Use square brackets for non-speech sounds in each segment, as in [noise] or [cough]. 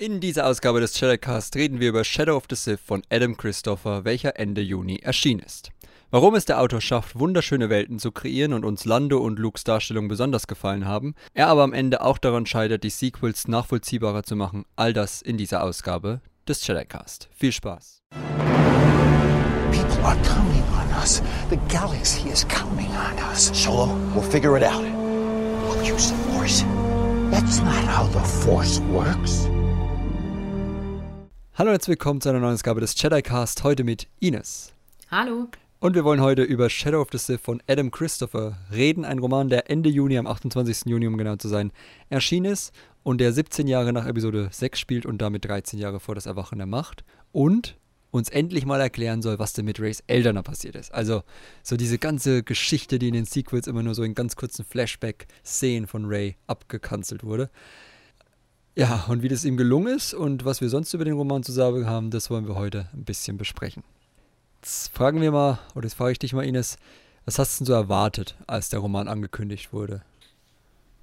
In dieser Ausgabe des Shadowcast reden wir über Shadow of the Sith von Adam Christopher, welcher Ende Juni erschienen ist. Warum es der Autor schafft, wunderschöne Welten zu kreieren und uns Lando und Lukes Darstellung besonders gefallen haben, er aber am Ende auch daran scheitert, die Sequels nachvollziehbarer zu machen, all das in dieser Ausgabe des Shadowcast. Viel Spaß! People are counting on us. The galaxy is counting on us. Solo, we'll figure it out. We'll use the Force. That's not how the Force works. Hallo und herzlich willkommen zu einer neuen Ausgabe des Jedi-Cast, heute mit Ines. Hallo. Und wir wollen heute über Shadow of the Sith von Adam Christopher reden, ein Roman, der Ende Juni, am 28. Juni, um genau zu sein, erschienen ist und der 17 Jahre nach Episode 6 spielt und damit 13 Jahre vor das Erwachen der Macht und uns endlich mal erklären soll, was denn mit Rays Eltern passiert ist. Also so diese ganze Geschichte, die in den Sequels immer nur so in ganz kurzen Flashback-Szenen von Ray abgekanzelt wurde. Ja, und wie das ihm gelungen ist und was wir sonst über den Roman zu sagen haben, das wollen wir heute ein bisschen besprechen. Jetzt fragen wir mal, oder jetzt frage ich dich mal, Ines, was hast du denn so erwartet, als der Roman angekündigt wurde?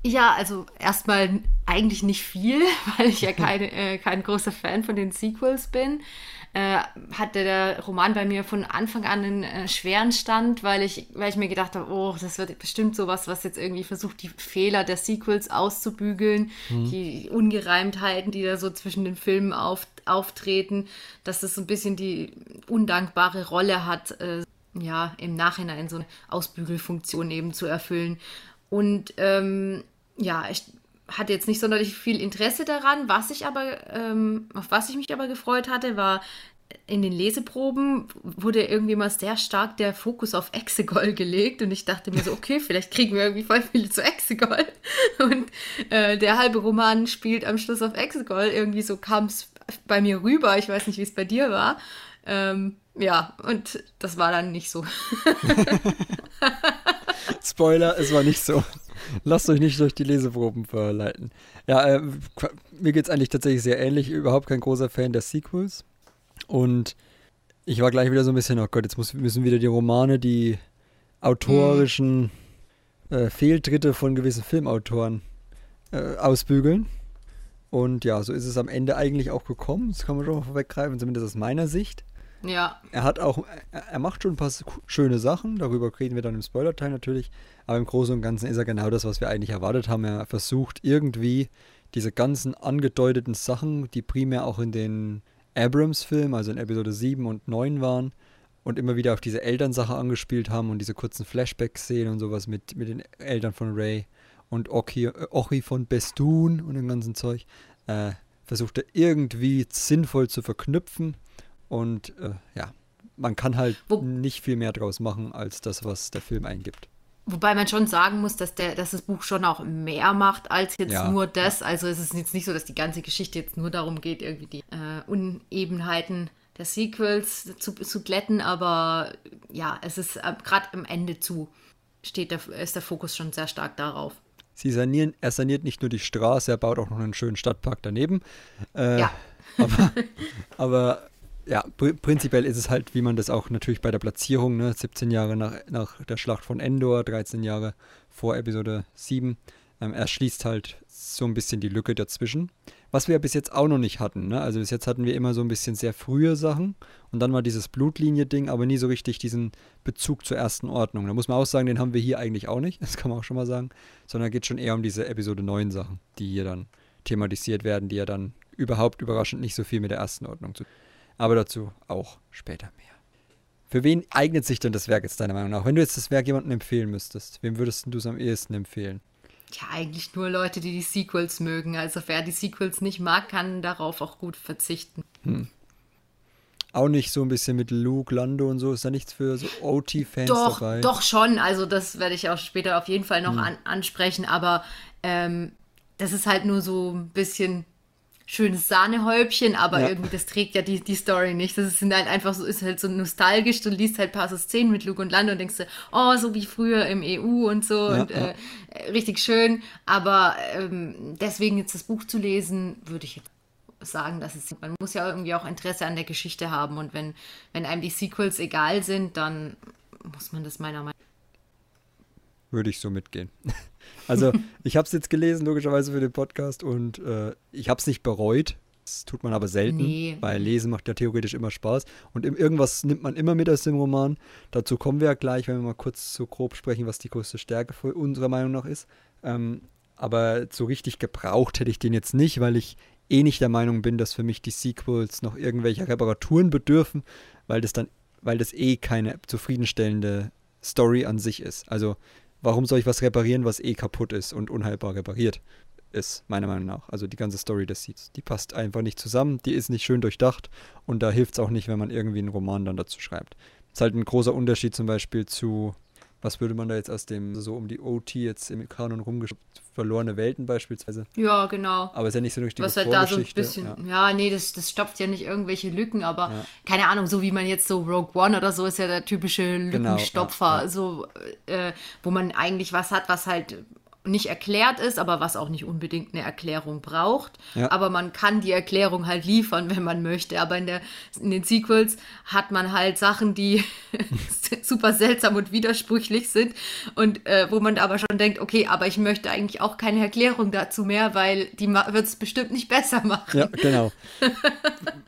Ja, also erstmal eigentlich nicht viel, [laughs] weil ich ja [laughs] keine, äh, kein großer Fan von den Sequels bin. Äh, hatte der Roman bei mir von Anfang an einen äh, schweren Stand, weil ich, weil ich mir gedacht habe, oh, das wird bestimmt sowas, was jetzt irgendwie versucht, die Fehler der Sequels auszubügeln, mhm. die Ungereimtheiten, die da so zwischen den Filmen auf, auftreten, dass das so ein bisschen die undankbare Rolle hat, äh, ja, im Nachhinein so eine Ausbügelfunktion eben zu erfüllen. Und ähm, ja, ich hatte jetzt nicht sonderlich viel Interesse daran. Was ich aber, ähm, auf was ich mich aber gefreut hatte, war in den Leseproben wurde irgendwie mal sehr stark der Fokus auf Exegol [laughs] gelegt und ich dachte mir so, okay, vielleicht kriegen wir irgendwie voll viele zu Exegol [laughs] und äh, der halbe Roman spielt am Schluss auf Exegol. Irgendwie so kam es bei mir rüber. Ich weiß nicht, wie es bei dir war. Ähm, ja, und das war dann nicht so. [laughs] Spoiler, es war nicht so. Lasst euch nicht durch die Leseproben verleiten. Ja, äh, mir geht es eigentlich tatsächlich sehr ähnlich. Überhaupt kein großer Fan der Sequels. Und ich war gleich wieder so ein bisschen, oh Gott, jetzt muss, müssen wieder die Romane, die autorischen äh, Fehltritte von gewissen Filmautoren äh, ausbügeln. Und ja, so ist es am Ende eigentlich auch gekommen. Das kann man schon mal vorweggreifen, zumindest aus meiner Sicht. Ja. Er hat auch, er macht schon ein paar schöne Sachen, darüber reden wir dann im Spoiler-Teil natürlich, aber im Großen und Ganzen ist er genau das, was wir eigentlich erwartet haben. Er versucht irgendwie diese ganzen angedeuteten Sachen, die primär auch in den Abrams-Filmen, also in Episode 7 und 9 waren, und immer wieder auf diese Elternsache angespielt haben und diese kurzen Flashback-Szenen und sowas mit, mit den Eltern von Ray und Ochi, äh, Ochi von Bestun und dem ganzen Zeug, äh, versucht er irgendwie sinnvoll zu verknüpfen und äh, ja, man kann halt Wo nicht viel mehr draus machen, als das, was der Film eingibt. Wobei man schon sagen muss, dass, der, dass das Buch schon auch mehr macht als jetzt ja. nur das. Also es ist jetzt nicht so, dass die ganze Geschichte jetzt nur darum geht, irgendwie die äh, Unebenheiten der Sequels zu, zu glätten, aber ja, es ist äh, gerade am Ende zu, steht der, ist der Fokus schon sehr stark darauf. Sie sanieren, er saniert nicht nur die Straße, er baut auch noch einen schönen Stadtpark daneben. Äh, ja. aber, [laughs] aber ja, pr prinzipiell ist es halt, wie man das auch natürlich bei der Platzierung, ne, 17 Jahre nach, nach der Schlacht von Endor, 13 Jahre vor Episode 7, ähm, er schließt halt so ein bisschen die Lücke dazwischen. Was wir ja bis jetzt auch noch nicht hatten, ne? Also bis jetzt hatten wir immer so ein bisschen sehr frühe Sachen und dann war dieses Blutlinie-Ding, aber nie so richtig diesen Bezug zur ersten Ordnung. Da muss man auch sagen, den haben wir hier eigentlich auch nicht, [laughs] das kann man auch schon mal sagen, sondern geht schon eher um diese Episode 9 Sachen, die hier dann thematisiert werden, die ja dann überhaupt überraschend nicht so viel mit der ersten Ordnung zu tun aber dazu auch später mehr. Für wen eignet sich denn das Werk jetzt deiner Meinung nach? Wenn du jetzt das Werk jemandem empfehlen müsstest, wem würdest du es am ehesten empfehlen? Ja, eigentlich nur Leute, die die Sequels mögen. Also wer die Sequels nicht mag, kann darauf auch gut verzichten. Hm. Auch nicht so ein bisschen mit Luke, Lando und so, ist da nichts für so OT-Fans dabei? Doch, schon. Also das werde ich auch später auf jeden Fall noch hm. an, ansprechen. Aber ähm, das ist halt nur so ein bisschen schönes Sahnehäubchen, aber ja. irgendwie das trägt ja die, die Story nicht. Das ist halt einfach so, ist halt so nostalgisch. Du liest halt ein paar so Szenen mit Luke und Lando und denkst dir, oh, so wie früher im EU und so ja, und ja. Äh, richtig schön. Aber ähm, deswegen jetzt das Buch zu lesen, würde ich jetzt sagen, dass es, man muss ja irgendwie auch Interesse an der Geschichte haben und wenn, wenn einem die Sequels egal sind, dann muss man das meiner Meinung nach würde ich so mitgehen. [laughs] Also, ich habe es jetzt gelesen, logischerweise für den Podcast, und äh, ich habe es nicht bereut. Das tut man aber selten, Nee. weil Lesen macht ja theoretisch immer Spaß. Und im- irgendwas nimmt man immer mit aus dem Roman. Dazu kommen wir ja gleich, wenn wir mal kurz so grob sprechen, was die größte Stärke unserer Meinung nach ist. Ähm, aber so richtig gebraucht hätte ich den jetzt nicht, weil ich eh nicht der Meinung bin, dass für mich die Sequels noch irgendwelcher Reparaturen bedürfen, weil das dann, weil das eh keine zufriedenstellende Story an sich ist. Also warum soll ich was reparieren, was eh kaputt ist und unheilbar repariert ist, meiner Meinung nach. Also die ganze Story des Seeds, die passt einfach nicht zusammen, die ist nicht schön durchdacht und da hilft es auch nicht, wenn man irgendwie einen Roman dann dazu schreibt. Ist halt ein großer Unterschied zum Beispiel zu, was würde man da jetzt aus dem, so um die OT jetzt im Kanon rumgeschrieben, verlorene Welten beispielsweise. Ja, genau. Aber ist ja nicht so eine richtige Was halt da so ein bisschen, ja. ja, nee, das, das stopft ja nicht irgendwelche Lücken, aber Ja. keine Ahnung, so wie man jetzt so Rogue One oder so ist ja der typische Genau, Lückenstopfer, ja, ja. so, äh, wo man eigentlich was hat, was halt nicht erklärt ist, aber was auch nicht unbedingt eine Erklärung braucht. Ja. Aber man kann die Erklärung halt liefern, [laughs] wenn man möchte. Aber in, der, in den Sequels hat man halt Sachen, die [laughs] super seltsam und widersprüchlich sind und äh, wo man aber schon denkt, okay, aber ich möchte eigentlich auch keine Erklärung dazu mehr, weil die wird es bestimmt nicht besser machen. Ja, genau.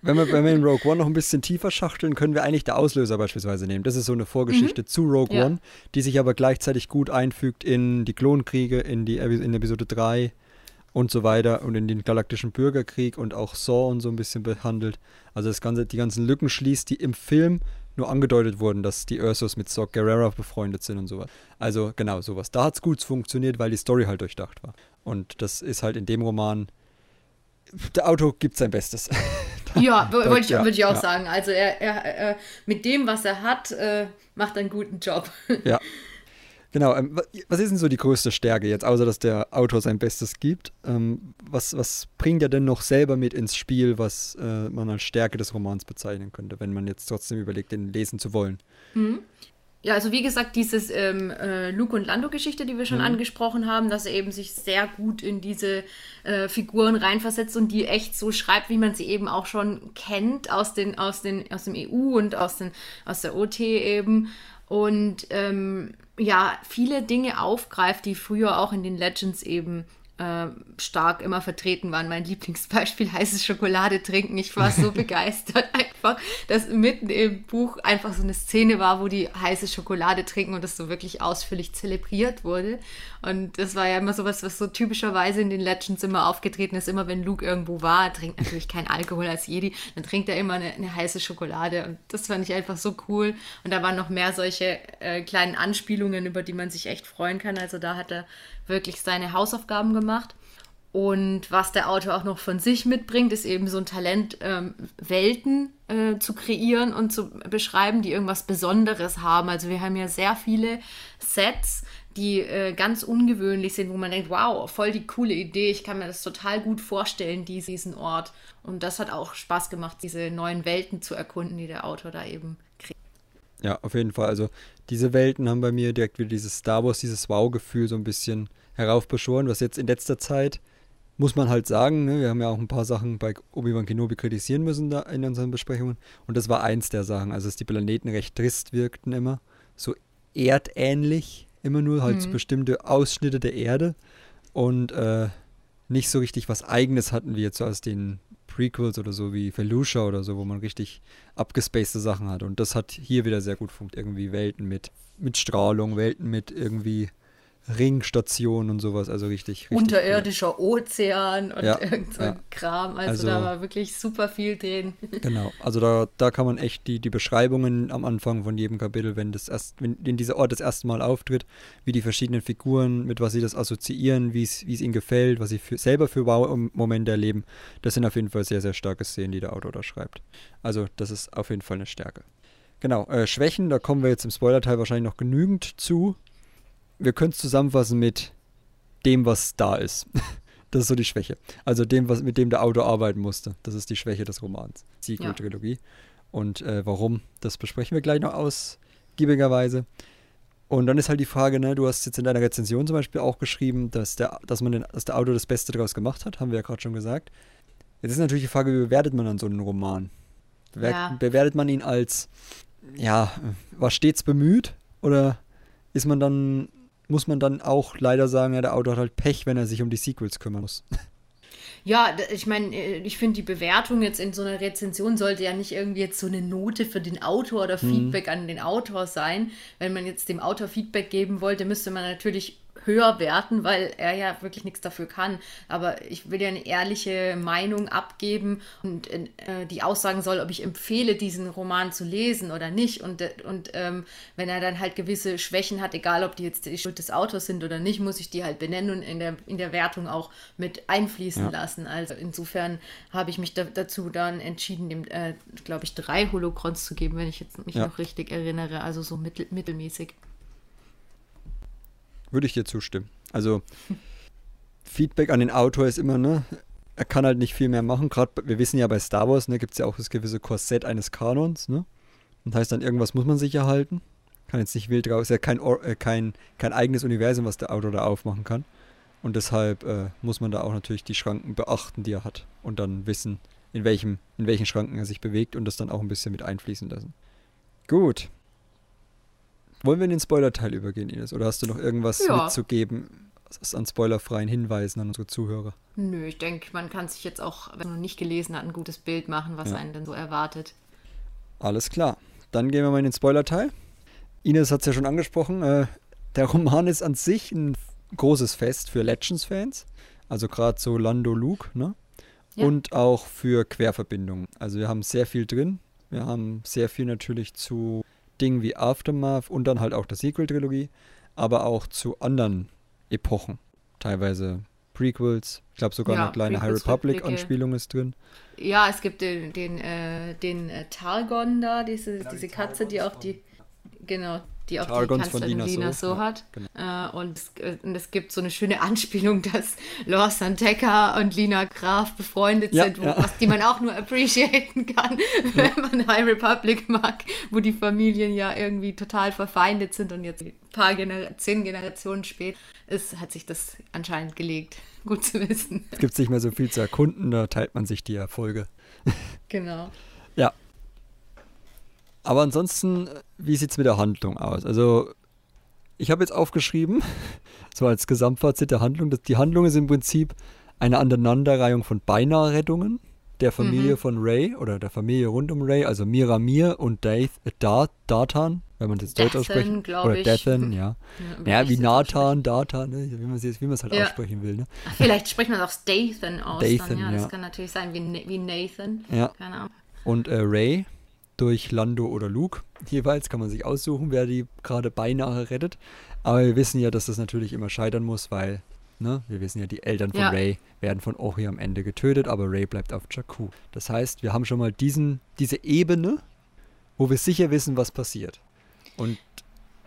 wenn, wir, wenn wir in Rogue One noch ein bisschen tiefer schachteln, können wir eigentlich der Auslöser beispielsweise nehmen. Das ist so eine Vorgeschichte zu Rogue Ja. One, die sich aber gleichzeitig gut einfügt in die Klonkriege, in, die, in Episode 3 und so weiter und in den galaktischen Bürgerkrieg und auch Saw und so ein bisschen behandelt. Also das ganze, die ganzen Lücken schließt, die im Film nur angedeutet wurden, dass die Ursus mit Saw Gerrera befreundet sind und sowas. Also genau sowas. Da hat es gut funktioniert, weil die Story halt durchdacht war. Und das ist halt in dem Roman der Autor gibt sein Bestes. [laughs] Ja, wollte ich, ja, würd ich auch ja. sagen. Also er, er, äh, mit dem, was er hat, äh, macht er einen guten Job. ja. [laughs] Genau, ähm, wa- was ist denn so die größte Stärke jetzt, außer dass der Autor sein Bestes gibt? Ähm, was, was bringt er denn noch selber mit ins Spiel, was äh, man als Stärke des Romans bezeichnen könnte, wenn man jetzt trotzdem überlegt, den lesen zu wollen? Ja, also wie gesagt, dieses ähm, äh, Luke und Lando-Geschichte, die wir schon angesprochen haben, dass er eben sich sehr gut in diese äh, Figuren reinversetzt und die echt so schreibt, wie man sie eben auch schon kennt aus, den, aus, den, aus dem EU und aus, den, aus der OT eben. Und ähm, ja, viele Dinge aufgreift, die früher auch in den Legends eben äh, stark immer vertreten waren. Mein Lieblingsbeispiel heiße Schokolade trinken. Ich war so [laughs] begeistert einfach, dass mitten im Buch einfach so eine Szene war, wo die heiße Schokolade trinken und das so wirklich ausführlich zelebriert wurde. Und das war ja immer sowas, was so typischerweise in den Legends immer aufgetreten ist. Immer wenn Luke irgendwo war, trinkt natürlich kein Alkohol als Jedi, dann trinkt er immer eine, eine heiße Schokolade. Und das fand ich einfach so cool. Und da waren noch mehr solche äh, kleinen Anspielungen, über die man sich echt freuen kann. Also da hat er wirklich seine Hausaufgaben gemacht. Und was der Autor auch noch von sich mitbringt, ist eben so ein Talent, ähm, Welten äh, zu kreieren und zu beschreiben, die irgendwas Besonderes haben. Also wir haben ja sehr viele Sets, die äh, ganz ungewöhnlich sind, wo man denkt, wow, voll die coole Idee, ich kann mir das total gut vorstellen, dies- diesen Ort. Und das hat auch Spaß gemacht, diese neuen Welten zu erkunden, die der Autor da eben. Ja, auf jeden Fall. Also diese Welten haben bei mir direkt wieder dieses Star Wars, dieses Wow-Gefühl so ein bisschen heraufbeschworen, was jetzt in letzter Zeit, muss man halt sagen, ne, wir haben ja auch ein paar Sachen bei Obi-Wan Kenobi kritisieren müssen da in unseren Besprechungen. Und das war eins der Sachen, also dass die Planeten recht trist wirkten immer, so erdähnlich, immer nur halt so bestimmte Ausschnitte der Erde. Und äh, nicht so richtig was Eigenes hatten, wie jetzt so aus den Prequels oder so wie Felucia oder so, wo man richtig abgespacede Sachen hat. Und das hat hier wieder sehr gut funktioniert. Irgendwie Welten mit, mit Strahlung, Welten mit irgendwie Ringstationen und sowas. Also richtig, richtig. Unterirdischer Ozean und Ja, [laughs] irgend so ja. Kram. Also, Also- da war wirklich super viel drin. Cool. [laughs] Genau. Also da, da kann man echt die, die Beschreibungen am Anfang von jedem Kapitel, wenn das erst, wenn, wenn dieser Ort das erste Mal auftritt, wie die verschiedenen Figuren, mit was sie das assoziieren, wie es wie es ihnen gefällt, was sie für, selber für Wow-Momente erleben, das sind auf jeden Fall sehr, sehr starke Szenen, die der Autor da schreibt. Also das ist auf jeden Fall eine Stärke. Genau, äh, Schwächen, da kommen wir jetzt im Spoiler-Teil wahrscheinlich noch genügend zu. Wir können es zusammenfassen mit dem, was da ist. [laughs] Das ist so die Schwäche. Also dem, was, mit dem der Autor arbeiten musste. Das ist die Schwäche des Romans. Sequel-Trilogie. Und äh, warum, das besprechen wir gleich noch ausgiebigerweise. Und dann ist halt die Frage, ne, du hast jetzt in deiner Rezension zum Beispiel auch geschrieben, dass der, dass man den, dass der Autor das Beste daraus gemacht hat, haben wir ja gerade schon gesagt. Jetzt ist natürlich die Frage, wie bewertet man dann so einen Roman? Bewer Ja. Bewertet man ihn als, ja, war stets bemüht? Oder ist man dann, muss man dann auch leider sagen, ja, der Autor hat halt Pech, wenn er sich um die Sequels kümmern muss? Ja, ich meine, äh, ich finde die Bewertung jetzt in so einer Rezension sollte ja nicht irgendwie jetzt so eine Note für den Autor oder mhm. Feedback an den Autor sein. Wenn man jetzt dem Autor Feedback geben wollte, müsste man natürlich höher werten, weil er ja wirklich nichts dafür kann. Aber ich will ja eine ehrliche Meinung abgeben und äh, die aussagen soll, ob ich empfehle, diesen Roman zu lesen oder nicht. Und, und ähm, wenn er dann halt gewisse Schwächen hat, egal ob die jetzt die Schuld des Autors sind oder nicht, muss ich die halt benennen und in der, in der Wertung auch mit einfließen ja. lassen. Also insofern habe ich mich da, dazu dann entschieden, dem, äh, glaube ich, drei Holocrons zu geben, wenn ich jetzt mich ja. noch richtig erinnere. Also so mittel, mittelmäßig. Würde ich dir zustimmen. Also Feedback an den Autor ist immer, ne? Er kann halt nicht viel mehr machen. Gerade, wir wissen ja bei Star Wars, ne, gibt es ja auch das gewisse Korsett eines Kanons, ne? Und heißt dann, irgendwas muss man sich erhalten. Kann jetzt nicht wild raus, ist ja kein, äh, kein, kein eigenes Universum, was der Autor da aufmachen kann. Und deshalb äh, muss man da auch natürlich die Schranken beachten, die er hat. Und dann wissen, in, welchem, in welchen Schranken er sich bewegt und das dann auch ein bisschen mit einfließen lassen. Gut. Wollen wir in den Spoiler-Teil übergehen, Ines? Oder hast du noch irgendwas ja. mitzugeben an spoilerfreien Hinweisen an unsere Zuhörer? Nö, ich denke, man kann sich jetzt auch, wenn man noch nicht gelesen hat, ein gutes Bild machen, was ja. einen denn so erwartet. Alles klar. Dann gehen wir mal in den Spoiler-Teil. Ines hat es ja schon angesprochen. Äh, der Roman ist an sich ein großes Fest für Legends-Fans. Also gerade so Lando Luke, ne? Ja. Und auch für Querverbindungen. Also wir haben sehr viel drin. Wir haben sehr viel natürlich zu Dingen wie Aftermath und dann halt auch der Sequel-Trilogie, aber auch zu anderen Epochen. Teilweise Prequels, ich glaube sogar ja, eine kleine Prequels High Republic-Anspielung ist drin. Ja, es gibt den, den, äh, den äh, Targon da, diese, genau, diese die Katze, die auch die, genau, die auch Targons die Kanzlerin Lina so, so hat. Ja, genau. äh, und, es, äh, und, es, gibt so eine schöne [laughs] Anspielung, dass Lor Santeca und Lina Graf befreundet ja, sind, wo, ja. was, die man auch nur appreciaten kann, [laughs] wenn man High Republic mag, wo die Familien ja irgendwie total verfeindet sind und jetzt ein paar Genera zehn Generationen später ist, hat sich das anscheinend gelegt. [laughs] Gut zu wissen. Es gibt nicht mehr so viel zu erkunden, da teilt man sich die Erfolge. Genau. Ja, aber ansonsten, wie sieht es mit der Handlung aus? Also, ich habe jetzt aufgeschrieben, [laughs] so als Gesamtfazit der Handlung, dass die Handlung ist im Prinzip eine Aneinanderreihung von Beinahe-Rettungen der Familie mhm. von Ray oder der Familie rund um Ray, also Miramir und Dath, äh, Datan, wenn man das Deutsch ausspricht. Oder Dathan, [laughs] ja. Ja, ja wie Nathan, Datan, ne? wie man es halt ja. aussprechen will. Ne? Vielleicht spricht man es auch Dathan aus. Dathan, dann, ja. ja. Das kann natürlich sein wie, wie Nathan. Ja. Keine Ahnung. Und äh, Ray, durch Lando oder Luke. Jeweils kann man sich aussuchen, wer die gerade beinahe rettet. Aber wir wissen ja, dass das natürlich immer scheitern muss, weil, ne, wir wissen ja, die Eltern von ja. Ray werden von Ori am Ende getötet, aber Ray bleibt auf Jakku. Das heißt, wir haben schon mal diesen, diese Ebene, wo wir sicher wissen, was passiert. Und,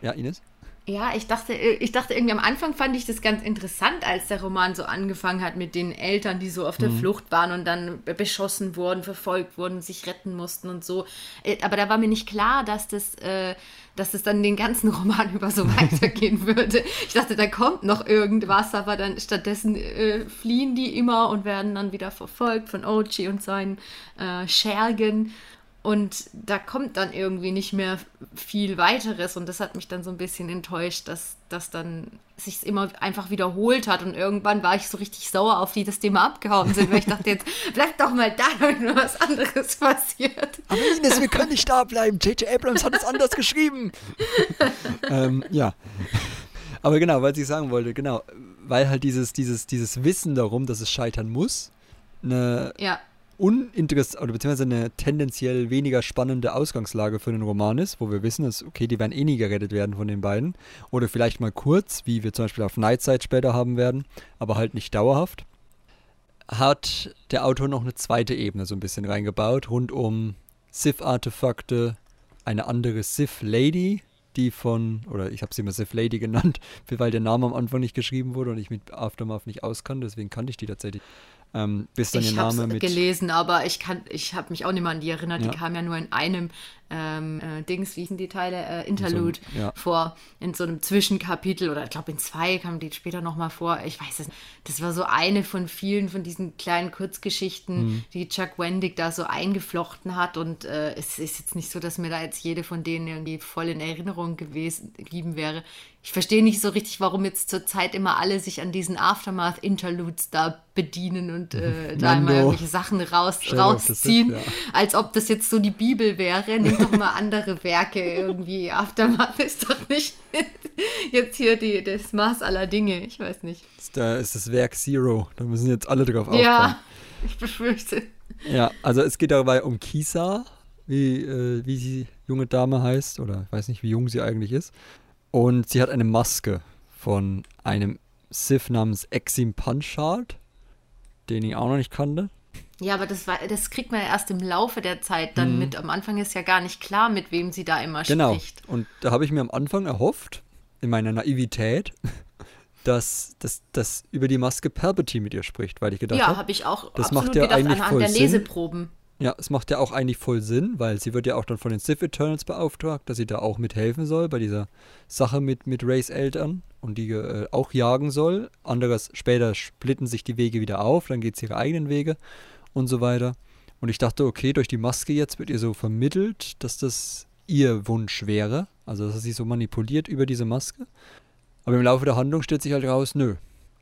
ja, Ines? Ja, ich dachte, äh, ich dachte irgendwie am Anfang fand ich das ganz interessant, als der Roman so angefangen hat mit den Eltern, die so auf der mhm. Flucht waren und dann beschossen wurden, verfolgt wurden, sich retten mussten und so. Äh, aber da war mir nicht klar, dass das, äh, dass das dann den ganzen [laughs] Roman über so weitergehen würde. Ich dachte, da kommt noch irgendwas, aber dann stattdessen äh, fliehen die immer und werden dann wieder verfolgt von Ochi und seinen äh, Schergen. Und da kommt dann irgendwie nicht mehr viel weiteres und das hat mich dann so ein bisschen enttäuscht, dass das dann sich immer einfach wiederholt hat und irgendwann war ich so richtig sauer auf die, dass die mal abgehauen sind, weil ich dachte jetzt, [laughs] bleib doch mal da, wenn nur was anderes passiert. Aber Ines, wir können nicht da bleiben. J.J. Abrams hat es anders geschrieben. [laughs] ähm, ja. Aber genau, weil ich sagen wollte, genau, weil halt dieses, dieses, dieses Wissen darum, dass es scheitern muss, eine ja uninteressant oder beziehungsweise eine tendenziell weniger spannende Ausgangslage für einen Roman ist, wo wir wissen, dass, okay, die werden eh nie gerettet werden von den beiden. Oder vielleicht mal kurz, wie wir zum Beispiel auf Nightside später haben werden, aber halt nicht dauerhaft. Hat der Autor noch eine zweite Ebene so ein bisschen reingebaut, rund um Sith-Artefakte, eine andere Sith-Lady, die von, oder ich habe sie immer Sith Lady genannt, [laughs] weil der Name am Anfang nicht geschrieben wurde und ich mit Aftermath nicht auskannte, deswegen kannte ich die tatsächlich. Ähm, bis dann ich ihr Name mit. gelesen, aber ich kann, ich habe mich auch nicht mehr an die erinnert. Ja. Die kam ja nur in einem ähm, äh, Dings, wie hießen die Teile? Äh, Interlude So, ja. vor, in so einem Zwischenkapitel oder ich glaube in zwei kamen die später nochmal vor. Ich weiß es nicht. Das war so eine von vielen von diesen kleinen Kurzgeschichten, Mhm. die Chuck Wendig da so eingeflochten hat und äh, es ist jetzt nicht so, dass mir da jetzt jede von denen irgendwie voll in Erinnerung gewesen geblieben wäre. Ich verstehe nicht so richtig, warum jetzt zur Zeit immer alle sich an diesen Aftermath-Interludes da bedienen und äh, [laughs] da immer irgendwelche Sachen raus, rausziehen, Sith, ja. als ob das jetzt so die Bibel wäre. Nehmt doch mal andere Werke irgendwie. Aftermath ist doch nicht [laughs] jetzt hier die, das Maß aller Dinge. Ich weiß nicht. Da ist das Werk Zero. Da müssen jetzt alle drauf aufpassen. Ja, ich befürchte. Ja, also es geht dabei um Kisa, wie, äh, wie die junge Dame heißt, oder ich weiß nicht, wie jung sie eigentlich ist. Und sie hat eine Maske von einem Sith namens Exim Punchard, den ich auch noch nicht kannte. Ja, aber das, war, das kriegt man ja erst im Laufe der Zeit dann mit. Am Anfang ist ja gar nicht klar, mit wem sie da immer Mhm. Genau. spricht. Und da habe ich mir am Anfang erhofft, in meiner Naivität, [laughs] dass, dass, dass über die Maske Palpatine mit ihr spricht, weil ich gedacht Ja, habe, habe ich auch das macht ja gedacht eigentlich voll der Sinn. Leseproben. Ja, es macht ja auch eigentlich voll Sinn, weil sie wird ja auch dann von den Sith Eternals beauftragt, dass sie da auch mithelfen soll bei dieser Sache mit, mit Rays Eltern und die äh, auch jagen soll. Anderes, später splitten sich die Wege wieder auf, dann geht sie ihre eigenen Wege und so weiter. Und ich dachte, okay, durch die Maske jetzt wird ihr so vermittelt, dass das ihr Wunsch wäre, also dass sie so manipuliert über diese Maske. Aber im Laufe der Handlung stellt sich halt raus, nö,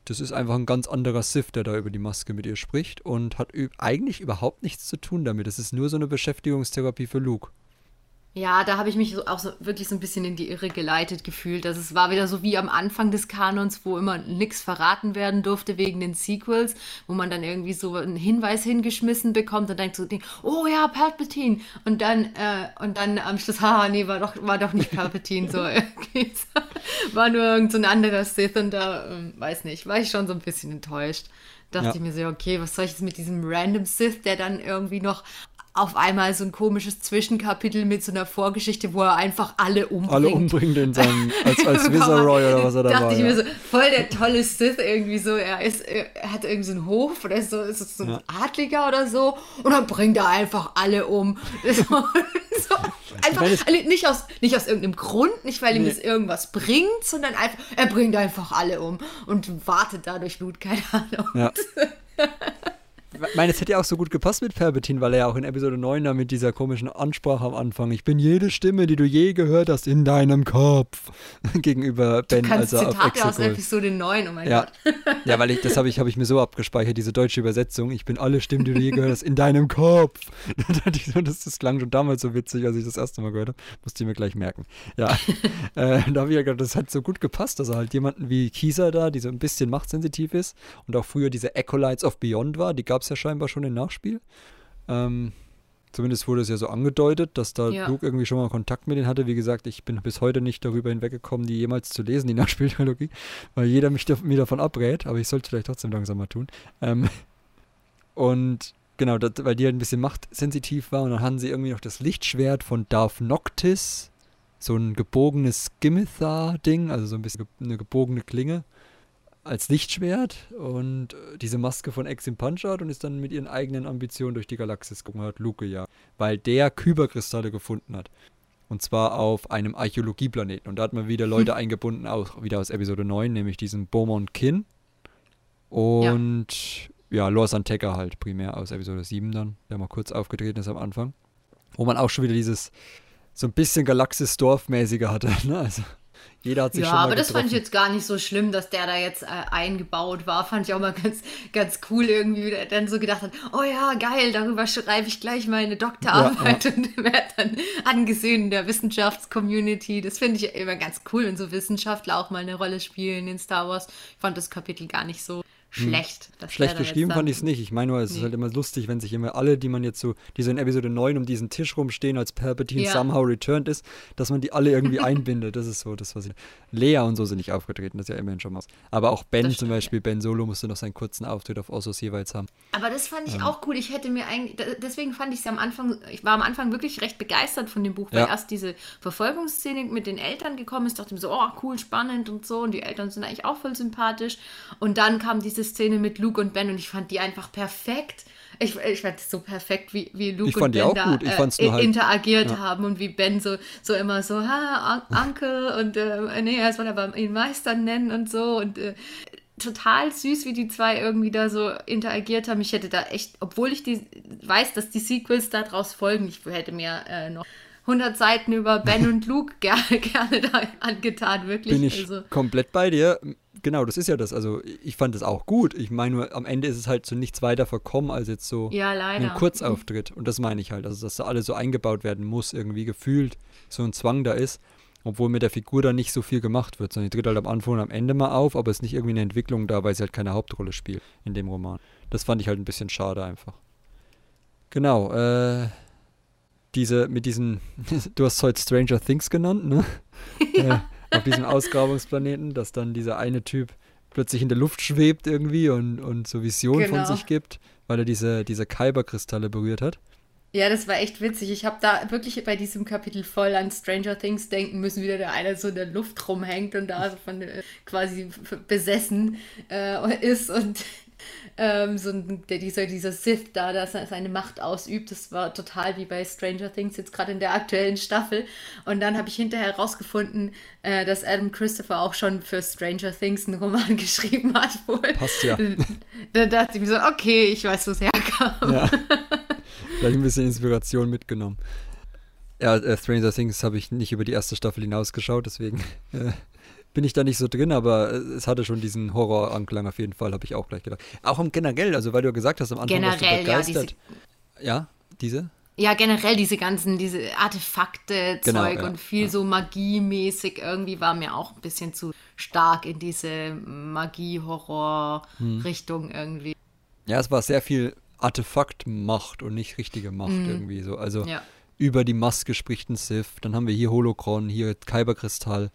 das ist einfach ein ganz anderer Sith, der da über die Maske mit ihr spricht und hat eigentlich überhaupt nichts zu tun damit. Es ist nur so eine Beschäftigungstherapie für Luke. Ja, da habe ich mich so, auch so wirklich so ein bisschen in die Irre geleitet gefühlt. Also es war wieder so wie am Anfang des Kanons, wo immer nichts verraten werden durfte wegen den Sequels, wo man dann irgendwie so einen Hinweis hingeschmissen bekommt und denkt so, oh ja, Palpatine. Und dann, äh, und dann am Schluss, haha, nee, war doch, war doch nicht Palpatine, so [laughs] so. War nur irgend so ein anderer Sith und da, ähm, weiß nicht, war ich schon so ein bisschen enttäuscht. Dachte Ja. ich mir so, okay, was soll ich jetzt mit diesem random Sith, der dann irgendwie noch auf einmal so ein komisches Zwischenkapitel mit so einer Vorgeschichte, wo er einfach alle umbringt. Alle umbringt in seinem, [laughs] als, als Viceroy oder was er da Dachte war. ich Ja. mir so, voll der tolle Sith irgendwie so. Er ist, er hat irgendwie so einen Hof oder ist so, ist so ein Ja. Adliger oder so und dann bringt er einfach alle um. [laughs] so, so, einfach, also nicht aus, nicht aus irgendeinem Grund, nicht weil ihm Nee. das irgendwas bringt, sondern einfach, er bringt einfach alle um und wartet dadurch Blut, keine Ahnung. Ja. [laughs] Ich meine, es hätte ja auch so gut gepasst mit Palpatine, weil er ja auch in Episode 9 da mit dieser komischen Ansprache am Anfang, ich bin jede Stimme, die du je gehört hast, in deinem Kopf, [laughs] gegenüber Ben, Kannst als er auf Zitate aus. Episode 9, oh mein Ja, Gott. [laughs] ja, weil ich, das habe ich, hab ich mir so abgespeichert, diese deutsche Übersetzung. Ich bin alle Stimmen, die du je gehört hast, in deinem Kopf. [laughs] Das, das klang schon damals so witzig, als ich das erste Mal gehört habe. Musste ich mir gleich merken. Ja, äh, da habe ich ja gedacht, das hat so gut gepasst, dass er halt jemanden wie Kisa da, die so ein bisschen machtsensitiv ist und auch früher diese Acolytes of Beyond war, die gab es ja scheinbar schon im Nachspiel. Ähm, Zumindest wurde es ja so angedeutet, dass da Ja. Luke irgendwie schon mal Kontakt mit denen hatte. Wie gesagt, ich bin bis heute nicht darüber hinweggekommen, die jemals zu lesen, die [laughs] Nachspieltrilogie, weil jeder mich da, mir davon abrät, aber ich sollte vielleicht trotzdem langsam mal tun. Ähm, und genau, das, weil die halt ein bisschen machtsensitiv war und dann hatten sie irgendwie noch das Lichtschwert von Darth Noctis, so ein gebogenes Scimitar-Ding, also so ein bisschen eine gebogene Klinge als Lichtschwert und äh, diese Maske von Exim Punchard und ist dann mit ihren eigenen Ambitionen durch die Galaxis gegangen, hat Luke ja, weil der Kyberkristalle gefunden hat. Und zwar auf einem Archäologieplaneten. Und da hat man wieder Leute eingebunden, auch wieder aus Episode 9, nämlich diesen Beaumont Kin. Und ja, Lor Santeca halt primär aus Episode 7 dann, der mal kurz aufgetreten ist am Anfang. Wo man auch schon wieder dieses so ein bisschen Galaxis-Dorf-mäßige hatte. [laughs] Ne? Also jeder hat sich Ja, schon mal aber das fand ich getroffen. jetzt gar nicht so schlimm, dass der da jetzt äh, eingebaut war. Fand ich auch mal ganz, ganz cool irgendwie, wie der dann so gedacht hat, oh ja, geil, darüber schreibe ich gleich meine Doktorarbeit [laughs] und werde dann angesehen in der Wissenschaftscommunity. Das finde ich immer ganz cool, wenn so Wissenschaftler auch mal eine Rolle spielen in Star Wars. Ich fand das Kapitel gar nicht so schlecht. der Schlecht geschrieben fand ich es nicht. Ich meine nur, es ist Nee. halt immer lustig, wenn sich immer alle, die man jetzt so, die so in Episode 9 um diesen Tisch rumstehen, als Palpatine Ja. somehow returned ist, dass man die alle irgendwie [laughs] einbindet. Das ist so das, was ich. Lea und so sind nicht aufgetreten, das ist ja immerhin schon was. Aber auch Ben Das zum stimmt, Beispiel, Ben Solo musste noch seinen kurzen Auftritt auf Ossos jeweils haben. Aber das fand ich auch cool. Ich hätte mir eigentlich, deswegen fand ich es am Anfang, ich war am Anfang wirklich recht begeistert von dem Buch, weil Ja. erst diese Verfolgungsszene mit den Eltern gekommen ist, dachte ich mir so, oh cool, spannend und so. Und die Eltern sind eigentlich auch voll sympathisch. Und dann kam diese Szene mit Luke und Ben und ich fand die einfach perfekt Ich, ich fand es so perfekt, wie, wie Luke und Ben da äh, halt- interagiert ja. haben und wie Ben so, so immer so, ha, Uncle und äh, nee, er soll aber ihn Meister nennen und so und äh, total süß, wie die zwei irgendwie da so interagiert haben. Ich hätte da echt, obwohl ich die weiß, dass die Sequels daraus folgen, ich hätte mir äh, noch 100 Seiten über Ben und Luke [laughs] gerne, gerne da angetan, wirklich. Bin ich also, komplett bei dir. Genau, das ist ja das. Also ich fand es auch gut. Ich meine nur, am Ende ist es halt so nichts weiter verkommen als jetzt so ja, ein Kurzauftritt. Und das meine ich halt. Also dass da alles so eingebaut werden muss, irgendwie gefühlt so ein Zwang da ist. Obwohl mit der Figur dann nicht so viel gemacht wird, sondern die tritt halt am Anfang und am Ende mal auf, aber es ist nicht irgendwie eine Entwicklung da, weil sie halt keine Hauptrolle spielt in dem Roman. Das fand ich halt ein bisschen schade einfach. Genau, äh, diese, mit diesen, [laughs] du hast es heute Stranger Things genannt, ne? [laughs] äh, auf diesem Ausgrabungsplaneten, dass dann dieser eine Typ plötzlich in der Luft schwebt irgendwie und, und so Visionen Genau. von sich gibt, weil er diese, diese Kyberkristalle berührt hat. Ja, das war echt witzig. Ich habe da wirklich bei diesem Kapitel voll an Stranger Things denken müssen, wie da der einer so in der Luft rumhängt und da so von äh, quasi besessen äh, [laughs] ist und ähm, so ein, der, dieser, dieser Sith da, der se- seine Macht ausübt. Das war total wie bei Stranger Things jetzt gerade in der aktuellen Staffel. Und dann habe ich hinterher herausgefunden, äh, dass Adam Christopher auch schon für Stranger Things einen Roman [laughs] geschrieben hat. Wohl. Passt ja. [laughs] Da dachte ich mir so, okay, ich weiß, wo es herkam. Ja. [laughs] Vielleicht ein bisschen Inspiration mitgenommen. Ja, äh, Stranger Things habe ich nicht über die erste Staffel hinausgeschaut, deswegen äh, bin ich da nicht so drin, aber äh, es hatte schon diesen Horroranklang auf jeden Fall, habe ich auch gleich gedacht. Auch im generell, also weil du ja gesagt hast am Anfang, warst du Generell, ja, begeistert. Ja, diese? Ja, generell diese ganzen, diese Artefakte, Genau, Zeug ja, und viel ja. so magiemäßig irgendwie war mir auch ein bisschen zu stark in diese Magie-Horror-Richtung irgendwie. Ja, es war sehr viel Artefaktmacht und nicht richtige Macht irgendwie so. Also Mhm. Ja. über die Maske spricht ein Sith, dann haben wir hier Holocron, hier Kyberkristall.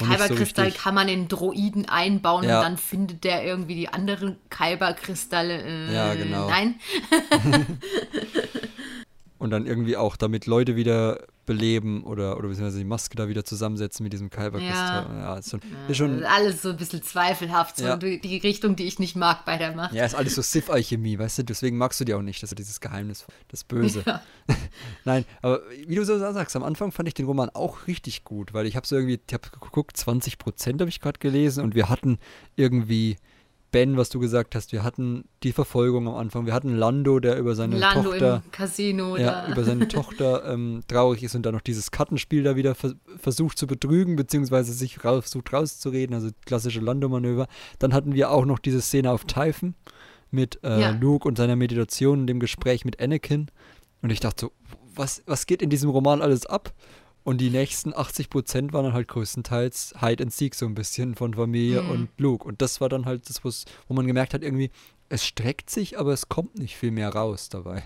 So Kyberkristall richtig- kann man in Droiden einbauen Ja. und dann findet der irgendwie die anderen Kyberkristalle. Äh, Ja, genau. Nein. [laughs] [laughs] Und dann irgendwie auch damit Leute wieder beleben oder, oder beziehungsweise die Maske da wieder zusammensetzen mit diesem Kyberkristall. Ja. Ja, ist schon, ist schon, Alles so ein bisschen zweifelhaft, so Ja. die, Richtung, die ich nicht mag bei der Macht. ja, ist alles so Sith-Alchemie, weißt du, deswegen magst du die auch nicht, ist dieses Geheimnis, das Böse. Ja. [laughs] Nein, aber wie du so sagst, am Anfang fand ich den Roman auch richtig gut, weil ich habe so irgendwie, ich habe geguckt, 20 Prozent habe ich gerade gelesen und wir hatten irgendwie Ben, was du gesagt hast, wir hatten die Verfolgung am Anfang, wir hatten Lando, der über seine Lando Tochter im Casino. ja, über seine [laughs] Tochter ähm, traurig ist und dann noch dieses Kartenspiel da wieder vers versucht zu betrügen, beziehungsweise sich raus versucht rauszureden, also klassische Lando-Manöver. Dann hatten wir auch noch diese Szene auf Typhon mit äh, Ja. Luke und seiner Meditation und dem Gespräch mit Anakin. Und ich dachte so, was, was geht in diesem Roman alles ab? Und die nächsten 80 Prozent waren dann halt größtenteils Hide and Seek so ein bisschen von Familie Mhm. und Luke. Und das war dann halt das, was, wo man gemerkt hat, irgendwie, es streckt sich, aber es kommt nicht viel mehr raus dabei.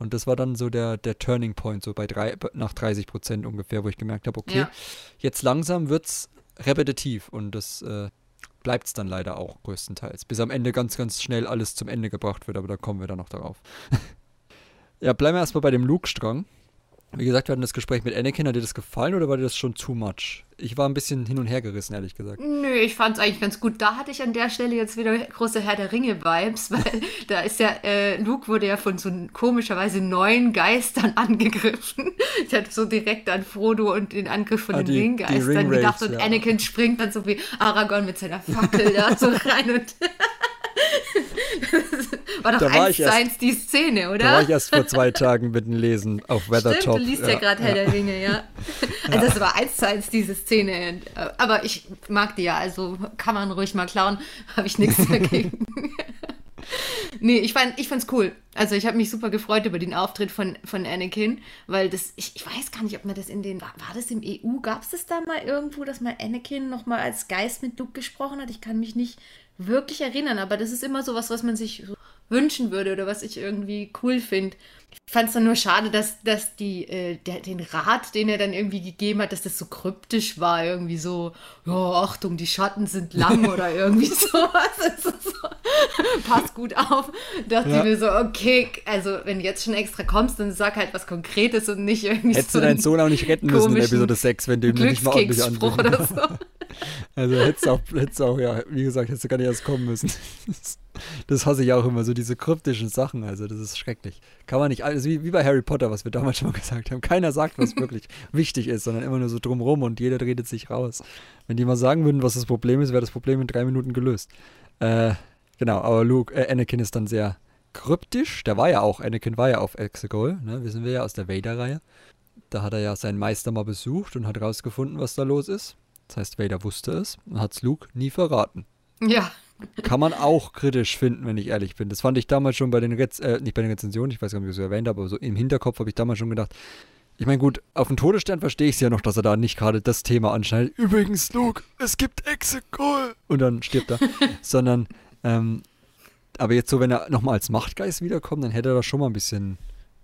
Und das war dann so der, der Turning Point, so bei drei, nach 30 Prozent ungefähr, wo ich gemerkt habe, okay, Ja. jetzt langsam wird es repetitiv und das äh, bleibt es dann leider auch größtenteils. Bis am Ende ganz, ganz schnell alles zum Ende gebracht wird, aber da kommen wir dann noch darauf. [laughs] ja, bleiben wir erstmal bei dem Luke-Strang. Wie gesagt, wir hatten das Gespräch mit Anakin. Hat dir das gefallen oder war dir das schon too much? Ich war ein bisschen hin und her gerissen, ehrlich gesagt. Nö, ich fand es eigentlich ganz gut. Da hatte ich an der Stelle jetzt wieder große Herr der Ringe-Vibes, weil [laughs] da ist ja, äh, Luke wurde ja von so komischerweise neun Geistern [laughs] angegriffen. Ich hatte so direkt an Frodo und den Angriff von Ah, den die- die Ringgeistern Ring gedacht und ja. Anakin springt dann so wie Aragorn mit seiner Fackel da so rein und [laughs] [laughs] war doch Da war eins zu eins die Szene, oder? Da war ich erst vor zwei [laughs] Tagen mit dem Lesen auf Weathertop. Stimmt, du liest ja, gerade Herr der Ringe, ja. [laughs] Also das war eins zu eins diese Szene. Aber ich mag die ja, also kann man ruhig mal klauen, habe ich nichts dagegen. nee, ich fand ich fand's cool. Also ich habe mich super gefreut über den Auftritt von, von Anakin, weil das, ich, ich weiß gar nicht, ob man das in den, war, war das im EU, gab es das da mal irgendwo, dass mal Anakin nochmal als Geist mit Luke gesprochen hat? Ich kann mich nicht wirklich erinnern, aber das ist immer so was, was man sich wünschen würde oder was ich irgendwie cool finde. Ich fand es dann nur schade, dass, dass die, äh, der, den Rat, den er dann irgendwie gegeben hat, dass das so kryptisch war, irgendwie so, ja, Achtung, die Schatten sind lang oder [laughs] irgendwie sowas. [laughs] Ist so, passt gut auf. Dachte Ja. ich mir so, okay, also wenn du jetzt schon extra kommst, dann sag halt was Konkretes und nicht irgendwie Hättest so du deinen einen Sohn auch nicht retten müssen in Episode 6, wenn du ihm nicht mal ordentlich anbringst. oder so. [laughs] Also hättest du auch, hättest du auch, ja, wie gesagt, hättest du gar nicht erst kommen müssen. Das hasse ich auch immer, so diese kryptischen Sachen. Also, das ist schrecklich. Kann man nicht, also wie, wie bei Harry Potter, was wir damals schon mal [laughs] gesagt haben. Keiner sagt, was wirklich [laughs] wichtig ist, sondern immer nur so drumrum und jeder redet sich raus. Wenn die mal sagen würden, was das Problem ist, wäre das Problem in drei Minuten gelöst. Äh, genau, aber Luke, äh, Anakin ist dann sehr kryptisch. Der war ja auch, Anakin war ja auf Exegol, ne? Wissen wir ja aus der Vader-Reihe. Da hat er ja seinen Meister mal besucht und hat rausgefunden, was da los ist. Das heißt, Vader wusste es und hat es Luke nie verraten. Ja. Kann man auch kritisch finden, wenn ich ehrlich bin. Das fand ich damals schon bei den Rez äh, nicht bei den Rezensionen, ich weiß gar nicht, wie ich es erwähnt habe, aber so im Hinterkopf habe ich damals schon gedacht, ich meine, gut, auf dem Todesstern verstehe ich es ja noch, dass er da nicht gerade das Thema anschneidet. Übrigens, Luke, es gibt Exegol. Und dann stirbt er. [laughs] Sondern, ähm, aber jetzt so, wenn er nochmal als Machtgeist wiederkommt, dann hätte er da schon mal ein bisschen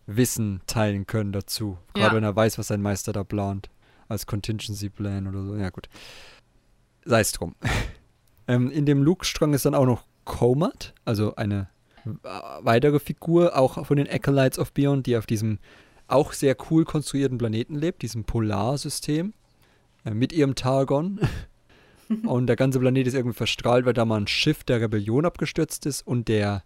Wissen teilen können dazu. Gerade Ja. wenn er weiß, was sein Meister da plant. Als Contingency Plan oder so. Ja, gut. Sei es drum. Ähm, in dem Luke-Strang ist dann auch noch Comat, also eine weitere Figur, auch von den Acolytes of Beyond, die auf diesem auch sehr cool konstruierten Planeten lebt, diesem Polarsystem, äh, mit ihrem Targon. [laughs] und der ganze Planet ist irgendwie verstrahlt, weil da mal ein Schiff der Rebellion abgestürzt ist und der,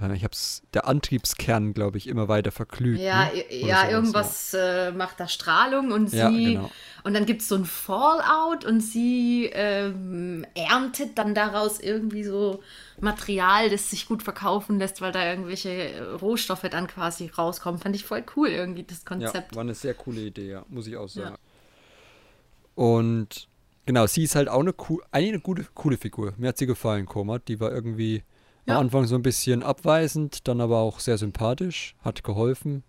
äh, ich hab's, der Antriebskern, glaube ich, immer weiter verglüht. Ja, ne? ja sowas, irgendwas äh, macht da Strahlung und sie. Ja, genau. Und dann gibt es so ein Fallout und sie ähm, erntet dann daraus irgendwie so Material, das sich gut verkaufen lässt, weil da irgendwelche äh, Rohstoffe dann quasi rauskommen. Fand ich voll cool irgendwie, das Ja, Konzept. war eine sehr coole Idee, ja, muss ich auch sagen. Ja. Und genau, sie ist halt auch eine, eine gute, coole Figur. Mir hat sie gefallen, Komat. Die war irgendwie Ja. am Anfang so ein bisschen abweisend, dann aber auch sehr sympathisch, hat geholfen.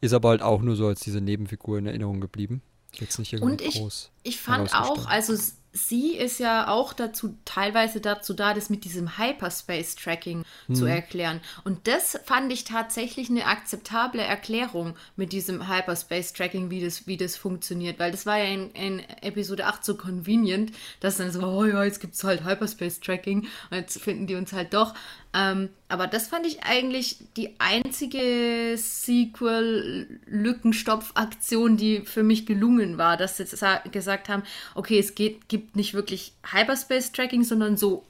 Ist aber halt auch nur so als diese Nebenfigur in Erinnerung geblieben. Jetzt nicht irgendwie Und ich, groß. ich fand auch, also sie ist ja auch dazu, teilweise dazu da, das mit diesem Hyperspace-Tracking zu erklären. Und das fand ich tatsächlich eine akzeptable Erklärung mit diesem Hyperspace-Tracking, wie das, wie das funktioniert. Weil das war ja in, in Episode 8 so convenient, dass dann so, oh ja, jetzt gibt es halt Hyperspace-Tracking und jetzt finden die uns halt doch. Ähm, aber das fand ich eigentlich die einzige Sequel-Lückenstopf-Aktion, die für mich gelungen war, dass sie sa- gesagt haben, okay, es geht, gibt nicht wirklich Hyperspace-Tracking, sondern so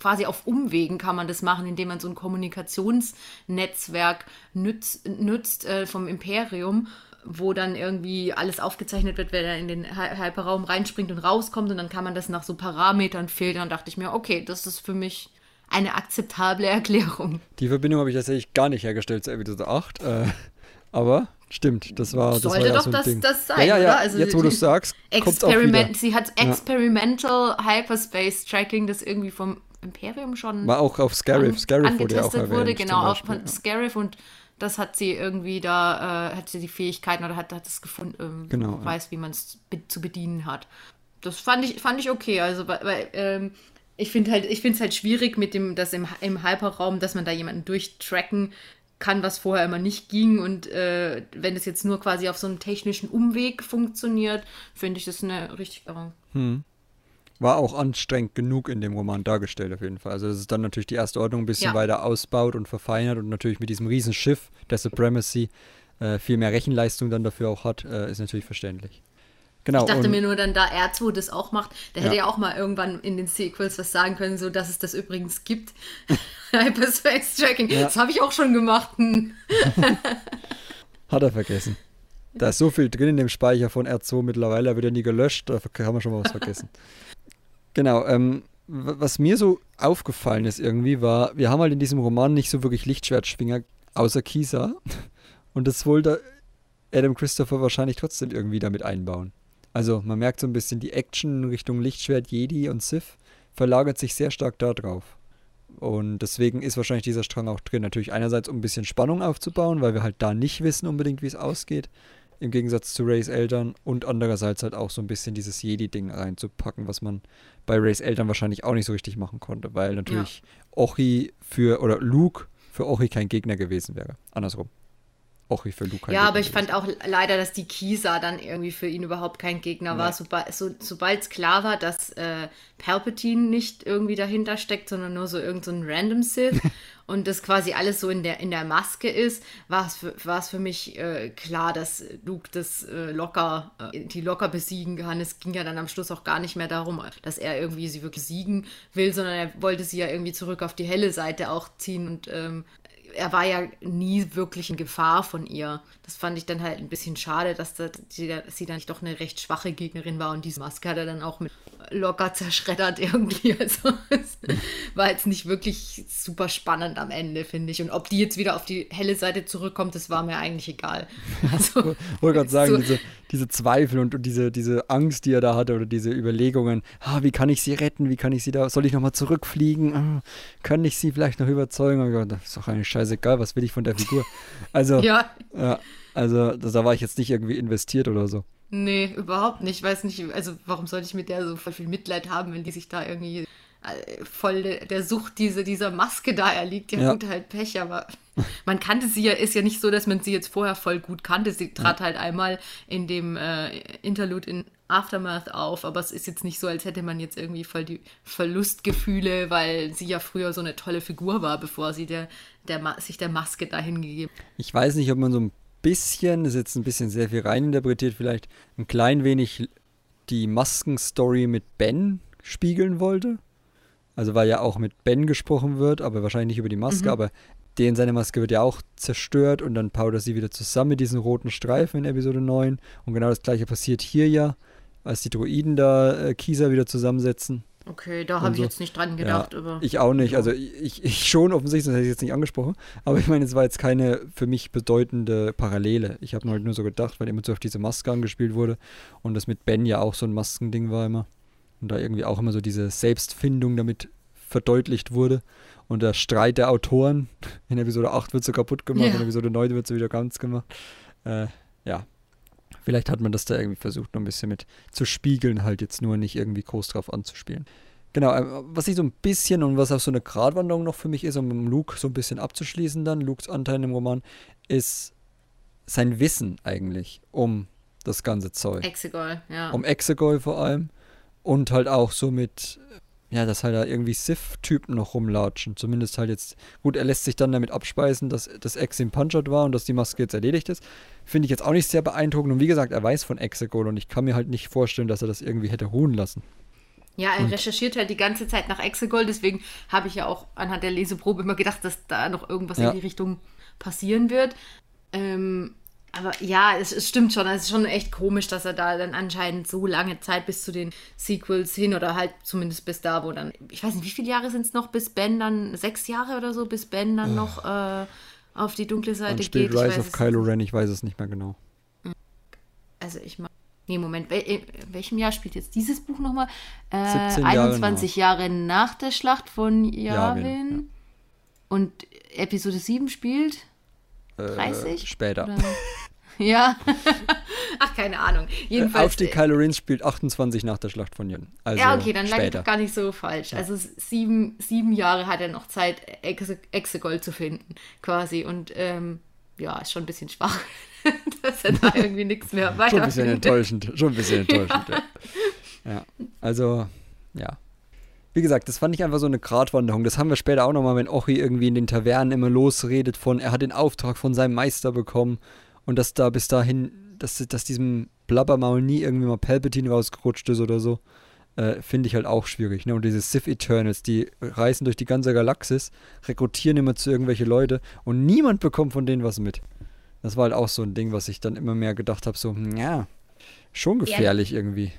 quasi auf Umwegen kann man das machen, indem man so ein Kommunikationsnetzwerk nützt, nützt äh, vom Imperium, wo dann irgendwie alles aufgezeichnet wird, wer da in den Hy- Hyperraum reinspringt und rauskommt und dann kann man das nach so Parametern filtern. dachte ich mir, okay, das ist für mich eine akzeptable Erklärung. Die Verbindung habe ich tatsächlich gar nicht hergestellt zu Episode 8. Äh, aber stimmt, das war, das war Sollte ja doch so ein das- Ding. das sein, ja, ja, oder? Also Jetzt, wo du es sagst, kommt auch wieder. Experiment, sie hat Experimental Hyperspace Tracking, das irgendwie vom Imperium schon War auch auf Scarif. an- Scarif wurde ja auch erwähnt. wurde, genau, auch von. Scarif und das hat sie irgendwie da, äh, hat sie die Fähigkeiten oder hat, hat es gefunden, ähm, Genau, weiß, wie man es be zu bedienen hat. Das fand ich, fand ich okay, also weil, weil ähm, ich finde halt, ich finde es halt schwierig mit dem, dass im, im Hyperraum, dass man da jemanden durchtracken kann, was vorher immer nicht ging und äh, wenn es jetzt nur quasi auf so einem technischen Umweg funktioniert, finde ich das eine richtig War auch anstrengend genug in dem Roman dargestellt, auf jeden Fall. Also, dass es dann natürlich die erste Ordnung ein bisschen Ja. weiter ausbaut und verfeinert und natürlich mit diesem Riesenschiff der Supremacy äh, viel mehr Rechenleistung dann dafür auch hat, äh, ist natürlich verständlich. Genau. Ich dachte mir nur dann, da R2 das auch macht, der hätte Ja. ja auch mal irgendwann in den Sequels was sagen können, so dass es das übrigens gibt. [laughs] Hyperspace Tracking. Ja. Das habe ich auch schon gemacht. Hm. [laughs] Hat er vergessen. Da ist so viel drin in dem Speicher von R2 mittlerweile, er wird ja nie gelöscht, da haben wir schon mal was vergessen. [laughs] genau, ähm, was mir so aufgefallen ist irgendwie, war, wir haben halt in diesem Roman nicht so wirklich Lichtschwertschwinger, außer Kisa. Und das wollte Adam Christopher wahrscheinlich trotzdem irgendwie damit einbauen. Also man merkt so ein bisschen, die Action in Richtung Lichtschwert, Jedi und Sith verlagert sich sehr stark da drauf. Und deswegen ist wahrscheinlich dieser Strang auch drin. Natürlich einerseits, um ein bisschen Spannung aufzubauen, weil wir halt da nicht wissen unbedingt, wie es ausgeht. Im Gegensatz zu Rays Eltern. Und andererseits halt auch so ein bisschen dieses Jedi-Ding reinzupacken, was man bei Rays Eltern wahrscheinlich auch nicht so richtig machen konnte. Weil natürlich Ochi für, oder Luke für Ochi kein Gegner gewesen wäre. Andersrum. Ochi für Luke. Ja, aber ich fand auch leider, dass die Kisa dann irgendwie für ihn überhaupt kein Gegner nee. war. Sobald so, es klar war, dass äh, Palpatine nicht irgendwie dahinter steckt, sondern nur so irgendein so random Sith [laughs] und das quasi alles so in der, in der Maske ist, war es für, für mich äh, klar, dass Luke das äh, locker, äh, die locker besiegen kann. Es ging ja dann am Schluss auch gar nicht mehr darum, dass er irgendwie sie wirklich siegen will, sondern er wollte sie ja irgendwie zurück auf die helle Seite auch ziehen und ähm, er war ja nie wirklich in Gefahr von ihr. Das fand ich dann halt ein bisschen schade, dass, das, sie, dass sie dann doch eine recht schwache Gegnerin war und diese Maske hat er dann auch mit locker zerschreddert irgendwie. [laughs] Also es war jetzt nicht wirklich super spannend am Ende, finde ich. Und ob die jetzt wieder auf die helle Seite zurückkommt, das war mir eigentlich egal. [laughs] Also, ich wollte gerade sagen, so, diese, diese Zweifel und, und, diese, diese Angst, die er da hatte oder diese Überlegungen, ah, wie kann ich sie retten, wie kann ich sie da, soll ich nochmal zurückfliegen, ah, kann ich sie vielleicht noch überzeugen? Oh Gott, das ist doch eigentlich scheißegal, was will ich von der Figur? Also, [laughs] ja. ja also da war ich jetzt nicht irgendwie investiert oder so. Nee, überhaupt nicht. Ich weiß nicht, also warum sollte ich mit der so voll viel Mitleid haben, wenn die sich da irgendwie äh, voll der, Sucht diese, dieser Maske da erliegt. Ja, ja. gut, halt Pech, aber [laughs] man kannte sie ja, ist ja nicht so, dass man sie jetzt vorher voll gut kannte. Sie trat ja. halt einmal in dem äh, Interlude in Aftermath auf, aber es ist jetzt nicht so, als hätte man jetzt irgendwie voll die Verlustgefühle, weil sie ja früher so eine tolle Figur war, bevor sie der, der sich der Maske dahin gegeben. Ich weiß nicht, ob man so ein bisschen, das ist jetzt ein bisschen sehr viel reininterpretiert, vielleicht ein klein wenig die Maskenstory mit Ben spiegeln wollte. Also weil ja auch mit Ben gesprochen wird, aber wahrscheinlich nicht über die Maske, mhm. aber den seine Maske wird ja auch zerstört und dann powdert sie wieder zusammen mit diesen roten Streifen in Episode 9. Und genau das gleiche passiert hier ja, als die Droiden da äh, Kisa wieder zusammensetzen. Okay, da habe ich jetzt nicht dran gedacht. Ja, aber ich auch nicht. Also ich, ich schon offensichtlich, das hätte ich jetzt nicht angesprochen. Aber ich meine, es war jetzt keine für mich bedeutende Parallele. Ich habe halt nur so gedacht, weil immer so auf diese Maske angespielt wurde. Und das mit Ben ja auch so ein Maskending war immer. Und da irgendwie auch immer so diese Selbstfindung damit verdeutlicht wurde. Und der Streit der Autoren [laughs] in Episode 8 wird so kaputt gemacht, ja. in Episode 9 wird so wieder ganz gemacht. Äh, ja, Vielleicht hat man das da irgendwie versucht, noch ein bisschen mit zu spiegeln, halt jetzt nur nicht irgendwie groß drauf anzuspielen. Genau, äh, was ich so ein bisschen und was auch so eine Gratwanderung noch für mich ist, um Luke so ein bisschen abzuschließen dann, Lukes Anteil im Roman, ist sein Wissen eigentlich um das ganze Zeug. Exegol, ja. Um Exegol vor allem. Und halt auch so mit ja, dass halt da irgendwie Sith-Typen noch rumlatschen. Zumindest halt jetzt, gut, er lässt sich dann damit abspeisen, dass das Ex im Punchert war und dass die Maske jetzt erledigt ist. Finde ich jetzt auch nicht sehr beeindruckend. Und wie gesagt, er weiß von Exegol und ich kann mir halt nicht vorstellen, dass er das irgendwie hätte ruhen lassen. Ja, er und recherchiert halt die ganze Zeit nach Exegol, deswegen habe ich ja auch anhand der Leseprobe immer gedacht, dass da noch irgendwas ja. in die Richtung passieren wird. Ähm, aber ja, es, es, stimmt schon. Es ist schon echt komisch, dass er da dann anscheinend so lange Zeit bis zu den Sequels hin oder halt zumindest bis da, wo dann, ich weiß nicht, wie viele Jahre sind es noch, bis Ben dann, sechs Jahre oder so, bis Ben dann oh. noch äh, auf die dunkle Seite spielt geht. Rise of Kylo Ren, ich weiß es nicht mehr genau. Also ich meine, nee, Moment, in welchem Jahr spielt jetzt dieses Buch nochmal? Äh, 21 Jahre, Jahre, nach der Schlacht von Yavin. Yavin ja. Und Episode 7 spielt 30? Äh, später. Oder? [laughs] Ja. [laughs] Ach, keine Ahnung. Jedenfalls. Aufstieg Kylo Ren spielt 28 nach der Schlacht von Yun. Also ja, okay, dann lag ich gar nicht so falsch. Ja. Also sieben, sieben Jahre hat er noch Zeit, Exegol zu finden, quasi. Und ähm, ja, ist schon ein bisschen schwach, [laughs] dass er da irgendwie nichts mehr weiter Schon ein bisschen enttäuschend. Schon ein bisschen enttäuschend, ja. ja. ja. Also, ja. Wie gesagt, das fand ich einfach so eine Gratwanderung. Das haben wir später auch nochmal, wenn Ochi irgendwie in den Tavernen immer losredet von, er hat den Auftrag von seinem Meister bekommen und dass da bis dahin, dass, dass diesem Blabbermaul nie irgendwie mal Palpatine rausgerutscht ist oder so, äh, finde ich halt auch schwierig. Ne? Und diese Sith Eternals, die reisen durch die ganze Galaxis, rekrutieren immer zu irgendwelche Leute und niemand bekommt von denen was mit. Das war halt auch so ein Ding, was ich dann immer mehr gedacht habe, so, hm, ja, schon gefährlich ja. irgendwie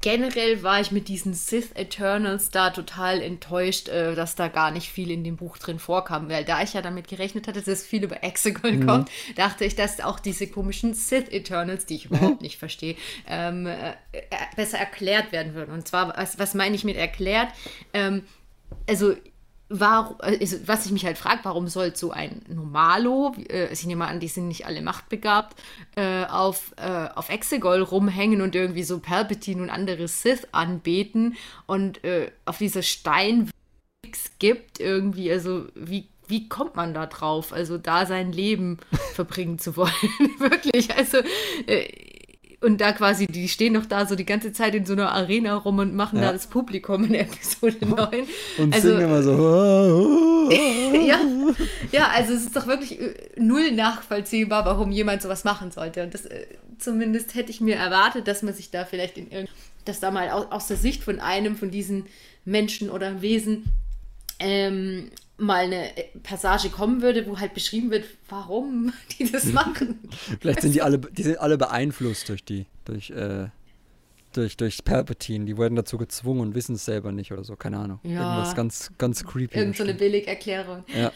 generell war ich mit diesen Sith Eternals da total enttäuscht, äh, dass da gar nicht viel in dem Buch drin vorkam. Weil da ich ja damit gerechnet hatte, dass es viel über Exegol mhm. kommt, dachte ich, dass auch diese komischen Sith Eternals, die ich [laughs] überhaupt nicht verstehe, ähm, äh, äh, besser erklärt werden würden. Und zwar, was, was meine ich mit erklärt? Ähm, also Warum, also was ich mich halt frage, warum soll so ein Normalo, äh, ich nehme an, die sind nicht alle machtbegabt, äh, auf, äh, auf Exegol rumhängen und irgendwie so Palpatine und andere Sith anbeten und äh, auf dieser Stein gibt irgendwie, also wie wie kommt man da drauf, also da sein Leben [laughs] verbringen zu wollen? [laughs] Wirklich, also äh, und da quasi, die stehen doch da so die ganze Zeit in so einer Arena rum und machen ja. da das Publikum in Episode [laughs] 9. Und also, singen immer so. [laughs] [laughs] ja, ja, also es ist doch wirklich äh, null nachvollziehbar, warum jemand sowas machen sollte. Und das äh, zumindest hätte ich mir erwartet, dass man sich da vielleicht in dass da mal aus, aus der Sicht von einem von diesen Menschen oder Wesen ähm, mal eine Passage kommen würde, wo halt beschrieben wird, warum [laughs] die das machen. Vielleicht sind die alle, die sind alle beeinflusst durch die, durch, äh, durch, durch Palpatine. Die wurden dazu gezwungen und wissen es selber nicht oder so, keine Ahnung. Ja. Irgendwas ganz, ganz creepy. Irgend so eine Billigerklärung. Ja.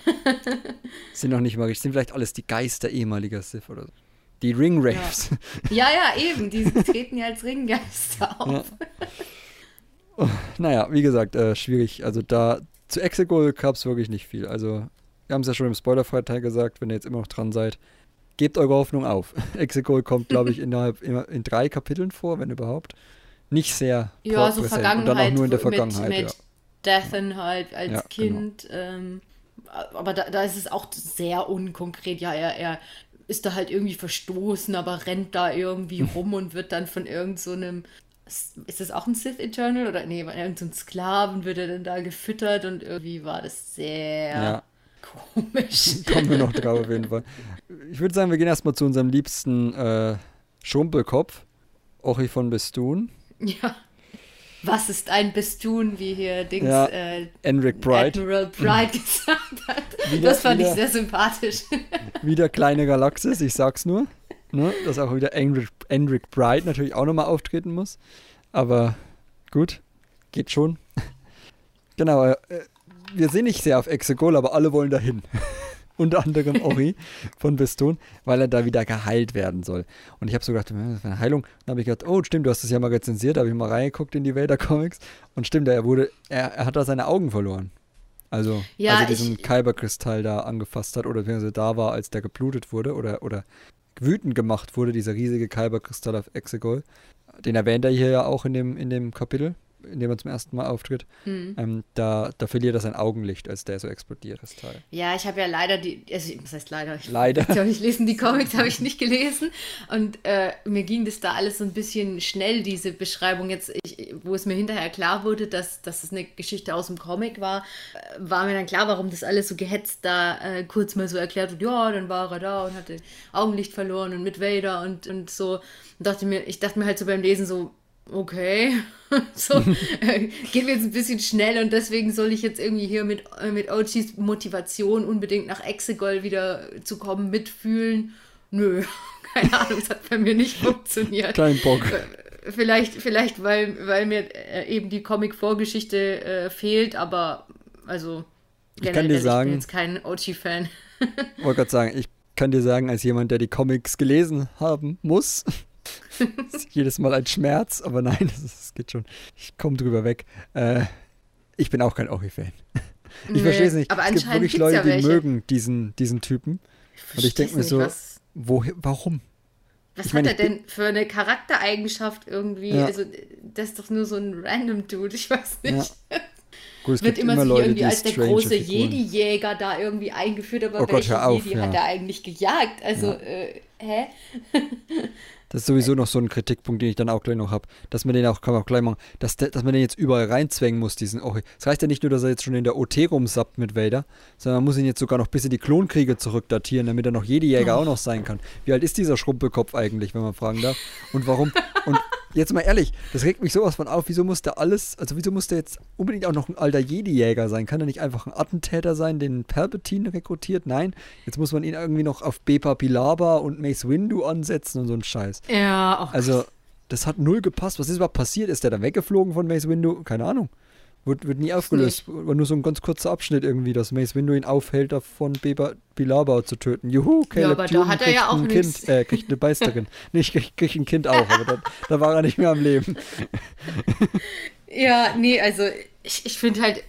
[laughs] sind noch nicht mal sind vielleicht alles die Geister ehemaliger Sith oder so. Die Ringwraiths. Ja. ja, ja, eben. Die [laughs] treten ja als Ringgeister auf. Ja. Oh, naja, wie gesagt, äh, schwierig. Also da zu Exegol gab es wirklich nicht viel. Also, wir haben es ja schon im Spoiler-Teil gesagt, wenn ihr jetzt immer noch dran seid. Gebt eure Hoffnung auf. [laughs] Exegol kommt, glaube ich, [laughs] innerhalb immer in drei Kapiteln vor, wenn überhaupt. Nicht sehr Ja, so Vergangenheit. Und dann auch nur in der Vergangenheit. Mit, mit ja. Dathan halt als ja, genau. Kind. Genau. Ähm, aber da, da ist es auch sehr unkonkret. Ja, er, er ist da halt irgendwie verstoßen, aber rennt da irgendwie [laughs] rum und wird dann von irgendeinem so ist das auch ein Sith Eternal oder nee, irgendein Sklaven wird er dann da gefüttert und irgendwie war das sehr ja. komisch. [laughs] Kommen wir noch drauf auf jeden Fall. Ich würde sagen, wir gehen erstmal zu unserem liebsten äh, Schumpelkopf, Ochi von Bestun. Ja. Was ist ein Bestun, wie hier Dings ja, äh, Enric Bright. Admiral Bright [laughs] gesagt hat. Wieder, das fand wieder, ich sehr sympathisch. [laughs] Wieder kleine Galaxis, ich sag's nur ne? dass auch wieder Enric, Enric Bright natürlich auch nochmal auftreten muss. Aber gut, geht schon. [laughs] genau, äh, wir sind nicht sehr auf Exegol, aber alle wollen dahin. [laughs] Unter anderem [laughs] Ori von Biston, weil er da wieder geheilt werden soll. Und ich habe so gedacht, das ist eine Heilung. Dann habe ich gedacht, oh, stimmt, du hast das ja mal rezensiert. Da habe ich mal reingeguckt in die Vader Comics. Und stimmt, er wurde, er, er hat da seine Augen verloren. Also, ja, als er diesen Kyberkristall da angefasst hat oder beziehungsweise da war, als der geblutet wurde oder, oder wütend gemacht wurde, dieser riesige Kyberkristall auf Exegol. Den erwähnt er hier ja auch in dem, in dem Kapitel in dem er zum ersten Mal auftritt, mhm. ähm, da, da verliert er sein Augenlicht, als der so explodiert, das Teil. Ja, ich habe ja leider die, also was heißt leider? Ich, leider. [laughs] Ich, ich lesen die Comics, habe ich nicht gelesen und äh, mir ging das da alles so ein bisschen schnell, diese Beschreibung jetzt, ich, wo es mir hinterher klar wurde, dass, dass es eine Geschichte aus dem Comic war, äh, war mir dann klar, warum das alles so gehetzt da äh, kurz mal so erklärt wird, ja, dann war er da und hatte Augenlicht verloren und mit Vader und, und so. Und dachte mir, ich dachte mir halt so beim Lesen so, okay, [laughs] so, äh, geht mir jetzt ein bisschen schnell und deswegen soll ich jetzt irgendwie hier mit, äh, mit OGs Motivation unbedingt nach Exegol wieder zu kommen, mitfühlen. Nö, [laughs] keine Ahnung, es hat bei mir nicht funktioniert. Kein Bock. Äh, vielleicht, vielleicht weil, weil mir äh, eben die Comic-Vorgeschichte äh, fehlt, aber also ich kann dir sagen, ich bin jetzt kein OG-Fan. [laughs] wollte gerade sagen, ich kann dir sagen, als jemand, der die Comics gelesen haben muss, jedes Mal ein Schmerz, aber nein, [laughs] das, geht schon. Ich komme drüber weg. Äh, ich bin auch kein Ori-Fan. Ich nee, verstehe es nicht. Aber es gibt wirklich Leute, ja die mögen diesen, diesen Typen. Ich Und ich denke mir so, was, wo, warum? Was ich hat er denn für eine Charaktereigenschaft irgendwie? Ja. Also, das ist doch nur so ein random Dude, ich weiß nicht. Ja. Gut, es wird immer, immer Leute, irgendwie als der große Jedi-Jäger da irgendwie eingeführt, aber oh welche auf, Jedi ja. hat er eigentlich gejagt? Also, äh, hä? [laughs] Das ist sowieso noch so ein Kritikpunkt, den ich dann auch gleich noch habe, dass man den auch, kann man auch gleich machen, dass, der, dass man den jetzt überall reinzwängen muss, diesen oh, Es reicht ja nicht nur, dass er jetzt schon in der OT rumsappt mit Vader, sondern man muss ihn jetzt sogar noch bis in die Klonkriege zurückdatieren, damit er noch jede Jäger oh. auch noch sein kann. Wie alt ist dieser Schrumpelkopf eigentlich, wenn man fragen darf? Und warum? Und [laughs] jetzt mal ehrlich, das regt mich sowas von auf. Wieso muss der alles, also wieso muss der jetzt unbedingt auch noch ein alter Jedi-Jäger sein? Kann er nicht einfach ein Attentäter sein, den Palpatine rekrutiert? Nein, jetzt muss man ihn irgendwie noch auf Bepa Pilaba und Mace Windu ansetzen und so ein Scheiß. Ja, auch. Also, das hat null gepasst. Was ist überhaupt passiert? Ist der dann weggeflogen von Mace Windu? Keine Ahnung. Wird, wird nie aufgelöst. War nur so ein ganz kurzer Abschnitt irgendwie, dass Mace Windu ihn aufhält, davon Beba Bilabau zu töten. Juhu, Caleb ja, aber da hat er ja auch ein Kind, äh, kriegt eine Beisterin. [laughs] nee, ich krieg, krieg ein Kind auch, aber da, da war er nicht mehr am Leben. [laughs] ja, nee, also ich, ich finde halt,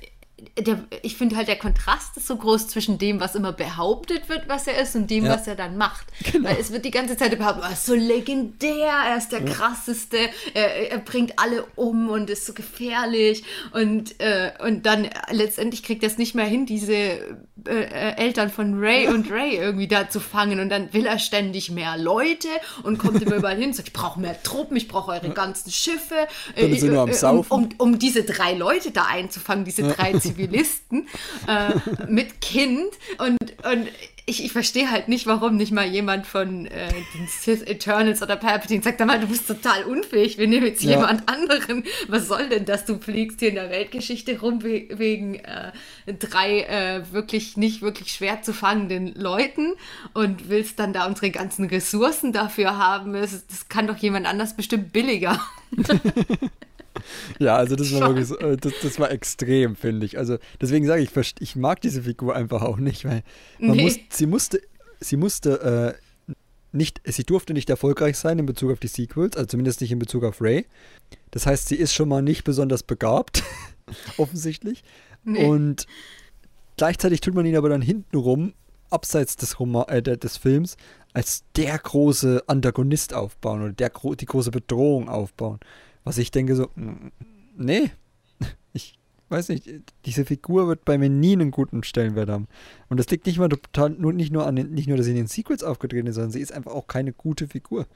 der, ich finde halt, der Kontrast ist so groß zwischen dem, was immer behauptet wird, was er ist, und dem, Ja. was er dann macht. Genau. Weil es wird die ganze Zeit behauptet, er ist so legendär, er ist der krasseste, er, er bringt alle um und ist so gefährlich. Und, äh, und dann letztendlich kriegt er es nicht mehr hin, diese äh, äh, Eltern von Ray und Ray irgendwie da zu fangen. Und dann will er ständig mehr Leute und kommt immer überall hin und sagt, ich brauche mehr Truppen, ich brauche eure ganzen Schiffe. Nur am um, um, um diese drei Leute da einzufangen, diese drei Zivilisten äh, mit Kind. Und, und ich, ich verstehe halt nicht, warum nicht mal jemand von äh, den Sith Eternals oder Palpatine sagt, sag mal, du bist total unfähig, wir nehmen jetzt Ja. jemand anderen. Was soll denn das? Du fliegst hier in der Weltgeschichte rum we wegen äh, drei äh, wirklich nicht wirklich schwer zu fangenden Leuten und willst dann da unsere ganzen Ressourcen dafür haben. Das, das kann doch jemand anders bestimmt billiger. [laughs] Ja, also das war wirklich so, äh, das, das war extrem, finde ich. Also deswegen sage ich, ich, mag diese Figur einfach auch nicht, weil man Nee. muss, sie musste, sie musste äh, nicht, sie durfte nicht erfolgreich sein in Bezug auf die Sequels, also zumindest nicht in Bezug auf Ray. Das heißt, sie ist schon mal nicht besonders begabt, [laughs] offensichtlich. Nee. Und gleichzeitig tut man ihn aber dann hintenrum, abseits des, Roma äh, des Films, als der große Antagonist aufbauen oder der, die große Bedrohung aufbauen. Was ich denke so, mm, nee, [laughs] ich weiß nicht, diese Figur wird bei mir nie einen guten Stellenwert haben. Und das liegt nicht mal total, nur, nicht, nur an den, nicht nur, dass sie in den Sequels aufgetreten ist, sondern sie ist einfach auch keine gute Figur.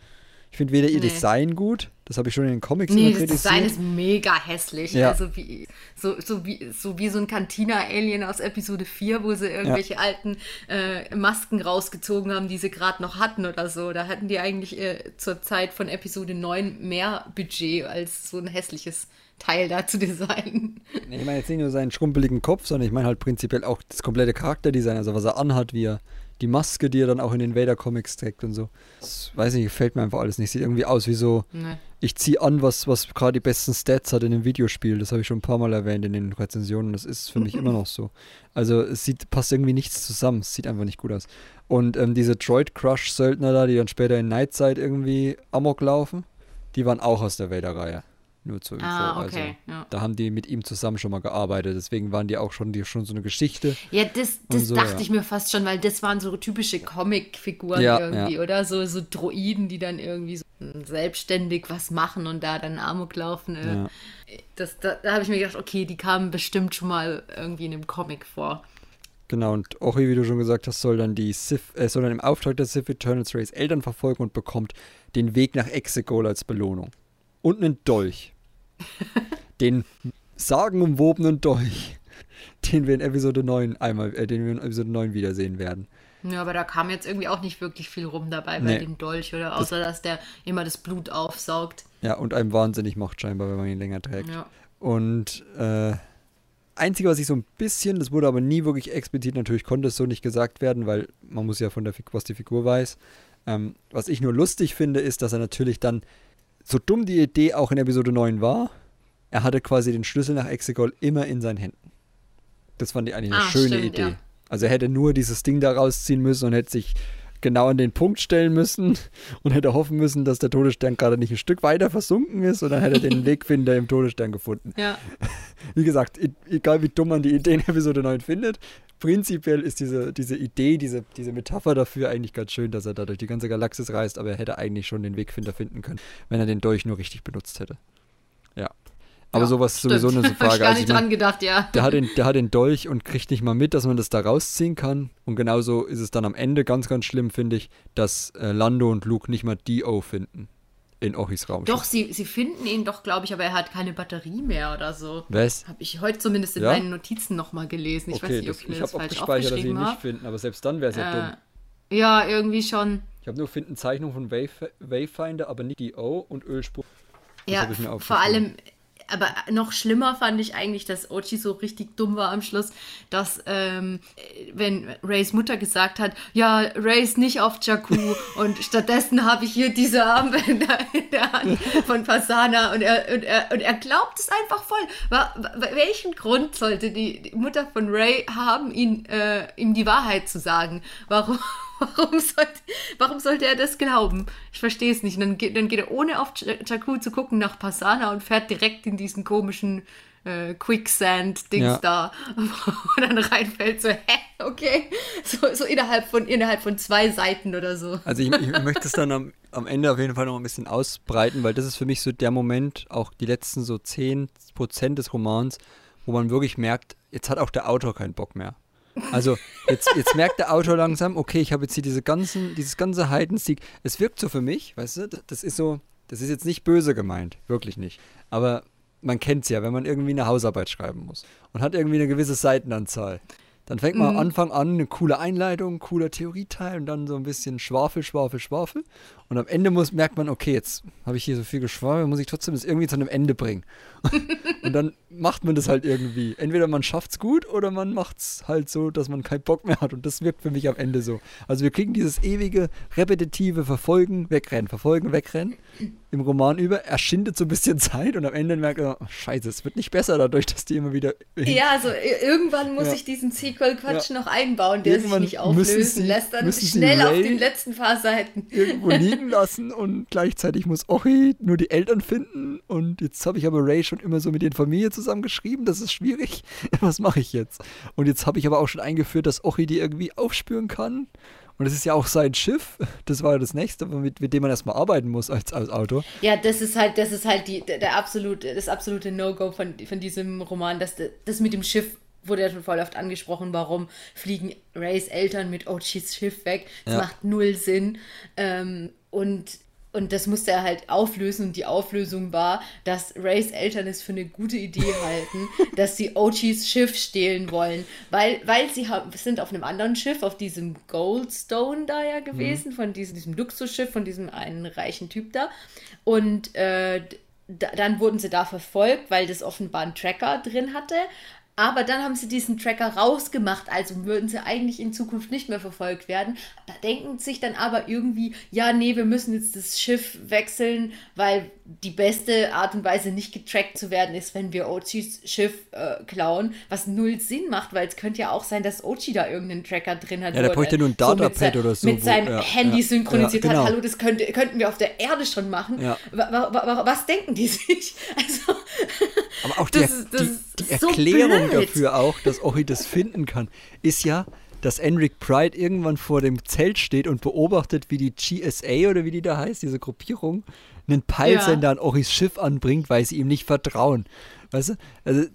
Ich finde weder ihr Nee. Design gut, das habe ich schon in den Comics Nee, immer das Design kritisiert. ist mega hässlich. Ja. Also wie, so, so, wie, so wie so ein Cantina-Alien aus Episode 4, wo sie irgendwelche alten äh, Masken rausgezogen haben, die sie gerade noch hatten oder so. Da hatten die eigentlich äh, zur Zeit von Episode 9 mehr Budget, als so ein hässliches Teil da zu designen. Nee, ich meine jetzt nicht nur seinen schrumpeligen Kopf, sondern ich meine halt prinzipiell auch das komplette Charakterdesign, also was er anhat, wie er die Maske, die er dann auch in den Vader-Comics trägt und so. Das weiß nicht, gefällt mir einfach alles nicht. Sieht irgendwie aus wie so, Nee. ich ziehe an, was, was gerade die besten Stats hat in einem Videospiel. Das habe ich schon ein paar Mal erwähnt in den Rezensionen. Das ist für mich [laughs] immer noch so. Also es sieht, passt irgendwie nichts zusammen. Es sieht einfach nicht gut aus. Und ähm, diese Droid Crush-Söldner da, die dann später in Nightside irgendwie Amok laufen, die waren auch aus der Vader-Reihe. Nur zur Info. Ah, Also, okay, ja. da haben die mit ihm zusammen schon mal gearbeitet. Deswegen waren die auch schon, die schon so eine Geschichte. Ja, das, das so, dachte ja. ich mir fast schon, weil das waren so typische Comic-Figuren Ja, irgendwie, oder? So, so Droiden, die dann irgendwie so selbstständig was machen und da dann Amok laufen. Äh, das, da da habe ich mir gedacht, okay, die kamen bestimmt schon mal irgendwie in einem Comic vor. Genau, und Ori, wie du schon gesagt hast, soll dann die Sith, äh, soll dann im Auftrag der Sith Eternals Rays Eltern verfolgen und bekommt den Weg nach Exegol als Belohnung. Und einen Dolch. [laughs] den sagenumwobenen Dolch, den wir in Episode 9 einmal, äh, den wir in Episode 9 wiedersehen werden. Ja, aber da kam jetzt irgendwie auch nicht wirklich viel rum dabei bei Nee. dem Dolch, oder? Außer, dass der immer das Blut aufsaugt. Ja, und einem wahnsinnig macht scheinbar, wenn man ihn länger trägt. Ja. Und äh, einzige, was ich so ein bisschen, das wurde aber nie wirklich explizit, natürlich konnte es so nicht gesagt werden, weil man muss ja von der Figur, was die Figur weiß. Ähm, was ich nur lustig finde, ist, dass er natürlich dann, so dumm die Idee auch in Episode 9 war, er hatte quasi den Schlüssel nach Exegol immer in seinen Händen. Das fand ich eigentlich eine Ah, schöne stimmt, Idee. ja. Also er hätte nur dieses Ding da rausziehen müssen und hätte sich genau an den Punkt stellen müssen [laughs] und hätte hoffen müssen, dass der Todesstern gerade nicht ein Stück weiter versunken ist und dann hätte er den [laughs] Wegfinder im Todesstern gefunden. Ja. Wie gesagt, egal wie dumm man die Idee in Episode 9 findet, prinzipiell ist diese, diese Idee, diese, diese Metapher dafür eigentlich ganz schön, dass er da durch die ganze Galaxis reist, aber er hätte eigentlich schon den Wegfinder finden können, wenn er den Dolch nur richtig benutzt hätte. Ja. Aber Ja, sowas ist sowieso eine [laughs] Hab ich Frage. gar Also nicht ich mein, dran gedacht, ja. der hat, den, der hat den Dolch und kriegt nicht mal mit, dass man das da rausziehen kann. Und genauso ist es dann am Ende ganz, ganz schlimm, finde ich, dass äh, Lando und Luke nicht mal Dio finden in Ochis Raum. Doch, sie, sie finden ihn doch, glaube ich, aber er hat keine Batterie mehr oder so. Was? Habe ich heute zumindest in Ja? meinen Notizen nochmal gelesen. Ich weiß nicht, ob das, ich mir ich das habe auch falsch gespeichert, dass sie ihn aufgeschrieben nicht finden, aber selbst dann wäre es ja dumm. Äh, ja, irgendwie schon. Ich habe nur finden Zeichnung von Wayf Wayfinder, aber nicht Dio und Ölspur. Das Ja, hab vor allem, aber noch schlimmer fand ich eigentlich, dass Ochi so richtig dumm war am Schluss, dass ähm, wenn Rays Mutter gesagt hat, ja, Ray ist nicht auf Jakku [laughs] und stattdessen habe ich hier diese Armbänder [laughs] in der Hand von Pasana und er, und er, und er glaubt es einfach voll. Wa- wa- welchen Grund sollte die, die Mutter von Ray haben, ihn, äh, ihm die Wahrheit zu sagen? Warum? Warum sollte, warum sollte er das glauben? Ich verstehe es nicht. Und dann geht, dann geht er ohne auf Jakku zu gucken nach Pasana und fährt direkt in diesen komischen äh, Quicksand-Dings Ja. da, [laughs] wo dann reinfällt, so, hä, okay, so, so innerhalb, von, innerhalb von zwei Seiten oder so. Also ich, ich möchte es dann am, am Ende auf jeden Fall noch ein bisschen ausbreiten, weil das ist für mich so der Moment, auch die letzten so 10% des Romans, wo man wirklich merkt, jetzt hat auch der Autor keinen Bock mehr. Also jetzt, jetzt merkt der Autor langsam, okay, ich habe jetzt hier diese ganzen, dieses ganze Heidensieg. Es wirkt so für mich, weißt du, das ist so, das ist jetzt nicht böse gemeint, wirklich nicht. Aber man kennt es ja, wenn man irgendwie eine Hausarbeit schreiben muss und hat irgendwie eine gewisse Seitenanzahl. Dann fängt man am Anfang an, eine coole Einleitung, cooler Theorieteil und dann so ein bisschen Schwafel, Schwafel, Schwafel. Und am Ende muss, merkt man, okay, jetzt habe ich hier so viel geschwafelt, muss ich trotzdem das irgendwie zu einem Ende bringen. [laughs] und dann macht man das halt irgendwie. Entweder man schafft es gut oder man macht es halt so, dass man keinen Bock mehr hat. Und das wirkt für mich am Ende so. Also wir kriegen dieses ewige, repetitive Verfolgen, Wegrennen, Verfolgen, Wegrennen im Roman über. Er schindet so ein bisschen [laughs] Zeit und am Ende merkt er, oh, scheiße, es wird nicht besser dadurch, dass die immer wieder Ja, also irgendwann muss Ja. ich diesen Sequel-Quatsch Ja. noch einbauen, der Irgendwann sich nicht auflösen lässt, dann schnell auf den letzten paar Seiten. irgendwo liegen lassen und gleichzeitig muss Ori nur die Eltern finden und jetzt habe ich aber Ray schon immer so mit den Familien zusammengeschrieben, das ist schwierig. [laughs] Was mache ich jetzt? Und jetzt habe ich aber auch schon eingeführt, dass Ori die irgendwie aufspüren kann. Und das ist ja auch sein Schiff. Das war ja das nächste, mit, mit dem man erstmal arbeiten muss als, als Autor. Ja, das ist halt, das ist halt die, der, der absolute, das absolute No-Go von, von diesem Roman. Das, das mit dem Schiff wurde ja schon voll oft angesprochen, warum fliegen Rays Eltern mit Ochis Schiff weg. Das Ja. macht null Sinn. Ähm, und, und das musste er halt auflösen. Und die Auflösung war, dass Rays Eltern es für eine gute Idee halten, [laughs] dass sie Ochis Schiff stehlen wollen. Weil, weil sie sind auf einem anderen Schiff, auf diesem Goldstone da ja gewesen, von diesem, diesem Luxusschiff, von diesem einen reichen Typ da. Und äh, dann wurden sie da verfolgt, weil das offenbar einen Tracker drin hatte. Aber dann haben sie diesen Tracker rausgemacht, also würden sie eigentlich in Zukunft nicht mehr verfolgt werden. Da denken sich dann aber irgendwie, ja, nee, wir müssen jetzt das Schiff wechseln, weil die beste Art und Weise, nicht getrackt zu werden, ist, wenn wir Ochis Schiff äh, klauen, was null Sinn macht, weil es könnte ja auch sein, dass Ochi da irgendeinen Tracker drin hat. Ja, der er bräuchte nur ein mit Datapad sein- oder so, Mit seinem ja, Handy ja, synchronisiert ja, genau. hat. Hallo, das könnte, könnten wir auf der Erde schon machen. Ja. Wa wa wa was denken die sich? [laughs] Also, Aber auch die, Das ist- das die, die so Erklärung blöd. dafür auch, dass Ori das finden kann, ist ja, dass Enric Pride irgendwann vor dem Zelt steht und beobachtet, wie die GSA oder wie die da heißt, diese Gruppierung, einen Peilsender an Oris Schiff anbringt, weil sie ihm nicht vertrauen. Weißt du? Also,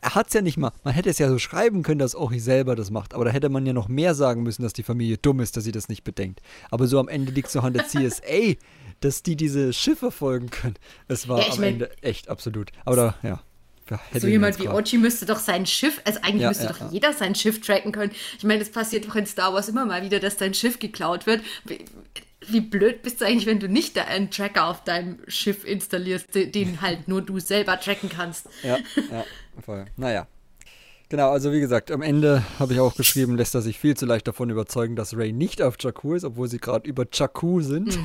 er hat es ja nicht mal. Man hätte es ja so schreiben können, dass Ori selber das macht. Aber da hätte man ja noch mehr sagen müssen, dass die Familie dumm ist, dass sie das nicht bedenkt. Aber so am Ende liegt es noch an der CSA, [laughs] dass die diese Schiffe folgen können. Es war Ja, am mein- Ende echt absolut. Aber da, ja. So jemand wie Ochi müsste doch sein Schiff, also eigentlich Ja, müsste ja, doch ja. jeder sein Schiff tracken können. Ich meine, das passiert doch in Star Wars immer mal wieder, dass dein Schiff geklaut wird. Wie, wie blöd bist du eigentlich, wenn du nicht da einen Tracker auf deinem Schiff installierst, de- den halt nur du selber tracken kannst? Ja, [laughs] ja, voll. Naja. Genau, also wie gesagt, am Ende habe ich auch geschrieben, lässt er sich viel zu leicht davon überzeugen, dass Ray nicht auf Jakku ist, obwohl sie gerade über Jakku sind.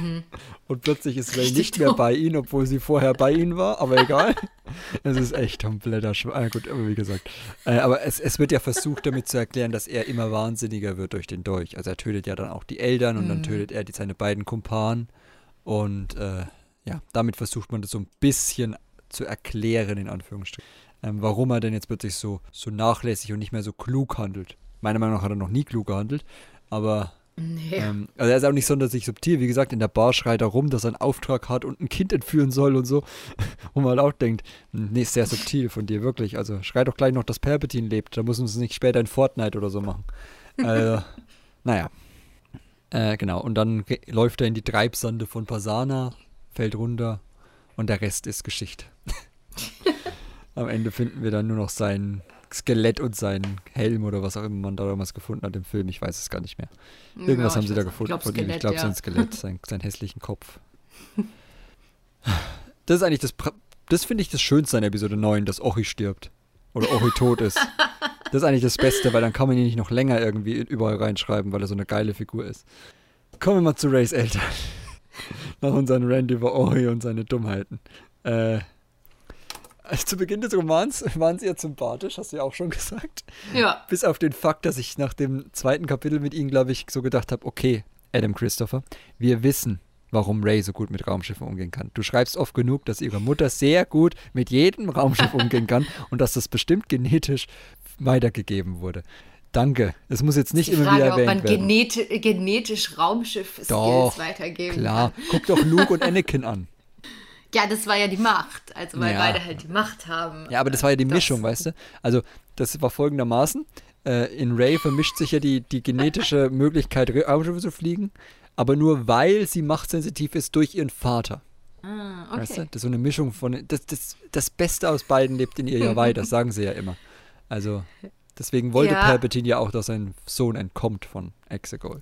Und plötzlich ist Ray Richtig nicht mehr dumm. bei ihnen, obwohl sie vorher bei ihnen war, aber egal. [laughs] es ist echt kompletter Schwein. gut, aber wie gesagt. Äh, aber es, es wird ja versucht, damit zu erklären, dass er immer wahnsinniger wird durch den Dolch. Also er tötet ja dann auch die Eltern und dann tötet er die, seine beiden Kumpanen. Und äh, ja, damit versucht man das so ein bisschen zu erklären, in Anführungsstrichen ähm, warum er denn jetzt plötzlich so, so nachlässig und nicht mehr so klug handelt. Meiner Meinung nach hat er noch nie klug gehandelt, aber Nee. ähm, also er ist auch nicht sonderlich subtil. Wie gesagt, in der Bar schreit er rum, dass er einen Auftrag hat und ein Kind entführen soll und so. [laughs] Wo man halt auch denkt, hm, nee, ist sehr subtil von dir, wirklich. Also schrei doch gleich noch, dass Palpatine lebt. Da muss man es nicht später in Fortnite oder so machen. Also, [laughs] naja. Äh, genau, und dann läuft er in die Treibsande von Pasana, fällt runter und der Rest ist Geschichte. [laughs] Am Ende finden wir dann nur noch sein Skelett und seinen Helm oder was auch immer man da damals gefunden hat im Film. Ich weiß es gar nicht mehr. Irgendwas Ja, haben sie da gefunden glaub, von ihm. Ich Skelett, glaube, ja. sein Skelett, sein, [laughs] seinen hässlichen Kopf. Das ist eigentlich das, das finde ich das Schönste an Episode 9, dass Ochi stirbt. Oder Ochi tot ist. [laughs] Das ist eigentlich das Beste, weil dann kann man ihn nicht noch länger irgendwie überall reinschreiben, weil er so eine geile Figur ist. Kommen wir mal zu Rays Eltern. [laughs] Nach unseren Rant über Ori und seine Dummheiten. Äh, [laughs] zu Beginn des Romans waren sie ja sympathisch, hast du ja auch schon gesagt. Ja. Bis auf den Fakt, dass ich nach dem zweiten Kapitel mit ihnen, glaube ich, so gedacht habe, okay, Adam Christopher, wir wissen, warum Ray so gut mit Raumschiffen umgehen kann. Du schreibst oft genug, dass ihre Mutter sehr gut mit jedem Raumschiff [laughs] umgehen kann und dass das bestimmt genetisch weitergegeben wurde. Danke. Es muss jetzt nicht immer Frage, wieder ob man erwähnt werden. geneti genetisch Raumschiff-Skills Doch, weitergeben Klar, kann. guck doch Luke und Anakin an. [laughs] Ja, das war ja die Macht. Also, weil Ja. beide halt die Macht haben. Ja, aber das war ja die Das- Mischung, weißt du? Also, das war folgendermaßen. Äh, in Ray vermischt sich ja die, die genetische [laughs] Möglichkeit, Raumschiffe zu fliegen, aber nur weil sie machtsensitiv ist durch ihren Vater. Ah, Weißt du? okay. Das ist so eine Mischung von. Das, das, das Beste aus beiden lebt in ihr ja [laughs] weiter, das sagen sie ja immer. Also, deswegen wollte Ja. Palpatine ja auch, dass sein Sohn entkommt von Exegol.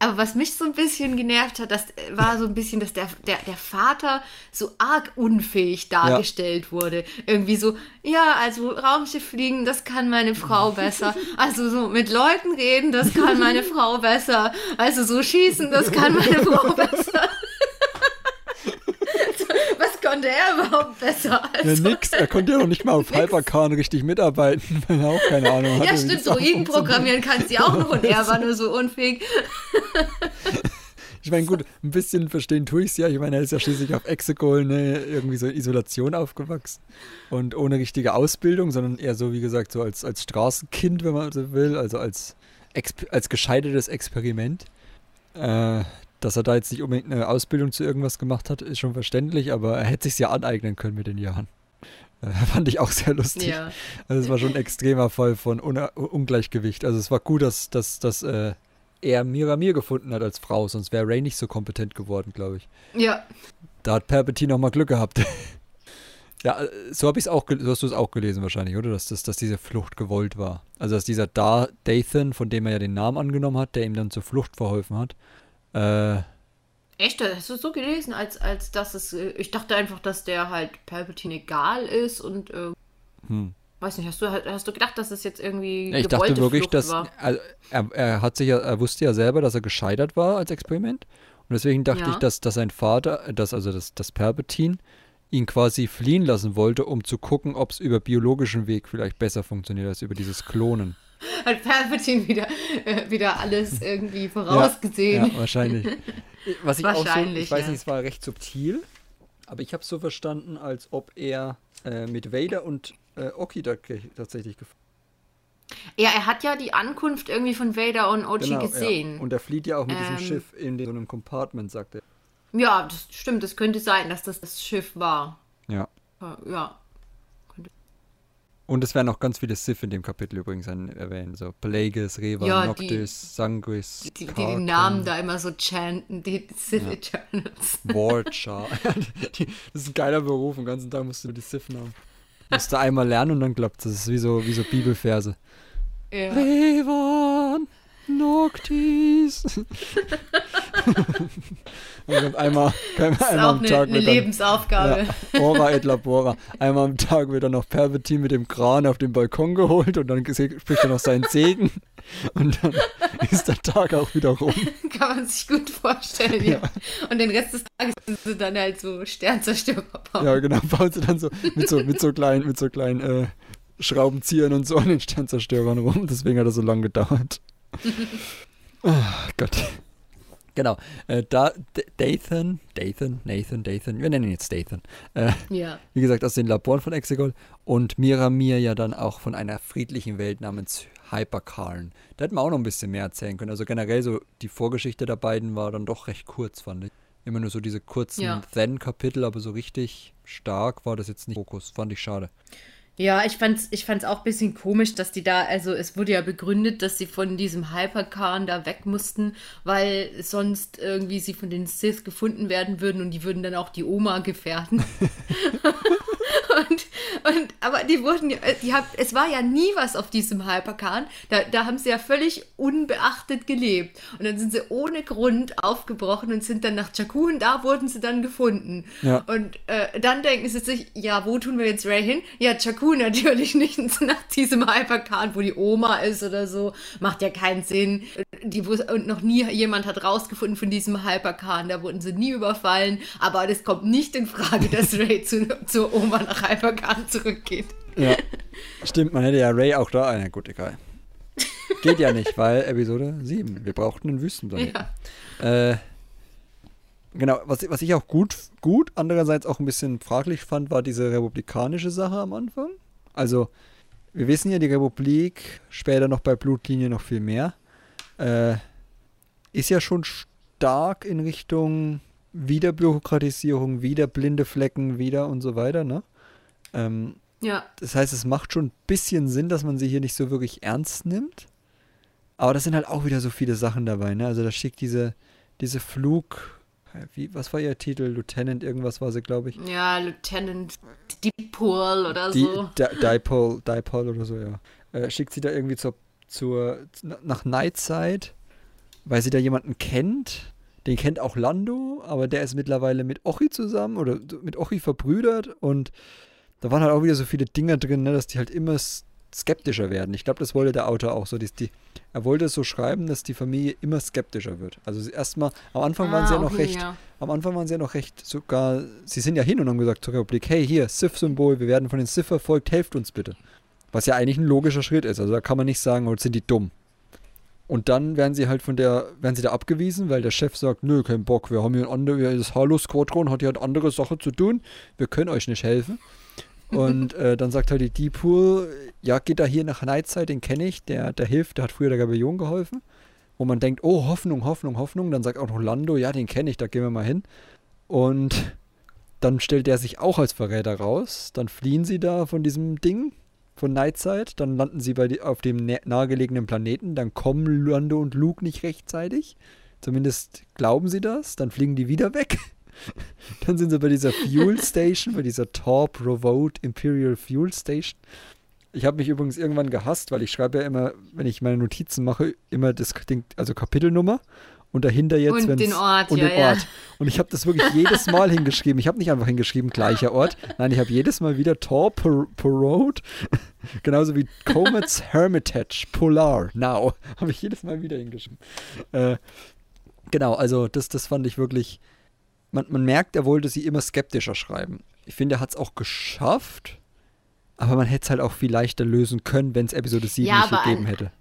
Aber was mich so ein bisschen genervt hat, das war so ein bisschen, dass der, der, der Vater so arg unfähig dargestellt wurde. Irgendwie so, ja, also Raumschiff fliegen, das kann meine Frau besser. Also so mit Leuten reden, das kann meine Frau besser. Also so schießen, das kann meine Frau besser. [laughs] Konnte er überhaupt besser? Ja, Also, nix. Er konnte ja noch nicht mal auf Hypercarn richtig mitarbeiten, [laughs] weil er auch keine Ahnung hatte. ja, stimmt, funktioniert. programmieren kann sie auch noch und er war nur so unfähig. [laughs] Ich meine, gut, ein bisschen verstehen tue ich es ja. Ich meine, er ist ja schließlich auf Exegol, ne, irgendwie so in Isolation aufgewachsen. Und ohne richtige Ausbildung, sondern eher so, wie gesagt, so als, als Straßenkind, wenn man so will, also als, als gescheitertes Experiment. Äh, dass er da jetzt nicht unbedingt eine Ausbildung zu irgendwas gemacht hat, ist schon verständlich, aber er hätte sich ja aneignen können mit den Jahren. [laughs] Äh, fand ich auch sehr lustig. Ja. Also es war schon ein extremer Fall von Un Ungleichgewicht. Also es war gut, dass, dass, dass äh, er Miramir gefunden hat als Frau, sonst wäre Ray nicht so kompetent geworden, glaube ich. Ja, Da hat Palpatine noch mal Glück gehabt. [laughs] ja, äh, so habe ich es auch, so hast du es auch gelesen wahrscheinlich, oder? Dass, das, dass diese Flucht gewollt war. Also dass dieser da Dathan, von dem er ja den Namen angenommen hat, der ihm dann zur Flucht verholfen hat, äh, Echt? Hast du so gelesen, als, als dass es. äh, Ich dachte einfach, dass der halt Palpatine egal ist und. Äh, Hm. Weiß nicht, hast du, hast du gedacht, dass es jetzt irgendwie. ich dachte wirklich, Flucht dass also, er, er hat sich ja, er wusste ja selber, dass er gescheitert war als Experiment. Und deswegen dachte Ja. ich, dass, dass sein Vater, dass also das, das Palpatine ihn quasi fliehen lassen wollte, um zu gucken, ob es über biologischen Weg vielleicht besser funktioniert als über dieses Klonen. [laughs] Hat Palpatine wieder, äh, wieder alles irgendwie vorausgesehen. Ja, wahrscheinlich. Was ich auch so, Wahrscheinlich, ich weiß ja. nicht, es war recht subtil, aber ich habe es so verstanden, als ob er äh, mit Vader und äh, Oki tatsächlich gefunden Ja, er hat ja die Ankunft irgendwie von Vader und Ochi Genau, gesehen. Ja. Und er flieht ja auch mit Ähm. diesem Schiff in so einem Compartment, sagt er. Ja, das stimmt. Das könnte sein, dass das das Schiff war. Ja. Ja. Und es werden noch ganz viele Sith in dem Kapitel übrigens an- erwähnt. So Plagueis, Reva, Ja, die- Noctis, Sanguis, Die, die, die Namen da immer so chanten, die Sith Eternals. [laughs] Warchar. [laughs] Die- das ist ein geiler Beruf. Den ganzen Tag musst du die Sith-Namen. Musst du einmal lernen und dann klappt es. Das ist wie so, wie so Bibelverse. Ja. Revan, Noctis. [laughs] und dann einmal, einmal, Das ist einmal auch am eine, Tag eine wird dann, Lebensaufgabe. Ja, Ora et labora. Einmal am Tag wird dann noch Palpatine mit dem Kran auf den Balkon geholt und dann spricht er noch seinen Segen. Und dann ist der Tag auch wieder rum. [laughs] Kann man sich gut vorstellen, ja. Und den Rest des Tages sind sie dann halt so Sternzerstörer bauen. Ja, genau, baut sie dann so mit so, mit so kleinen, mit so kleinen äh, Schraubenziehern und so an den Sternzerstörern rum. Deswegen hat das so lange gedauert. Oh [laughs] Gott. Genau. Äh, da, Dathan, Dathan, Nathan, Dathan, wir nennen ihn jetzt Dathan. Äh, Ja. wie gesagt, aus den Laboren von Exegol und Miramir ja dann auch von einer friedlichen Welt namens Hyperkarn. Da hätten wir auch noch ein bisschen mehr erzählen können. Also generell so die Vorgeschichte der beiden war dann doch recht kurz, fand ich. Immer nur so diese kurzen Ja. Then-Kapitel, aber so richtig stark war das jetzt nicht Fokus. Fand ich schade. Ja, ich fand's, ich fand's auch ein bisschen komisch, dass die da, also es wurde ja begründet, dass sie von diesem Hypercarn da weg mussten, weil sonst irgendwie sie von den Sith gefunden werden würden und die würden dann auch die Oma gefährden. [laughs] und, und, aber die wurden, ja- die hab, es war ja nie was auf diesem Hypercarn. Da, da haben sie ja völlig unbeachtet gelebt. Und dann sind sie ohne Grund aufgebrochen und sind dann nach Jakku und da wurden sie dann gefunden. Ja. Und äh, dann denken sie sich, ja, wo tun wir jetzt Ray hin? Ja, Jakku natürlich [laughs] nicht nach diesem Hypercard, wo die Oma ist oder so. Macht ja keinen Sinn. Die, und noch nie jemand hat rausgefunden von diesem Hypercard. Da wurden sie nie überfallen. Aber das kommt nicht in Frage, dass [laughs] Ray zu, zur Oma nach Hypercard zurückgeht. Ja. [laughs] Stimmt, man hätte ja Ray auch da. Na gut, egal. Geht ja nicht, weil Episode 7. Wir brauchten einen Wüstenplaneten. Ja. Äh, Genau, was, was ich auch gut, gut, andererseits auch ein bisschen fraglich fand, war diese republikanische Sache am Anfang. Also, wir wissen ja, die Republik, später noch bei Blutlinie noch viel mehr, äh, ist ja schon stark in Richtung Wiederbürokratisierung, wieder blinde Flecken, wieder und so weiter, ne? Ähm, ja. Das heißt, es macht schon ein bisschen Sinn, dass man sie hier nicht so wirklich ernst nimmt. Aber das sind halt auch wieder so viele Sachen dabei, ne? Also da schickt diese, diese Flug, wie, was war ihr Titel? Lieutenant, irgendwas war sie, glaube ich. Ja, Lieutenant Dipole oder Die, so. Di Dipole, Dipole oder so, ja. Äh, schickt sie da irgendwie zur, zur, nach Nightside, weil sie da jemanden kennt. Den kennt auch Lando, aber der ist mittlerweile mit Ochi zusammen oder mit Ochi verbrüdert und da waren halt auch wieder so viele Dinge drin, ne, dass die halt immer skeptischer werden. Ich glaube, das wollte der Autor auch so. Die, die, er wollte es so schreiben, dass die Familie immer skeptischer wird. Also erstmal, am Anfang Ah, waren sie ja noch okay, recht, ja. am Anfang waren sie ja noch recht sogar, sie sind ja hin und haben gesagt zur Republik, hey, hier, Sith-Symbol, wir werden von den Sith verfolgt, helft uns bitte. Was ja eigentlich ein logischer Schritt ist. Also da kann man nicht sagen, oh, sind die dumm. Und dann werden sie halt von der, werden sie da abgewiesen, weil der Chef sagt, nö, kein Bock, wir haben hier ein anderes, das Halo-Squadron hat hier eine andere Sache zu tun, wir können euch nicht helfen. Und äh, dann sagt halt die Deepool, ja, geht da hier nach Nightside, den kenne ich, der, der hilft, der hat früher der Rebellion geholfen. Wo man denkt, oh, Hoffnung, Hoffnung, Hoffnung. Dann sagt auch noch Lando, ja, den kenne ich, da gehen wir mal hin. Und dann stellt der sich auch als Verräter raus. Dann fliehen sie da von diesem Ding, von Nightside. Dann landen sie bei auf dem nahegelegenen Planeten. Dann kommen Lando und Luke nicht rechtzeitig. Zumindest glauben sie das. Dann fliegen die wieder weg. [laughs] Dann sind sie bei dieser Fuel [laughs] Station, bei dieser Torp Rovode Imperial Fuel Station. Ich habe mich übrigens irgendwann gehasst, weil ich schreibe ja immer, wenn ich meine Notizen mache, immer das Ding, also Kapitelnummer und dahinter jetzt Und den Ort, und ja, den ja. Ort. Und ich habe das wirklich jedes Mal hingeschrieben. Ich habe nicht einfach hingeschrieben gleicher Ort. Nein, ich habe jedes Mal wieder Torp Road, [laughs] genauso wie Comets Hermitage Polar Now, [laughs] habe ich jedes Mal wieder hingeschrieben. Äh, genau, also das, das fand ich wirklich. Man, man merkt, er wollte sie immer skeptischer schreiben. Ich finde, er hat es auch geschafft, aber man hätte es halt auch viel leichter lösen können, wenn es Episode 7 Ja, nicht gegeben hätte.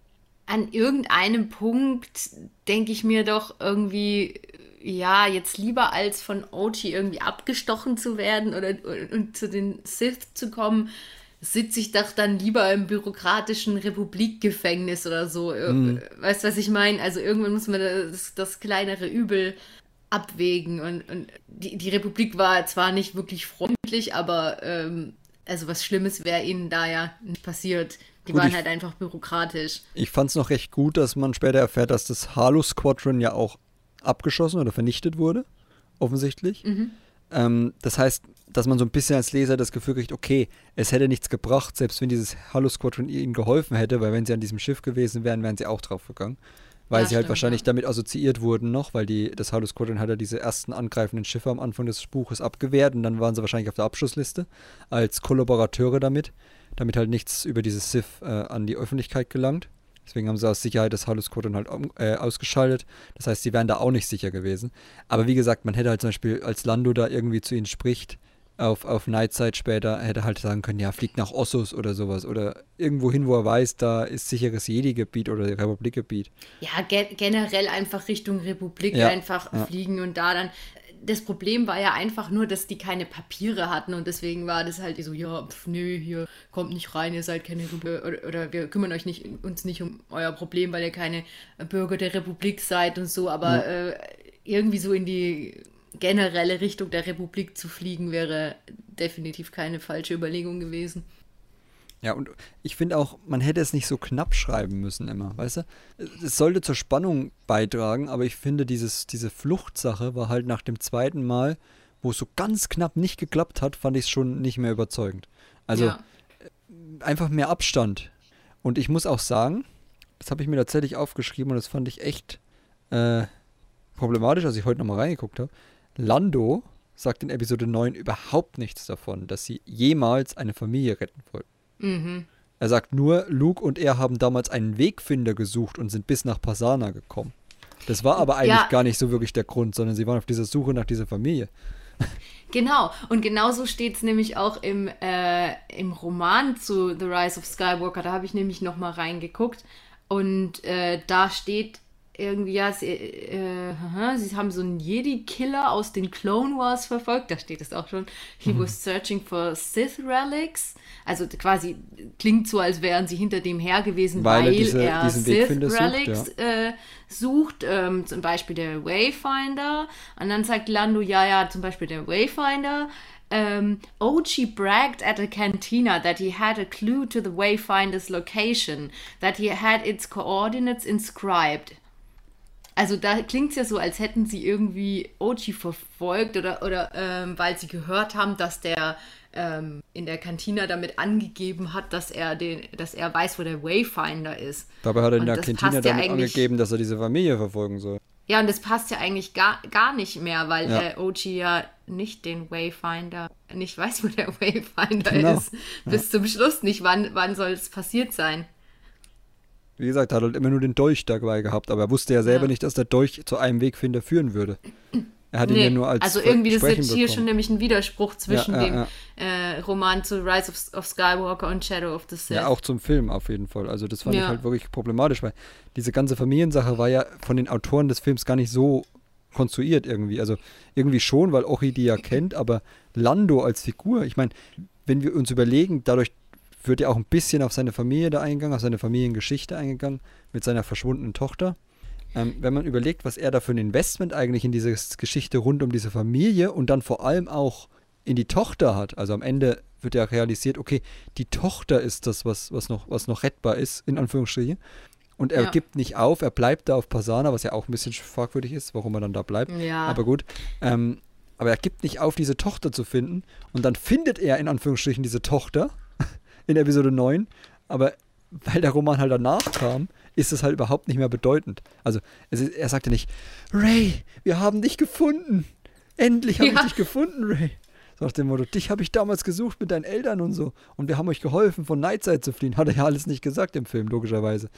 An irgendeinem Punkt denke ich mir doch irgendwie, ja, jetzt lieber als von Ochi irgendwie abgestochen zu werden oder und, und zu den Sith zu kommen, sitze ich doch dann lieber im bürokratischen Republikgefängnis oder so. Mhm. Weißt du, was ich meine? Also irgendwann muss man das, das kleinere Übel abwägen. Und, und die, die Republik war zwar nicht wirklich freundlich, aber ähm, also was Schlimmes wäre ihnen da ja nicht passiert. Die Gut, waren ich- halt einfach bürokratisch. Ich fand es noch recht gut, dass man später erfährt, dass das Halo Squadron ja auch abgeschossen oder vernichtet wurde, offensichtlich. Ähm, das heißt, dass man so ein bisschen als Leser das Gefühl kriegt, okay, es hätte nichts gebracht, selbst wenn dieses Halo Squadron ihnen geholfen hätte, weil wenn sie an diesem Schiff gewesen wären, wären sie auch drauf gegangen. Weil Ja, sie halt stimmt, wahrscheinlich ja. damit assoziiert wurden noch, weil die, das Halo Squadron hat ja diese ersten angreifenden Schiffe am Anfang des Buches abgewehrt und dann waren sie wahrscheinlich auf der Abschussliste als Kollaborateure damit, damit halt nichts über dieses Sith äh, an die Öffentlichkeit gelangt. Deswegen haben sie aus Sicherheit das Halo Squadron halt äh, ausgeschaltet. Das heißt, sie wären da auch nicht sicher gewesen. Aber wie gesagt, man hätte halt zum Beispiel, als Lando da irgendwie zu ihnen spricht, auf, auf Nightside später, hätte halt sagen können, ja, fliegt nach Ossus oder sowas. Oder irgendwo hin, wo er weiß, da ist sicheres Jedi-Gebiet oder Republikgebiet. Ja, ge generell einfach Richtung Republik Ja, einfach ja. fliegen und da dann. Das Problem war ja einfach nur, dass die keine Papiere hatten und deswegen war das halt so, ja, pf, nö, hier kommt nicht rein, ihr seid keine oder, oder wir kümmern euch nicht, uns nicht um euer Problem, weil ihr keine Bürger der Republik seid und so, aber äh, irgendwie so in die generelle Richtung der Republik zu fliegen wäre definitiv keine falsche Überlegung gewesen. Ja, und ich finde auch, man hätte es nicht so knapp schreiben müssen immer, weißt du? Es sollte zur Spannung beitragen, aber ich finde, dieses, diese Fluchtsache war halt nach dem zweiten Mal, wo es so ganz knapp nicht geklappt hat, fand ich es schon nicht mehr überzeugend. Also ja. einfach mehr Abstand. Und ich muss auch sagen, das habe ich mir tatsächlich aufgeschrieben und das fand ich echt äh, problematisch, als ich heute nochmal reingeguckt habe. Lando sagt in Episode 9 überhaupt nichts davon, dass sie jemals eine Familie retten wollten. Mhm. Er sagt nur, Luke und er haben damals einen Wegfinder gesucht und sind bis nach Pasana gekommen. Das war aber eigentlich Ja. gar nicht so wirklich der Grund, sondern sie waren auf dieser Suche nach dieser Familie. Genau, und genauso steht es nämlich auch im, äh, im Roman zu The Rise of Skywalker. Da habe ich nämlich noch mal reingeguckt. Und äh, da steht irgendwie, ja, sie, äh, sie haben so einen Jedi-Killer aus den Clone Wars verfolgt, da steht es auch schon. He mhm. was searching for Sith Relics. Also quasi klingt so, als wären sie hinter dem her gewesen, weil, weil er, diese, er Sith Relics sucht, ja. äh, sucht ähm, zum Beispiel der Wayfinder. Und dann sagt Lando, ja, ja, zum Beispiel der Wayfinder um, Ochi bragged at a cantina that he had a clue to the Wayfinder's location, that he had its coordinates inscribed. Also da klingt es ja so, als hätten sie irgendwie Ochi verfolgt oder, oder ähm, weil sie gehört haben, dass der ähm, in der Kantina damit angegeben hat, dass er den, dass er weiß, wo der Wayfinder ist. Dabei hat er in der Kantina damit ja angegeben, dass er diese Familie verfolgen soll. Ja, und das passt ja eigentlich gar, gar nicht mehr, weil ja. äh, Ochi ja nicht den Wayfinder, nicht weiß, wo der Wayfinder genau. ist. Bis ja. zum Schluss nicht. Wann, wann soll es passiert sein? Wie gesagt, er hat halt immer nur den Dolch dabei gehabt, aber er wusste ja selber ja. nicht, dass der Dolch zu einem Wegfinder führen würde. Er hat nee, ihn ja nur als Also irgendwie ist jetzt hier schon nämlich ein Widerspruch zwischen ja, ja, dem äh, Roman zu Rise of, of, Skywalker und Shadow of the Sith. Ja, auch zum Film auf jeden Fall. Also das fand ich halt wirklich problematisch, weil diese ganze Familiensache war ja von den Autoren des Films gar nicht so konstruiert irgendwie. Also irgendwie schon, weil Ochi die ja kennt, aber Lando als Figur, ich meine, wenn wir uns überlegen, dadurch wird ja auch ein bisschen auf seine Familie da eingegangen, auf seine Familiengeschichte eingegangen mit seiner verschwundenen Tochter. Ähm, wenn man überlegt, was er da für ein Investment eigentlich in diese Geschichte rund um diese Familie und dann vor allem auch in die Tochter hat. Also am Ende wird ja realisiert, okay, die Tochter ist das, was, was, noch, was noch rettbar ist, in Anführungsstrichen. Und er ja. gibt nicht auf, er bleibt da auf Pasana, was ja auch ein bisschen fragwürdig ist, warum er dann da bleibt. Ja. Aber gut. Ähm, aber er gibt nicht auf, diese Tochter zu finden. Und dann findet er in Anführungsstrichen diese Tochter in Episode 9. Aber weil der Roman halt danach kam, ist es halt überhaupt nicht mehr bedeutend. Also ist, er sagte nicht, Ray, wir haben dich gefunden. Endlich habe ja. ich dich gefunden, Ray. So nach dem Motto, dich habe ich damals gesucht mit deinen Eltern und so. Und wir haben euch geholfen, von Nightside zu fliehen. [laughs] Hat er ja alles nicht gesagt im Film, logischerweise.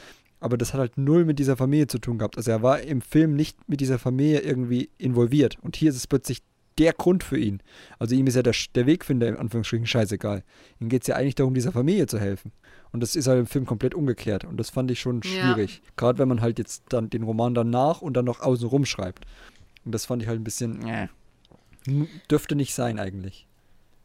Aber das hat halt null mit dieser Familie zu tun gehabt. Also er war im Film nicht mit dieser Familie irgendwie involviert. Und hier ist es plötzlich der Grund für ihn. Also ihm ist ja der, der Wegfinder in Anführungsstrichen scheißegal. Ihm geht es ja eigentlich darum, dieser Familie zu helfen. Und das ist halt im Film komplett umgekehrt. Und das fand ich schon schwierig. Ja. Gerade wenn man halt jetzt dann den Roman danach und dann noch außenrum schreibt. Und das fand ich halt ein bisschen, äh, dürfte nicht sein eigentlich.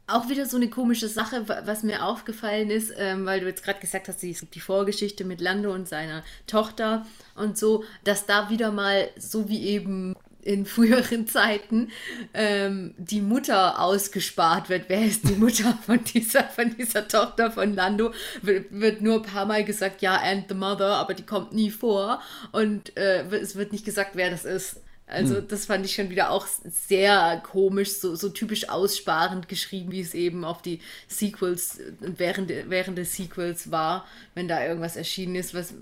Auch wieder so eine komische Sache, was mir aufgefallen ist, ähm, weil du jetzt gerade gesagt hast, es gibt die Vorgeschichte mit Lando und seiner Tochter und so, dass da wieder mal, so wie eben in früheren Zeiten ähm, die Mutter ausgespart wird. Wer ist die Mutter von dieser, von dieser Tochter von Lando? Wird, wird nur ein paar Mal gesagt, ja, and the mother, aber die kommt nie vor. Und äh, es wird nicht gesagt, wer das ist. Also hm. das fand ich schon wieder auch sehr komisch, so, so typisch aussparend geschrieben, wie es eben auf die Sequels, während, während des Sequels war, wenn da irgendwas erschienen ist. Was,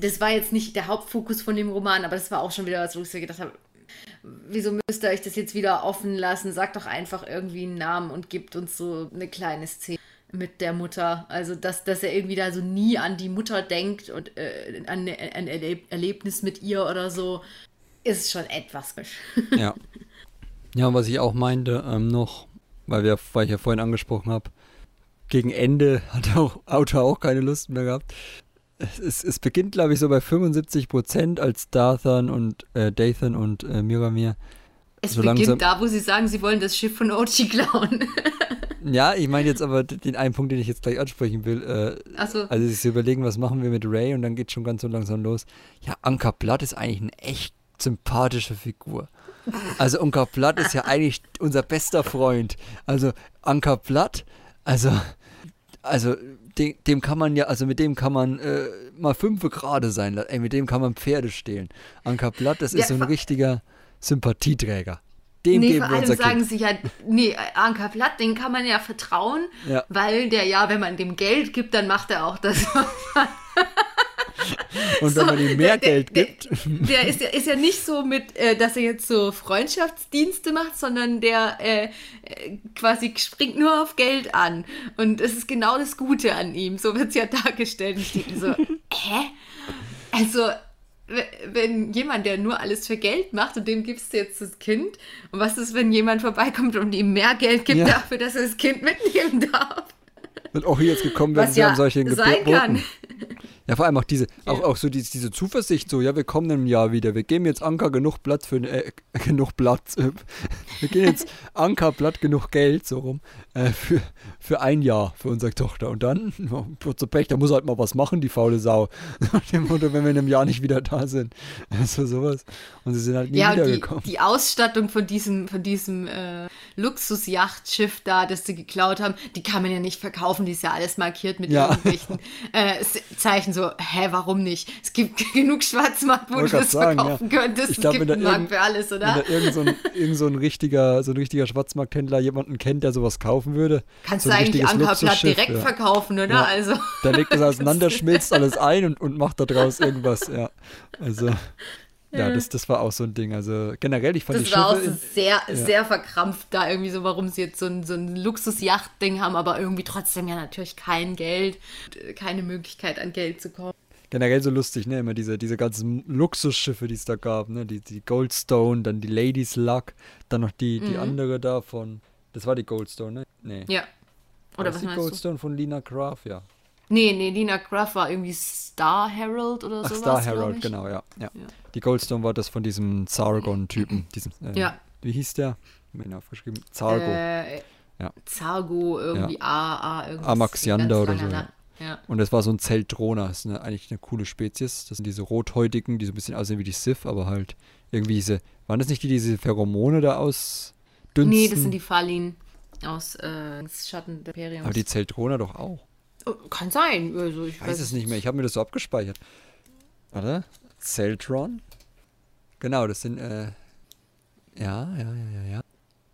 das war jetzt nicht der Hauptfokus von dem Roman, aber das war auch schon wieder was, wo ich so gedacht habe, wieso müsst ihr euch das jetzt wieder offen lassen? Sagt doch einfach irgendwie einen Namen und gibt uns so eine kleine Szene mit der Mutter. Also, dass, dass er irgendwie da so nie an die Mutter denkt und äh, an ein Erleb Erlebnis mit ihr oder so, ist schon etwas. [laughs] ja. Ja, was ich auch meinte, ähm, noch, weil, wir, weil ich ja vorhin angesprochen habe, gegen Ende hat der Autor auch keine Lust mehr gehabt es, es beginnt, glaube ich, so bei 75 Prozent, als Dathan und äh, Dathan und äh, Miramir. Es so beginnt langsam, da, wo sie sagen, sie wollen das Schiff von Ochi klauen. [laughs] ja, ich meine jetzt [laughs] aber den einen Punkt, den ich jetzt gleich ansprechen will. Äh, so. Also sich überlegen, was machen wir mit Ray und dann geht schon ganz so langsam los. Ja, Anka Blatt ist eigentlich eine echt sympathische Figur. Also Anka Blatt ist ja [laughs] eigentlich unser bester Freund. Also Anka Blatt, also, also dem, dem, kann man ja, also mit dem kann man äh, mal fünf gerade sein, ey, mit dem kann man Pferde stehlen. Anker Blatt, das ist ja, so ein richtiger Sympathieträger. Dem nee, vor allem sagen kind. sie ja, nee, Anker Blatt, den kann man ja vertrauen, ja. weil der ja, wenn man dem Geld gibt, dann macht er auch das, was [laughs] man [laughs] und so, wenn man ihm mehr der, Geld gibt. Der, der, ist, ja, ist ja nicht so mit, äh, dass er jetzt so Freundschaftsdienste macht, sondern der äh, äh quasi springt nur auf Geld an. Und es ist genau das Gute an ihm. So wird es ja dargestellt. Ich denke so, [laughs] hä? Also, wenn jemand, der nur alles für Geld macht und dem gibst du jetzt das Kind, und was ist, wenn jemand vorbeikommt und ihm mehr Geld gibt ja. dafür, dass er das Kind mitnehmen darf? Wird auch hier jetzt gekommen, wenn sie ja haben solche sein kann. Ja, vor allem auch diese, auch, auch so diese, diese Zuversicht, so, ja, wir kommen im Jahr wieder, wir geben jetzt Anker genug Platz für, äh, [laughs] genug Platz, äh, wir geben jetzt [laughs] Anker Blatt genug Geld, so rum, äh, für, für ein Jahr für unsere Tochter. Und dann, [laughs] so Pech, da muss halt mal was machen, die faule Sau. Nach dem Motto, wenn wir in einem Jahr nicht wieder da sind. Also sowas. Und sie sind halt nie ja, wiedergekommen. Die, die Ausstattung von diesem, von diesem äh, Luxusjachtschiff da, das sie geklaut haben, die kann man ja nicht verkaufen, die ist ja alles markiert mit Ja. irgendwelchen äh, Zeichen so, hä, warum nicht? Es gibt [laughs] genug Schwarzmarkt, wo du das sagen, verkaufen ja. könntest. Ich Es glaub, gibt wenn da einen Markt für alles, Wenn oder? da irgend so ein, irgend so ein richtiger, so ein richtiger Schwarzmarkthändler jemanden kennt, der sowas kaufen würde. Kannst so du eigentlich Ankerblatt direkt ja. verkaufen, oder? Ja. Also, Der legt das [laughs] auseinander, schmilzt alles ein und, und macht daraus irgendwas, ja. Also, ja, das, das war auch so ein Ding. Also generell, ich fand das die war auch Schiffe. so in- sehr, sehr verkrampft da irgendwie so, warum sie jetzt so ein, so ein Luxusjacht-Ding haben, aber irgendwie trotzdem ja natürlich kein Geld, keine Möglichkeit an Geld zu kommen. generell so lustig, ne? Immer diese, diese ganzen Luxusschiffe, die es da gab, ne? Die, die Goldstone, dann die Ladies Luck, dann noch die, die andere da von. Das war die Goldstone, ne? Nee. Mhm. Ja. Oder was das die meinst du? Goldstone von Lina Craft, ja. Nee, nee, Lina Cruff war irgendwie Star Herald oder Ach, sowas. Star Herald, genau, ja, ja. Die Goldstone war das von diesem Zargon-Typen. [clears throat] Äh, Ja. Wie hieß der? Ihn aufgeschrieben. Zargo. Äh, Ja. Zargo, irgendwie Ja. A, A, irgendwas. Amaxiander oder so, Na- Ja. Und das war so ein Zeltroner. Das ist eine, eigentlich eine coole Spezies. Das sind diese Rothäutigen, die so ein bisschen aussehen wie die Sith, aber halt irgendwie diese. Waren das nicht die, die diese Pheromone da ausdünsten? Nee, das sind die Falin aus äh, Schatten der Imperiums. Aber die Zeltroner doch auch. Kann sein. Also ich Ich weiß es nicht mehr. Ich habe mir das so abgespeichert. Warte. Zeltron? Genau, das sind. Äh, ja, ja, ja, ja, ja.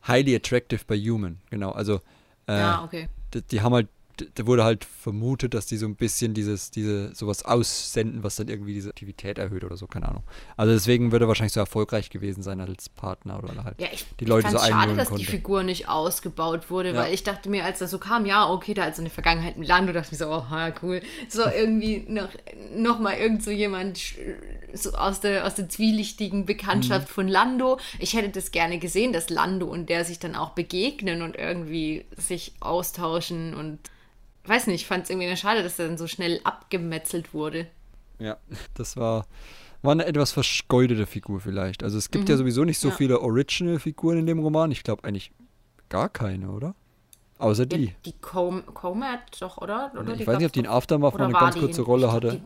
Highly attractive by human. Genau, also. Äh, Ja, okay. die, die haben halt, da wurde halt vermutet, dass die so ein bisschen dieses, diese, sowas aussenden, was dann irgendwie diese Aktivität erhöht oder so, keine Ahnung. Also deswegen würde er wahrscheinlich so erfolgreich gewesen sein als Partner oder halt Ja, ich, die Leute ich so fand's schade, einholen dass konnte. die Figur nicht ausgebaut wurde, Ja. weil ich dachte mir, als das so kam, ja, okay, da hat so eine Vergangenheit im Land, du dachte mir so, oh, cool. So irgendwie noch, noch mal irgend so jemand so aus der, aus der zwielichtigen Bekanntschaft Mhm. von Lando. Ich hätte das gerne gesehen, dass Lando und der sich dann auch begegnen und irgendwie sich austauschen und weiß nicht, ich fand es irgendwie schade, dass er dann so schnell abgemetzelt wurde. Ja, das war, war eine etwas vergeudete Figur vielleicht. Also es gibt ja sowieso nicht so Mhm. Ja. viele Original-Figuren in dem Roman. Ich glaube eigentlich gar keine, oder? Außer die. Die Com Comat doch, oder? oder ich weiß nicht, ob die in Aftermath mal eine ganz die kurze Rolle glaub, hatte. die-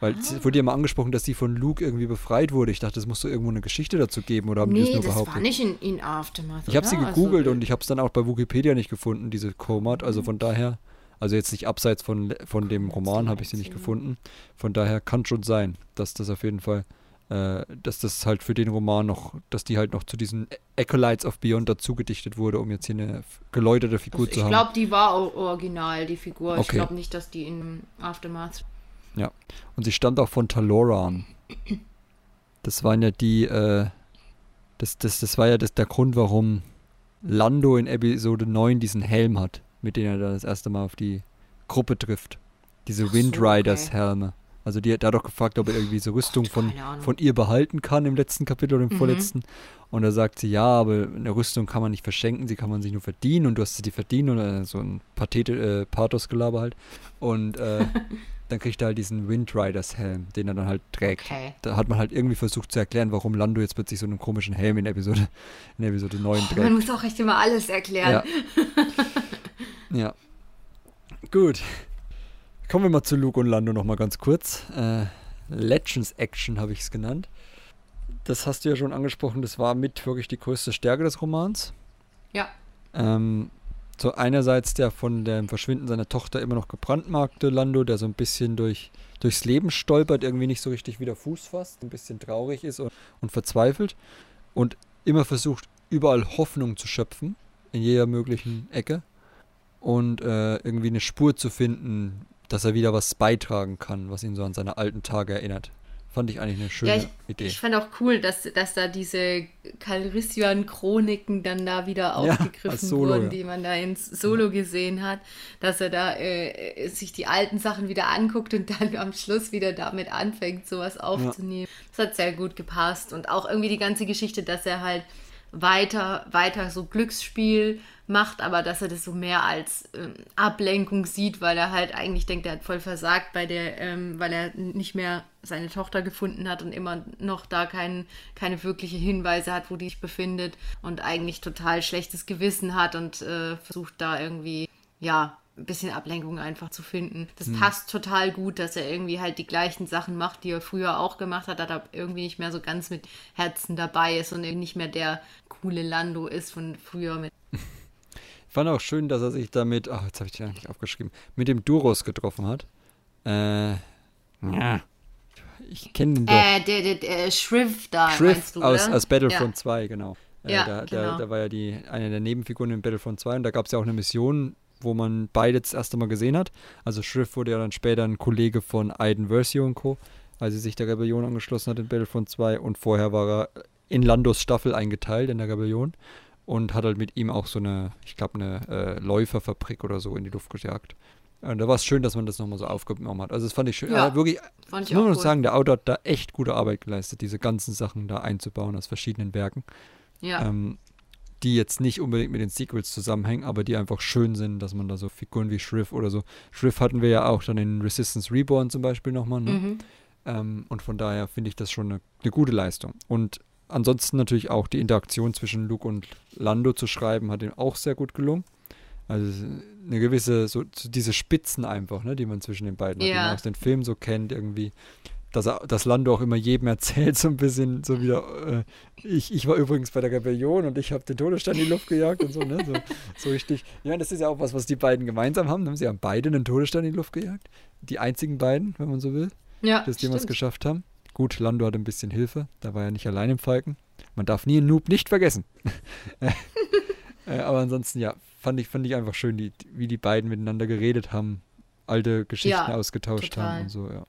Weil es wurde ja mal angesprochen, dass die von Luke irgendwie befreit wurde. Ich dachte, es muss so irgendwo eine Geschichte dazu geben oder haben die Nee, das nur das behauptet? war nicht in, in Aftermath. Ich habe sie gegoogelt also, und ich habe es dann auch bei Wikipedia nicht gefunden, diese Comat. Also Mhm. von daher, also jetzt nicht abseits von, von dem Roman habe ich sie nicht gefunden. Von daher kann schon sein, dass das auf jeden Fall, äh, dass das halt für den Roman noch, dass die halt noch zu diesen Acolytes of Beyond dazu gedichtet wurde, um jetzt hier eine geläuterte Figur Also zu ich haben. glaube, die war original, die Figur. Ich Okay. glaube nicht, dass die in Aftermath. Ja. Und sie stammt auch von Taloran. Das waren ja die, äh, das, das, das war ja das, der Grund, warum Lando in Episode 9 diesen Helm hat, mit dem er da das erste Mal auf die Gruppe trifft. Diese so, Windriders okay. Helme. Also die, hat doch gefragt, ob er irgendwie so Rüstung von, keine Ahnung. von ihr behalten kann im letzten Kapitel oder im Mhm. vorletzten. Und da sagt sie, ja, aber eine Rüstung kann man nicht verschenken, sie kann man sich nur verdienen und du hast sie dir verdient oder so ein Pathete, äh, Pathos-Gelaber halt. Und äh, [laughs] dann kriegt er halt diesen Windriders Helm, den er dann halt trägt. Okay. Da hat man halt irgendwie versucht zu erklären, warum Lando jetzt plötzlich so einen komischen Helm in Episode, in Episode 9 Man trägt. muss auch echt immer alles erklären. Ja. [laughs] ja. Gut. Kommen wir mal zu Luke und Lando noch mal ganz kurz. Äh, Legends Action habe ich es genannt. Das hast du ja schon angesprochen, das war mit wirklich die größte Stärke des Romans. Ja. Ähm, so einerseits der von dem Verschwinden seiner Tochter immer noch gebrandmarkte Lando, der so ein bisschen durch, durchs Leben stolpert, irgendwie nicht so richtig wieder Fuß fasst, ein bisschen traurig ist und, und verzweifelt und immer versucht, überall Hoffnung zu schöpfen, in jeder möglichen Ecke und äh, irgendwie eine Spur zu finden, dass er wieder was beitragen kann, was ihn so an seine alten Tage erinnert. Fand ich eigentlich eine schöne Ja, ich, Idee. ich fand auch cool, dass, dass da diese Calrissian-Chroniken dann da wieder Ja, aufgegriffen als Solo, wurden, ja. die man da ins Solo gesehen hat, dass er da äh, sich die alten Sachen wieder anguckt und dann am Schluss wieder damit anfängt, sowas aufzunehmen. Das hat sehr gut gepasst und auch irgendwie die ganze Geschichte, dass er halt weiter, weiter so Glücksspiel macht, aber dass er das so mehr als ähm, Ablenkung sieht, weil er halt eigentlich denkt, er hat voll versagt bei der, ähm, weil er nicht mehr seine Tochter gefunden hat und immer noch da kein, keine wirkliche Hinweise hat, wo die sich befindet und eigentlich total schlechtes Gewissen hat und äh, versucht da irgendwie, ja, ein bisschen Ablenkung einfach zu finden. Das hm. passt total gut, dass er irgendwie halt die gleichen Sachen macht, die er früher auch gemacht hat, aber irgendwie nicht mehr so ganz mit Herzen dabei ist und irgendwie nicht mehr der coole Lando ist von früher mit. [laughs] Ich fand auch schön, dass er sich damit, ach, jetzt habe ich die nicht aufgeschrieben, mit dem Duros getroffen hat. Äh, ja. Ich kenne den doch. Äh, der, der, der Shriv da, Shriv du, aus, aus Battlefront ja. 2, genau. Äh, ja, da, genau. Da, da, war ja die, eine der Nebenfiguren in Battlefront 2 und da gab es ja auch eine Mission, wo man beide das erste Mal gesehen hat. Also Shriv wurde ja dann später ein Kollege von Aiden Versio und Co., als sie sich der Rebellion angeschlossen hat in Battlefront 2 und vorher war er in Landos Staffel eingeteilt in der Rebellion und hat halt mit ihm auch so eine, ich glaube, eine äh, Läuferfabrik oder so in die Luft gejagt. Und da war es schön, dass man das nochmal so aufgenommen hat. Also das fand ich schön. Ja, wirklich, fand ich muss man cool. sagen, der Autor hat da echt gute Arbeit geleistet, diese ganzen Sachen da einzubauen aus verschiedenen Werken. Ja. Ähm, die jetzt nicht unbedingt mit den Sequels zusammenhängen, aber die einfach schön sind, dass man da so Figuren wie Shriv oder so. Shriv hatten wir ja auch dann in Resistance Reborn zum Beispiel nochmal. Ne? Mhm. Ähm, und von daher finde ich das schon eine, eine gute Leistung. Und ansonsten natürlich auch die Interaktion zwischen Luke und Lando zu schreiben, hat ihm auch sehr gut gelungen. Also eine gewisse, so, so diese Spitzen einfach, ne, die man zwischen den beiden ja. hat, die man aus den Filmen so kennt, irgendwie. Dass, er, dass Lando auch immer jedem erzählt, [laughs] so ein bisschen, so wieder, äh, ich, ich war übrigens bei der Rebellion und ich habe den Todesstern in die Luft gejagt und so, ne? So, so richtig. Ja, das ist ja auch was, was die beiden gemeinsam haben. Sie haben beide einen Todesstern in die Luft gejagt. Die einzigen beiden, wenn man so will, ja, die es jemals geschafft haben. Gut, Lando hatte ein bisschen Hilfe, da war er nicht allein im Falken. Man darf nie einen Noob nicht vergessen. [laughs] äh, aber ansonsten, ja, fand ich, fand ich einfach schön, die, wie die beiden miteinander geredet haben, alte Geschichten ja, ausgetauscht total. haben und so, ja.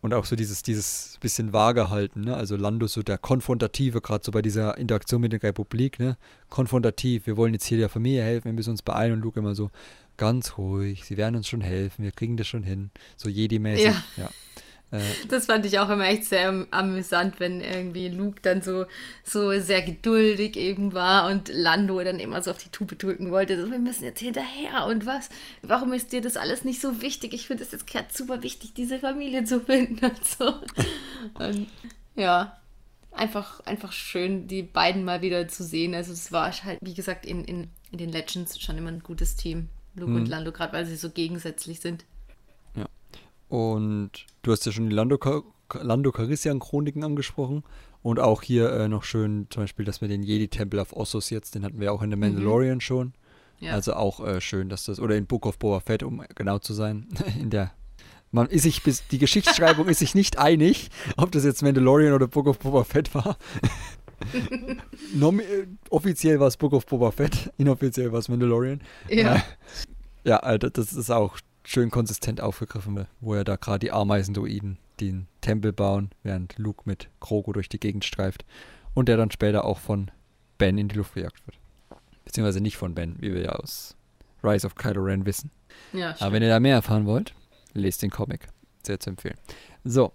Und auch so dieses, dieses bisschen vage halten, ne? Also Lando so der Konfrontative, gerade so bei dieser Interaktion mit der Republik, ne? Konfrontativ, wir wollen jetzt hier der Familie helfen, wir müssen uns beeilen und Luke immer so ganz ruhig, sie werden uns schon helfen, wir kriegen das schon hin. So Jedi-mäßig, Ja. ja. Äh, Das fand ich auch immer echt sehr am- amüsant, wenn irgendwie Luke dann so, so sehr geduldig eben war und Lando dann immer so auf die Tube drücken wollte. So, wir müssen jetzt hinterher und was? Warum ist dir das alles nicht so wichtig? Ich finde es jetzt gerade super wichtig, diese Familie zu finden und so. Und ja, einfach, einfach schön, die beiden mal wieder zu sehen. Also es war halt, wie gesagt, in, in, in den Legends schon immer ein gutes Team. Luke und Lando, gerade weil sie so gegensätzlich sind. Und du hast ja schon die Lando, Lando Carissian-Chroniken angesprochen. Und auch hier äh, noch schön, zum Beispiel, dass wir den Jedi-Tempel auf Ossos jetzt, den hatten wir auch in The Mandalorian schon. Ja. Also auch äh, schön, dass das, oder in Book of Boba Fett, um genau zu sein, [laughs] in der, man ist sich bis, die Geschichtsschreibung ist sich nicht einig, ob das jetzt Mandalorian oder Book of Boba Fett war. [laughs] Äh, offiziell war es Book of Boba Fett, inoffiziell war es Mandalorian. Ja. Äh, ja, Alter, das ist auch schön konsistent aufgegriffen, wird, wo er da gerade die Ameisendoiden den Tempel bauen, während Luke mit Grogu durch die Gegend streift und der dann später auch von Ben in die Luft gejagt wird. Beziehungsweise nicht von Ben, wie wir ja aus Rise of Kylo Ren wissen. Ja, Aber wenn ihr da mehr erfahren wollt, lest den Comic. Sehr zu empfehlen. So.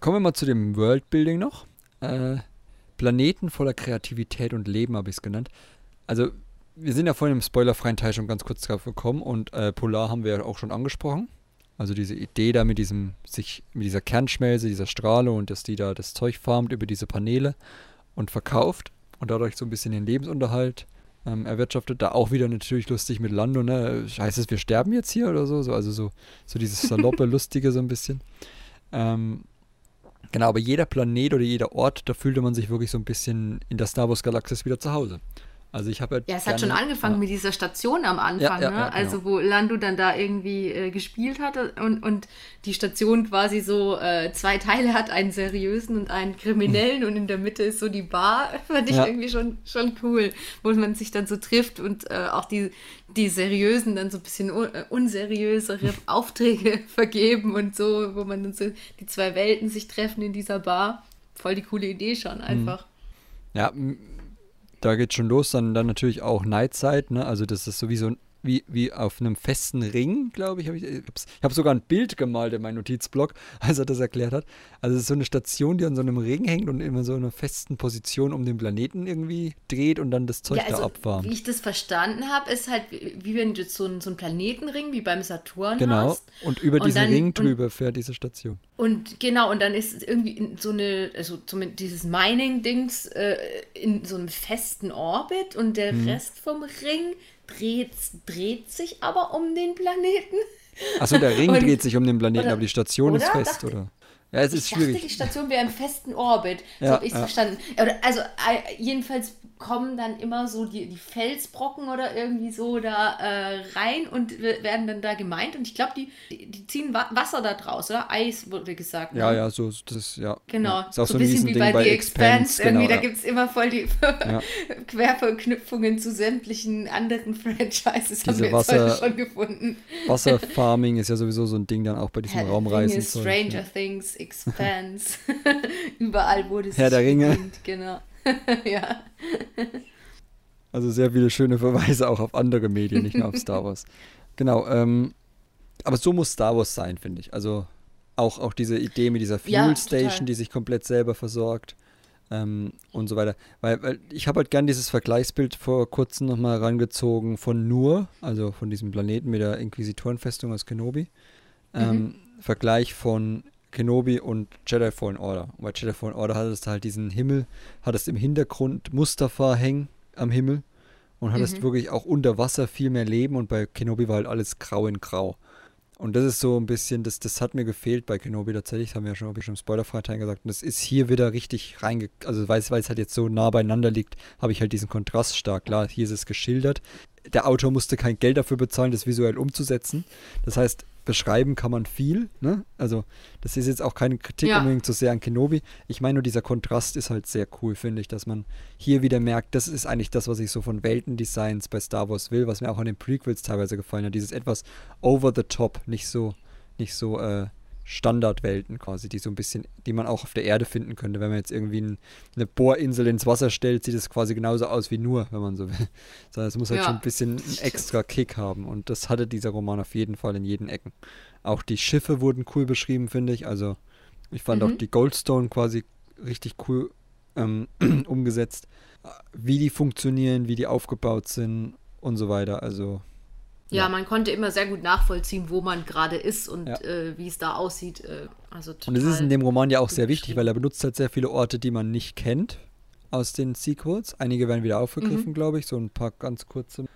Kommen wir mal zu dem Worldbuilding noch. Äh, Planeten voller Kreativität und Leben habe ich es genannt. Also, wir sind ja vorhin im spoilerfreien Teil schon ganz kurz drauf gekommen und äh, Polar haben wir ja auch schon angesprochen. Also diese Idee da mit diesem, sich, mit dieser Kernschmelze, dieser Strahle und dass die da das Zeug farmt über diese Paneele und verkauft und dadurch so ein bisschen den Lebensunterhalt ähm, erwirtschaftet. Da auch wieder natürlich lustig mit Lando, ne? Heißt es, wir sterben jetzt hier oder so? so also so, so dieses saloppe, [laughs] lustige so ein bisschen. Ähm, genau, aber jeder Planet oder jeder Ort, da fühlte man sich wirklich so ein bisschen in der Star Wars Galaxis wieder zu Hause. Also ich habe Ja, es hat schon angefangen ja. mit dieser Station am Anfang, Ja, ja, ne? ja, also genau. wo Lando dann da irgendwie äh, gespielt hatte und, und die Station quasi so äh, zwei Teile hat, einen seriösen und einen kriminellen und in der Mitte ist so die Bar, [laughs] fand ich irgendwie schon, schon cool, wo man sich dann so trifft und äh, auch die, die seriösen dann so ein bisschen un äh, unseriösere [laughs] Aufträge [laughs] vergeben und so, wo man dann so die zwei Welten sich treffen in dieser Bar. Voll die coole Idee schon einfach. Ja, da geht schon los, dann, dann natürlich auch Nightside, ne? Also das ist sowieso wie, wie auf einem festen Ring, glaube ich. Hab ich ich habe sogar ein Bild gemalt in meinem Notizblock, [laughs] als er das erklärt hat. Also es ist so eine Station, die an so einem Ring hängt und immer so in einer festen Position um den Planeten irgendwie dreht und dann das Zeug Ja, also, da abwarmt. wie ich das verstanden habe, ist halt, wie wenn du jetzt so einen, so einen Planetenring wie beim Saturn Genau. hast. Und über Und diesen dann- Ring und- drüber fährt diese Station. Und genau, und dann ist es irgendwie in so eine, also zumindest dieses Mining-Dings äh, in so einem festen Orbit und der Mhm. Rest vom Ring dreht, dreht sich aber um den Planeten. Achso, der Ring Und- dreht sich um den Planeten, oder- aber die Station ist oder? fest, Dachte- oder? Ja, es ist ich dachte, die schwierig. Station wäre im festen Orbit. So Ja, habe ich es ja. verstanden. Also jedenfalls kommen dann immer so die, die Felsbrocken oder irgendwie so da äh, rein und we- werden dann da gemeint. Und ich glaube, die, die, ziehen Wa Wasser da draus, oder? Eis wurde gesagt. Ja, ne? ja, so, das, ja. Genau, Ja. Ist auch so so ein bisschen wie bei, bei The Expanse. irgendwie, genau, da ja. gibt es immer voll die [laughs] Querverknüpfungen zu sämtlichen anderen [laughs] Franchises. haben Diese wir jetzt Wasser- heute schon gefunden. Wasserfarming ist ja sowieso so ein Ding dann auch bei diesem Herr Raumreisen. Ringe, Stranger Things, Expanse. [laughs] Überall wurde es Herr der Ringe. Genau. [laughs] ja. Also sehr viele schöne Verweise auch auf andere Medien, nicht nur auf Star [laughs] Wars. Genau, ähm, aber so muss Star Wars sein, finde ich. Also auch, auch diese Idee mit dieser Fuel Ja, Station, total. die sich komplett selber versorgt ähm, und so weiter. Weil, weil ich habe halt gern dieses Vergleichsbild vor kurzem nochmal rangezogen von Nur, also von diesem Planeten mit der Inquisitorenfestung aus Kenobi. Ähm, Vergleich von Kenobi und Jedi Fallen Order. Und bei Jedi Fallen Order hat es halt diesen Himmel, hat es im Hintergrund Mustafa hängen am Himmel und hattest wirklich auch unter Wasser viel mehr Leben und bei Kenobi war halt alles grau in grau. Und das ist so ein bisschen, das, das hat mir gefehlt bei Kenobi tatsächlich, das haben wir ja schon, habe ich schon im Spoilerfreiteil gesagt. Und das ist hier wieder richtig reinge... Also weil es halt jetzt so nah beieinander liegt, habe ich halt diesen Kontrast stark. Klar, hier ist es geschildert. Der Autor musste kein Geld dafür bezahlen, das visuell umzusetzen. Das heißt, beschreiben kann man viel. Ne? Also das ist jetzt auch keine Kritik Ja. unbedingt so sehr an Kenobi. Ich meine nur, dieser Kontrast ist halt sehr cool, finde ich, dass man hier wieder merkt, das ist eigentlich das, was ich so von Weltendesigns bei Star Wars will, was mir auch an den Prequels teilweise gefallen hat. Dieses etwas over the top, nicht so, nicht so äh, Standardwelten quasi, die so ein bisschen, die man auch auf der Erde finden könnte. Wenn man jetzt irgendwie ein, eine Bohrinsel ins Wasser stellt, sieht es quasi genauso aus wie nur, wenn man so will. [laughs] Sondern es muss halt Ja, schon ein bisschen einen extra Kick haben. Und das hatte dieser Roman auf jeden Fall in jeden Ecken. Auch die Schiffe wurden cool beschrieben, finde ich. Also ich fand Mhm. auch die Goldstone quasi richtig cool ähm, [clears throat] umgesetzt. Wie die funktionieren, wie die aufgebaut sind und so weiter. Also ja, Ja. man konnte immer sehr gut nachvollziehen, wo man gerade ist und Ja. äh, wie es da aussieht. Äh, also Und es ist in dem Roman ja auch sehr wichtig, weil er benutzt halt sehr viele Orte, die man nicht kennt aus den Sequels. Einige werden wieder aufgegriffen, Mhm. glaube ich, so ein paar ganz kurze.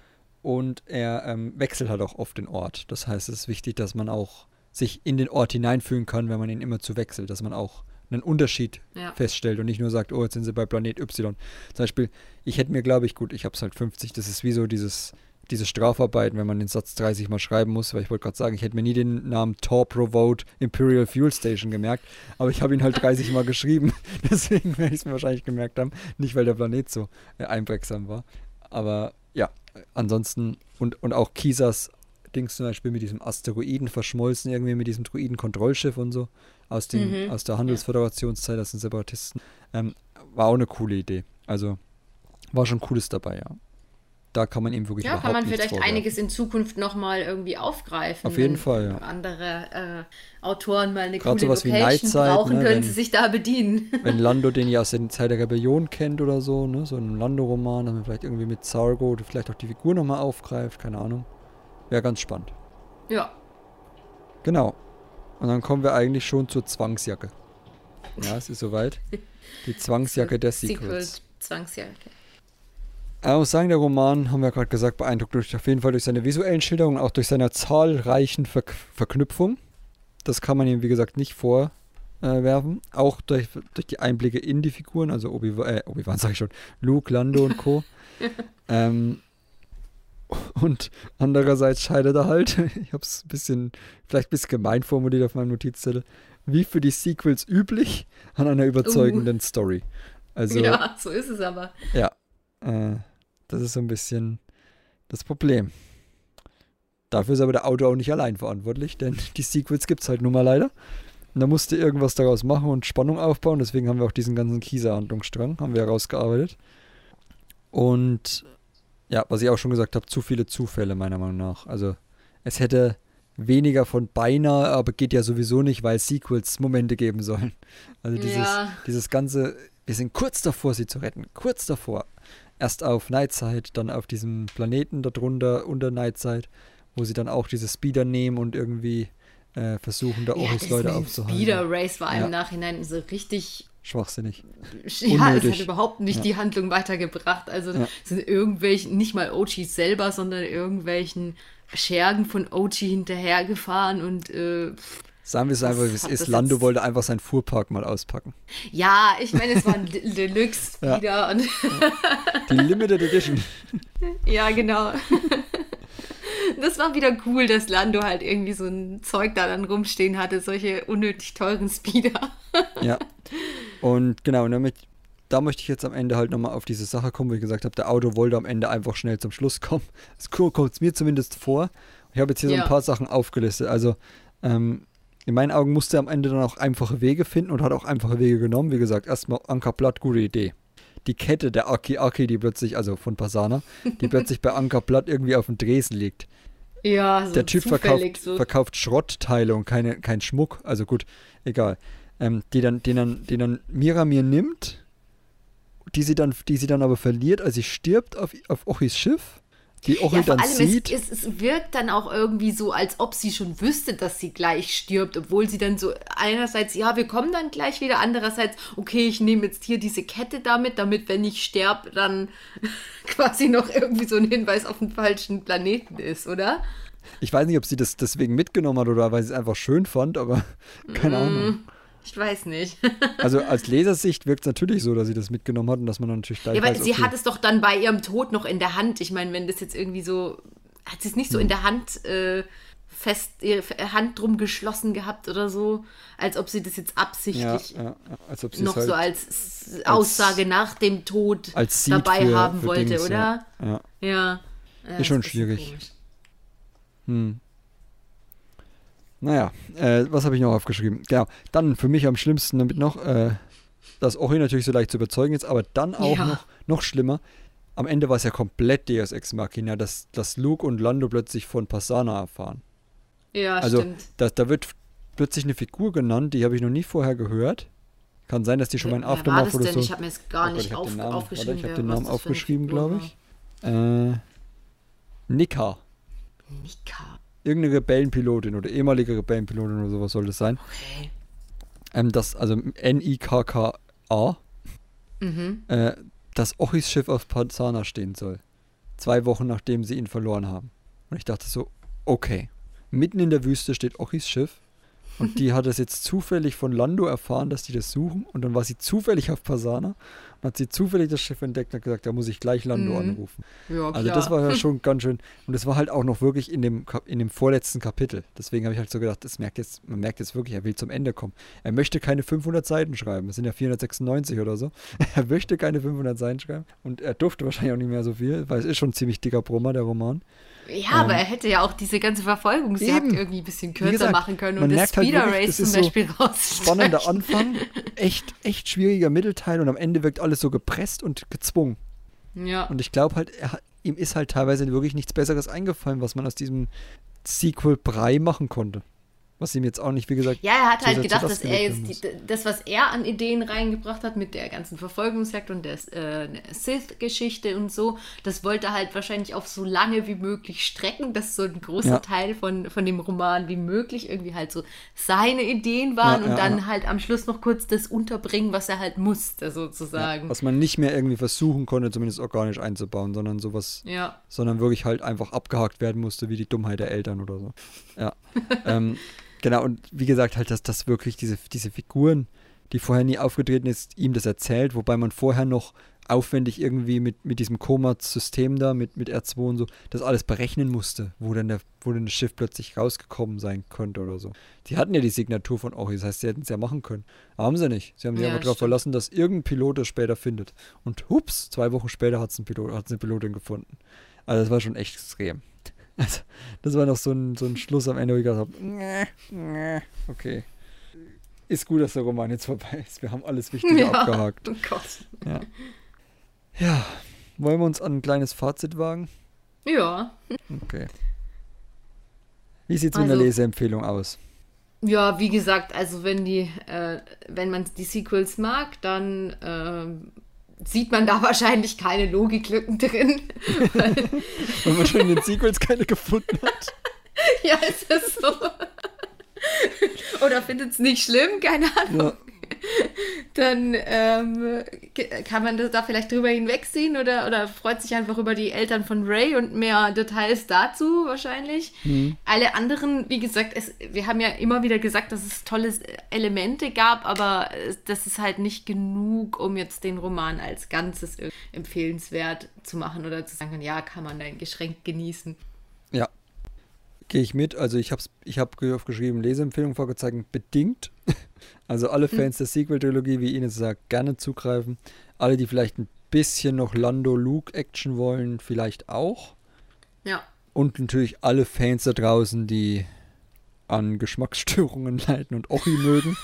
Und er ähm, wechselt halt auch oft den Ort. Das heißt, es ist wichtig, dass man auch sich in den Ort hineinfühlen kann, wenn man ihn immer zu wechselt, dass man auch einen Unterschied Ja. feststellt und nicht nur sagt, oh, jetzt sind sie bei Planet Y. Zum Beispiel, ich hätte mir, glaube ich, gut, ich habe es halt 50, das ist wie so dieses, diese Strafarbeiten, wenn man den Satz 30 mal schreiben muss, weil ich wollte gerade sagen, ich hätte mir nie den Namen Tor Provode Imperial Fuel Station gemerkt, aber ich habe ihn halt 30 mal geschrieben, [laughs] deswegen werde ich es mir wahrscheinlich gemerkt haben, nicht weil der Planet so äh, einprägsam war, aber ja, ansonsten und, und auch Kisas Dings zum Beispiel mit diesem Asteroiden verschmolzen, irgendwie mit diesem Druiden-Kontrollschiff und so aus, den, Mhm. aus der Handelsföderationszeit, das sind Separatisten. Ähm, war auch eine coole Idee. Also war schon Cooles dabei, ja. Da kann man ihm wirklich Ja, kann man vielleicht vorwerfen. einiges in Zukunft nochmal irgendwie aufgreifen. Auf jeden Fall, ja. andere äh, Autoren mal eine Gerade coole sowas wie Location Nightside, brauchen, ne, können wenn- sie sich da bedienen. [laughs] Wenn Lando den ja aus der Zeit der Rebellion kennt oder so, ne, so ein Lando-Roman, dass man vielleicht irgendwie mit Sargo vielleicht auch die Figur nochmal aufgreift, keine Ahnung. Wäre ganz spannend. ja, Genau. Und dann kommen wir eigentlich schon zur Zwangsjacke. [laughs] Ja, es ist soweit. Die [laughs] Zwangsjacke der Sequel, Sequels. Zwangsjacke. Ich muss sagen, der Roman, haben wir gerade gesagt, beeindruckt durch, auf jeden Fall durch seine visuellen Schilderungen, auch durch seine zahlreichen Ver Verknüpfungen. Das kann man ihm, wie gesagt, nicht vorwerfen. auch durch, durch die Einblicke in die Figuren, also Obi-Wan, äh, Obi-Wan sag ich schon, Luke, Lando und Co. [laughs] ähm, und andererseits scheitert er halt, [laughs] ich habe es ein bisschen, vielleicht ein bisschen gemein formuliert auf meinem Notizzettel, wie für die Sequels üblich, an einer überzeugenden Story. Also, ja, so ist es aber. ja, äh, das ist so ein bisschen das Problem. Dafür ist aber der Autor auch nicht allein verantwortlich, denn [laughs] die Sequels gibt es halt nun mal leider. Und da musste irgendwas daraus machen und Spannung aufbauen. Deswegen haben wir auch diesen ganzen Kieser-Handlungsstrang, haben wir herausgearbeitet. Und ja, was ich auch schon gesagt habe, zu viele Zufälle meiner Meinung nach. Also es hätte weniger von beinahe, aber geht ja sowieso nicht, weil Sequels Momente geben sollen. Also dieses, Ja. dieses ganze, wir sind kurz davor, sie zu retten, kurz davor. Erst auf Nightside, dann auf diesem Planeten darunter, unter Nightside, wo sie dann auch diese Speeder nehmen und irgendwie äh, versuchen, da Ja, Oris das Leute aufzuhalten. Speeder Race war Ja. im Nachhinein so richtig Schwachsinnig. Ja, es Unnötig. hat überhaupt nicht Ja. die Handlung weitergebracht. Also Ja. sind irgendwelchen, nicht mal OGs selber, sondern irgendwelchen Schergen von OG hinterhergefahren und äh, Sagen wir es einfach, wie es ist. Lando wollte einfach seinen Fuhrpark mal auspacken. ja, ich meine, es war ein De- Deluxe Ja. wieder und Die Limited Edition. [laughs] ja, genau. [laughs] Das war wieder cool, dass Lando halt irgendwie so ein Zeug da dann rumstehen hatte, solche unnötig teuren Speeder. [laughs] Ja. Und genau, damit, da möchte ich jetzt am Ende halt nochmal auf diese Sache kommen, wo ich gesagt habe, der Auto wollte am Ende einfach schnell zum Schluss kommen. Das kommt mir zumindest vor. Ich habe jetzt hier so Ja. ein paar Sachen aufgelistet. Also, ähm, in meinen Augen musste er am Ende dann auch einfache Wege finden und hat auch einfache Wege genommen. Wie gesagt, erstmal Ankerblatt, gute Idee. Die Kette der Aki Aki, die plötzlich, also von Pasana, die plötzlich bei Ankerblatt irgendwie auf dem Dresen liegt. Ja, so der Typ verkauft, so. verkauft Schrottteile und keine, kein Schmuck. Also gut, egal. Ähm, die dann, den dann, den dann Miramir nimmt, die sie dann, die sie dann aber verliert, als sie stirbt auf, auf Ochis Schiff. Die Ochi Ja, dann allem, sieht. es, es, es wirkt dann auch irgendwie so, als ob sie schon wüsste, dass sie gleich stirbt, obwohl sie dann so einerseits, ja, wir kommen dann gleich wieder, andererseits, okay, ich nehme jetzt hier diese Kette damit, damit, wenn ich sterbe, dann [laughs] quasi noch irgendwie so ein Hinweis auf den falschen Planeten ist, oder? ich weiß nicht, ob sie das deswegen mitgenommen hat oder weil sie es einfach schön fand, aber [laughs] keine Ahnung. Ich weiß nicht. [laughs] Also als Lesersicht wirkt es natürlich so, dass sie das mitgenommen hat und dass man dann natürlich gleich Ja, weil weiß, sie okay, hat es doch dann bei ihrem Tod noch in der Hand. Ich meine, wenn das jetzt irgendwie so, hat sie es nicht so Hm. in der Hand äh, fest, ihre Hand drum geschlossen gehabt oder so, als ob sie das jetzt absichtlich ja, ja, als ob noch halt so als S- Aussage nach dem Tod als dabei für, haben für wollte, Dings, oder? Ja, ja. Ja. Ist schon schwierig. Hm. Naja, äh, was habe ich noch aufgeschrieben? Genau, dann für mich am schlimmsten damit noch, äh, dass Ori natürlich so leicht zu überzeugen ist, aber dann auch Ja. noch, noch schlimmer. Am Ende war es ja komplett Deus Ex Machina, dass, dass Luke und Lando plötzlich von Pasana erfahren. Ja, also stimmt. da, da wird plötzlich eine Figur genannt, die habe ich noch nie vorher gehört. Kann sein, dass die schon mal in Aftermath das oder denn? so. Ich habe mir jetzt gar Oh Gott, nicht ich hab auf, Namen, warte, aufgeschrieben. ich habe den Namen aufgeschrieben, glaube ich. Äh, Nika. Nika. Irgendeine Rebellenpilotin oder ehemalige Rebellenpilotin oder sowas soll das sein. Okay. Ähm, das, also N-I-K-K-A, Mhm. äh, dass Ochis Schiff auf Pazana stehen soll. Zwei Wochen nachdem sie ihn verloren haben. Und ich dachte so, okay. Mitten in der Wüste steht Ochis Schiff. Und die [laughs] hat es jetzt zufällig von Lando erfahren, dass die das suchen. Und dann war sie zufällig auf Pasana und hat sie zufällig das Schiff entdeckt und hat gesagt, da muss ich gleich Lando Mhm. anrufen. Ja. Also das war ja [laughs] schon ganz schön. Und das war halt auch noch wirklich in dem, in dem vorletzten Kapitel. Deswegen habe ich halt so gedacht, das merkt jetzt, man merkt jetzt wirklich, er will zum Ende kommen. Er möchte keine 500 Seiten schreiben. Es sind ja 496 oder so. [laughs] Er möchte keine 500 Seiten schreiben. Und er durfte wahrscheinlich auch nicht mehr so viel, weil es ist schon ein ziemlich dicker Brummer, der Roman. Ja, aber Ähm, er hätte ja auch diese ganze Verfolgungsjagd eben. irgendwie ein bisschen kürzer gesagt, machen können und das merkt halt Speeder wirklich, Race das zum ist so Beispiel [laughs] rausstreichen. Spannender Anfang, echt, echt schwieriger Mittelteil und am Ende wirkt alles so gepresst und gezwungen. Ja. Und ich glaube halt, er, ihm ist halt teilweise wirklich nichts Besseres eingefallen, was man aus diesem Sequel Brei machen konnte. Was ihm jetzt auch nicht, wie gesagt, Ja, er hat halt gedacht, das dass er jetzt die, das, was er an Ideen reingebracht hat mit der ganzen Verfolgungsjagd und der äh, Sith-Geschichte und so, das wollte er halt wahrscheinlich auf so lange wie möglich strecken, dass so ein großer Ja. Teil von, von dem Roman wie möglich irgendwie halt so seine Ideen waren Ja, und ja, dann ja. halt am Schluss noch kurz das unterbringen, was er halt musste, sozusagen. was man nicht mehr irgendwie versuchen konnte, zumindest organisch einzubauen, sondern sowas, sondern wirklich halt einfach abgehakt werden musste, wie die Dummheit der Eltern oder so. Ja. [laughs] ähm, genau, und wie gesagt, halt, dass das wirklich diese, diese Figuren, die vorher nie aufgetreten ist, ihm das erzählt, wobei man vorher noch aufwendig irgendwie mit, mit diesem Komat-System da, mit, mit R2 und so, das alles berechnen musste, wo denn, der, wo denn das Schiff plötzlich rausgekommen sein könnte oder so. Die hatten ja die Signatur von Ori, das heißt, sie hätten es ja machen können. Aber haben sie nicht. Sie haben sich Ja, einfach darauf verlassen, dass irgendein Pilot es später findet. Und hups, zwei Wochen später hat es ein Pilot, eine Pilotin gefunden. Also das war schon echt extrem. Also, das war noch so ein, so ein Schluss am Ende, wo ich gedacht habe, okay. Ist gut, dass der Roman jetzt vorbei ist. Wir haben alles Wichtige [laughs] Ja. abgehakt. Oh Gott. Ja. Ja. wollen wir uns an ein kleines Fazit wagen? Ja. Okay. Wie sieht es mit Also- einer Leseempfehlung aus? Ja, wie gesagt, also wenn die, äh, wenn man die Sequels mag, dann ähm, sieht man da [laughs] wahrscheinlich keine Logiklücken drin. Wenn man schon in den Sequels keine gefunden hat. [laughs] ja, ist das so? Oder findet es nicht schlimm, keine Ahnung. Ja. [laughs] Dann ähm, kann man das da vielleicht drüber hinwegziehen oder, oder freut sich einfach über die Eltern von Ray und mehr Details dazu wahrscheinlich. Alle anderen, wie gesagt, es, wir haben ja immer wieder gesagt, dass es tolle Elemente gab, aber es- das ist halt nicht genug, um jetzt den Roman als Ganzes empfehlenswert zu machen oder zu sagen, ja, kann man dann geschränkt genießen. Ja. Gehe ich mit. Also ich habe ich hab aufgeschrieben, Leseempfehlung vorgezeigt, bedingt. [laughs] Also alle Fans der Sequel-Trilogie, wie Ines sagt, gerne zugreifen. Alle, die vielleicht ein bisschen noch Lando-Luke-Action wollen, vielleicht auch. Ja. Und natürlich alle Fans da draußen, die an Geschmacksstörungen [laughs] leiden und Ochi mögen.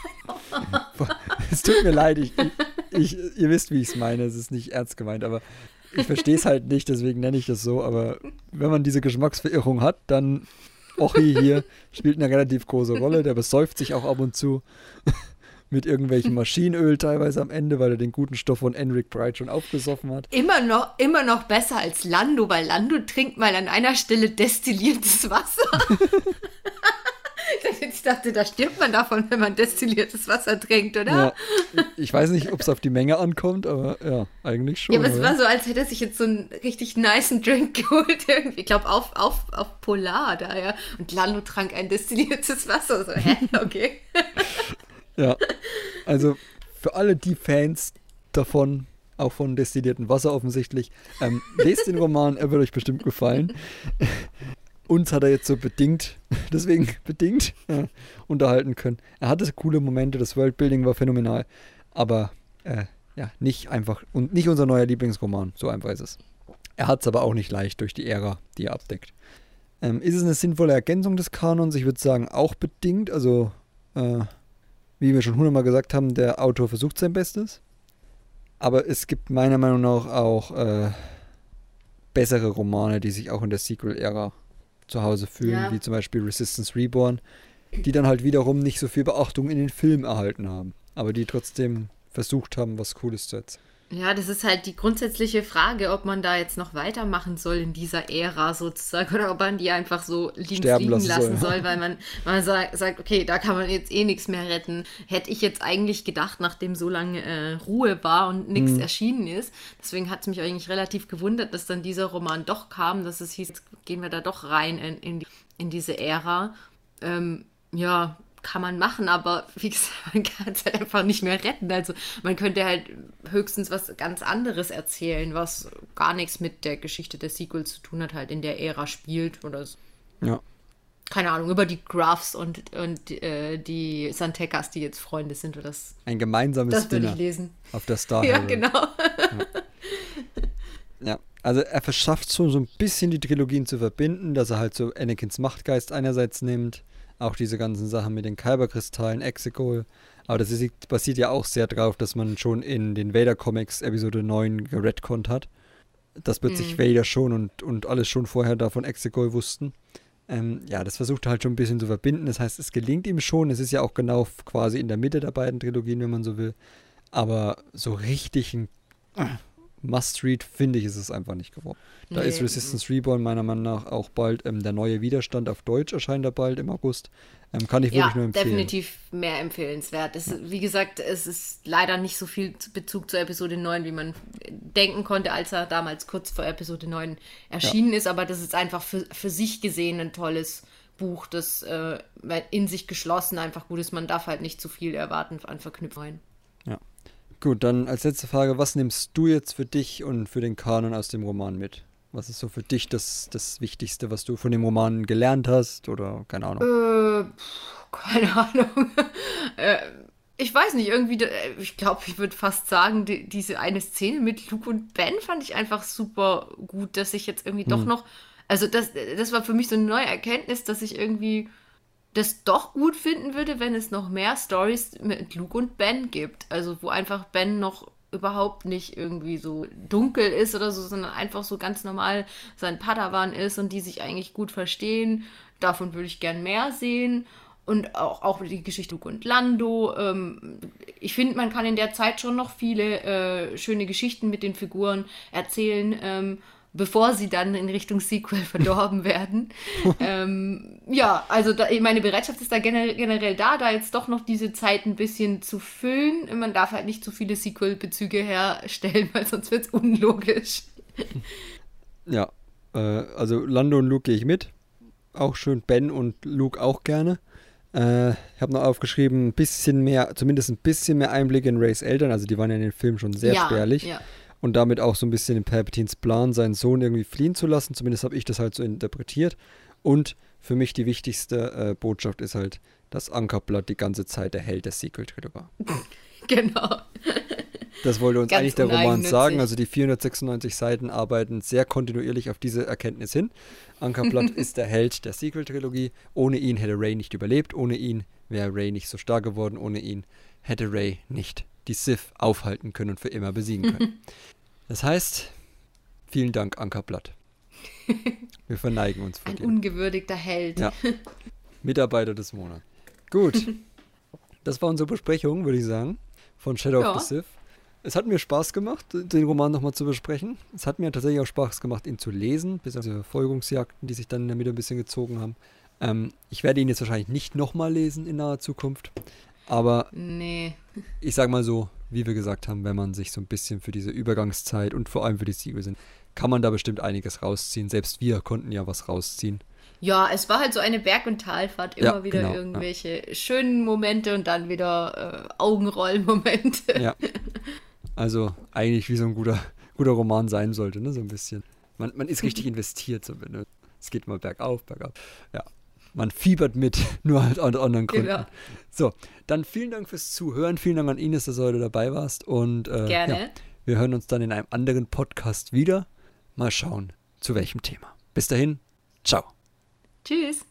[laughs] es tut mir leid, ich, ich, ihr wisst, wie ich es meine. Es ist nicht ernst gemeint, aber ich verstehe es halt nicht, deswegen nenne ich das so. Aber wenn man diese Geschmacksverirrung hat, dann Ochi hier spielt eine relativ große Rolle. Der besäuft sich auch ab und zu mit irgendwelchem Maschinenöl teilweise am Ende, weil er den guten Stoff von Enric Bright schon aufgesoffen hat. Immer noch, immer noch besser als Lando, weil Lando trinkt mal an einer Stelle destilliertes Wasser. [laughs] ich dachte, da stirbt man davon, wenn man destilliertes Wasser trinkt, oder? Ja, ich weiß nicht, ob es auf die Menge ankommt, aber ja, eigentlich schon. Ja, aber es war so, als hätte er sich jetzt so einen richtig niceen Drink [laughs] geholt. Irgendwie. Ich glaube, auf, auf, auf Polar da, ja. Und Lando trank ein destilliertes Wasser. So, hä? Okay. [laughs] Ja, [laughs] also für alle die Fans davon, auch von destilliertem Wasser offensichtlich, ähm, lest den Roman, er wird euch bestimmt gefallen. [laughs] Uns hat er jetzt so bedingt, [laughs] deswegen bedingt, äh, unterhalten können. Er hatte coole Momente, das Worldbuilding war phänomenal, aber äh, ja, nicht einfach, und nicht unser neuer Lieblingsroman, so einfach ist es. Er hat es aber auch nicht leicht durch die Ära, die er abdeckt. Ähm, ist es eine sinnvolle Ergänzung des Kanons? Ich würde sagen, auch bedingt, also äh, wie wir schon hundertmal gesagt haben, der Autor versucht sein Bestes. Aber es gibt meiner Meinung nach auch äh, bessere Romane, die sich auch in der Sequel-Ära zu Hause fühlen, Ja. wie zum Beispiel Resistance Reborn, die dann halt wiederum nicht so viel Beachtung in den Film erhalten haben, aber die trotzdem versucht haben, was Cooles zu erzählen. Ja, das ist halt die grundsätzliche Frage, ob man da jetzt noch weitermachen soll in dieser Ära sozusagen oder ob man die einfach so liegen, lassen lassen soll. soll, [laughs] weil man, man sagt, okay, da kann man jetzt eh nichts mehr retten. Hätte ich jetzt eigentlich gedacht, nachdem so lange äh, Ruhe war und nichts erschienen ist. Deswegen hat es mich eigentlich relativ gewundert, dass dann dieser Roman doch kam, dass es hieß, jetzt gehen wir da doch rein in, in, die, in diese Ära. Ähm, ja, kann man machen, aber wie gesagt, [laughs] man kann es halt einfach nicht mehr retten. Also man könnte halt höchstens was ganz anderes erzählen, was gar nichts mit der Geschichte der Sequel zu tun hat, halt in der Ära spielt oder so. Ja. Keine Ahnung, über die Gruffs und, und äh, die Santekas, die jetzt Freunde sind oder das. Ein gemeinsames Das würde Dinner ich lesen. auf der [laughs] Star Ja, genau. Ja, also er verschafft schon so ein bisschen die Trilogien zu verbinden, dass er halt so Anakins Machtgeist einerseits nimmt, auch diese ganzen Sachen mit den Kyberkristallen, Exegol, aber das ist, basiert ja auch sehr drauf, dass man schon in den Vader Comics Episode 9 geredconnt hat, dass plötzlich Vader schon und, und alles schon vorher da von Exegol wussten. Ähm, ja, das versucht er halt schon ein bisschen zu verbinden, das heißt, es gelingt ihm schon, es ist ja auch genau quasi in der Mitte der beiden Trilogien, wenn man so will, aber so richtig ein Must-Read, finde ich, ist es einfach nicht geworden. Da Nee. ist Resistance Reborn meiner Meinung nach auch bald ähm, der neue Widerstand auf Deutsch erscheint er bald im August. Ähm, kann ich wirklich Ja, nur empfehlen. definitiv mehr empfehlenswert. Es, Wie gesagt, es ist leider nicht so viel Bezug zur Episode 9, wie man denken konnte, als er damals kurz vor Episode 9 erschienen ist. Aber das ist einfach für, für sich gesehen ein tolles Buch, das äh, in sich geschlossen einfach gut ist. Man darf halt nicht zu viel erwarten an Verknüpfungen. Gut, dann als letzte Frage, was nimmst du jetzt für dich und für den Kanon aus dem Roman mit? Was ist so für dich das, das Wichtigste, was du von dem Roman gelernt hast oder keine Ahnung? Äh, keine [laughs] Ahnung. äh, ich weiß nicht, irgendwie, äh, ich glaube, ich würde fast sagen, die, diese eine Szene mit Luke und Ben fand ich einfach super gut, dass ich jetzt irgendwie doch noch, also das, das war für mich so eine neue Erkenntnis, dass ich irgendwie das doch gut finden würde, wenn es noch mehr Stories mit Luke und Ben gibt. Also wo einfach Ben noch überhaupt nicht irgendwie so dunkel ist oder so, sondern einfach so ganz normal sein Padawan ist und die sich eigentlich gut verstehen. Davon würde ich gern mehr sehen. Und auch, auch die Geschichte Luke und Lando. Ähm, ich finde, man kann in der Zeit schon noch viele äh, schöne Geschichten mit den Figuren erzählen. Ähm, bevor sie dann in Richtung Sequel verdorben [laughs] werden. ähm, ja, also da, meine Bereitschaft ist da generell, generell da, da jetzt doch noch diese Zeit ein bisschen zu füllen. Man darf halt nicht zu viele Sequel-Bezüge herstellen, weil sonst wird es unlogisch. ja, äh, also Lando und Luke gehe ich mit. Auch schön Ben und Luke auch gerne. Äh, ich habe noch aufgeschrieben, ein bisschen mehr, zumindest ein bisschen mehr Einblick in Rays Eltern. Also die waren ja in den Filmen schon sehr ja, spärlich. Ja und damit auch so ein bisschen in Palpatines Plan, seinen Sohn irgendwie fliehen zu lassen. Zumindest habe ich das halt so interpretiert. Und für mich die wichtigste äh, Botschaft ist halt, dass Ankerblatt die ganze Zeit der Held der Sequel-Trilogie war. [laughs] Genau. Das wollte uns eigentlich der Roman sagen. Also die 496 Seiten arbeiten sehr kontinuierlich auf diese Erkenntnis hin. Ankerblatt [laughs] ist der Held der Sequel-Trilogie. Ohne ihn hätte Ray nicht überlebt. Ohne ihn wäre Ray nicht so stark geworden. Ohne ihn hätte Ray nicht die Sith aufhalten können und für immer besiegen können. [laughs] Das heißt, vielen Dank, Ankerblatt. [laughs] Wir verneigen uns vor Ein dir. ungewürdigter Held. Ja. Mitarbeiter des Monats. Gut. [laughs] Das war unsere Besprechung, würde ich sagen, von Shadow Ja. of the Sith. Es hat mir Spaß gemacht, den Roman nochmal zu besprechen. Es hat mir tatsächlich auch Spaß gemacht, ihn zu lesen, bis auf diese Verfolgungsjagden, die sich dann in der Mitte ein bisschen gezogen haben. Ähm, ich werde ihn jetzt wahrscheinlich nicht nochmal lesen in naher Zukunft. Aber Nee. Ich sag mal so, wie wir gesagt haben, wenn man sich so ein bisschen für diese Übergangszeit und vor allem für die Siege sind, kann man da bestimmt einiges rausziehen. Selbst wir konnten ja was rausziehen. Ja, es war halt so eine Berg- und Talfahrt. Immer Ja, wieder genau, ja. irgendwelche schönen Momente und dann wieder äh, Augenrollmomente. Ja. Also eigentlich wie so ein guter, guter Roman sein sollte, ne? So ein bisschen. Man, man ist richtig [laughs] investiert. So, ne? Es geht mal bergauf, bergab. Ja. Man fiebert mit, [laughs] nur halt aus anderen Gründen. Genau. So, dann vielen Dank fürs Zuhören. Vielen Dank an Ines, dass du heute dabei warst. Und äh, Gerne. Ja, wir hören uns dann in einem anderen Podcast wieder. Mal schauen, zu welchem Thema. Bis dahin, ciao. Tschüss.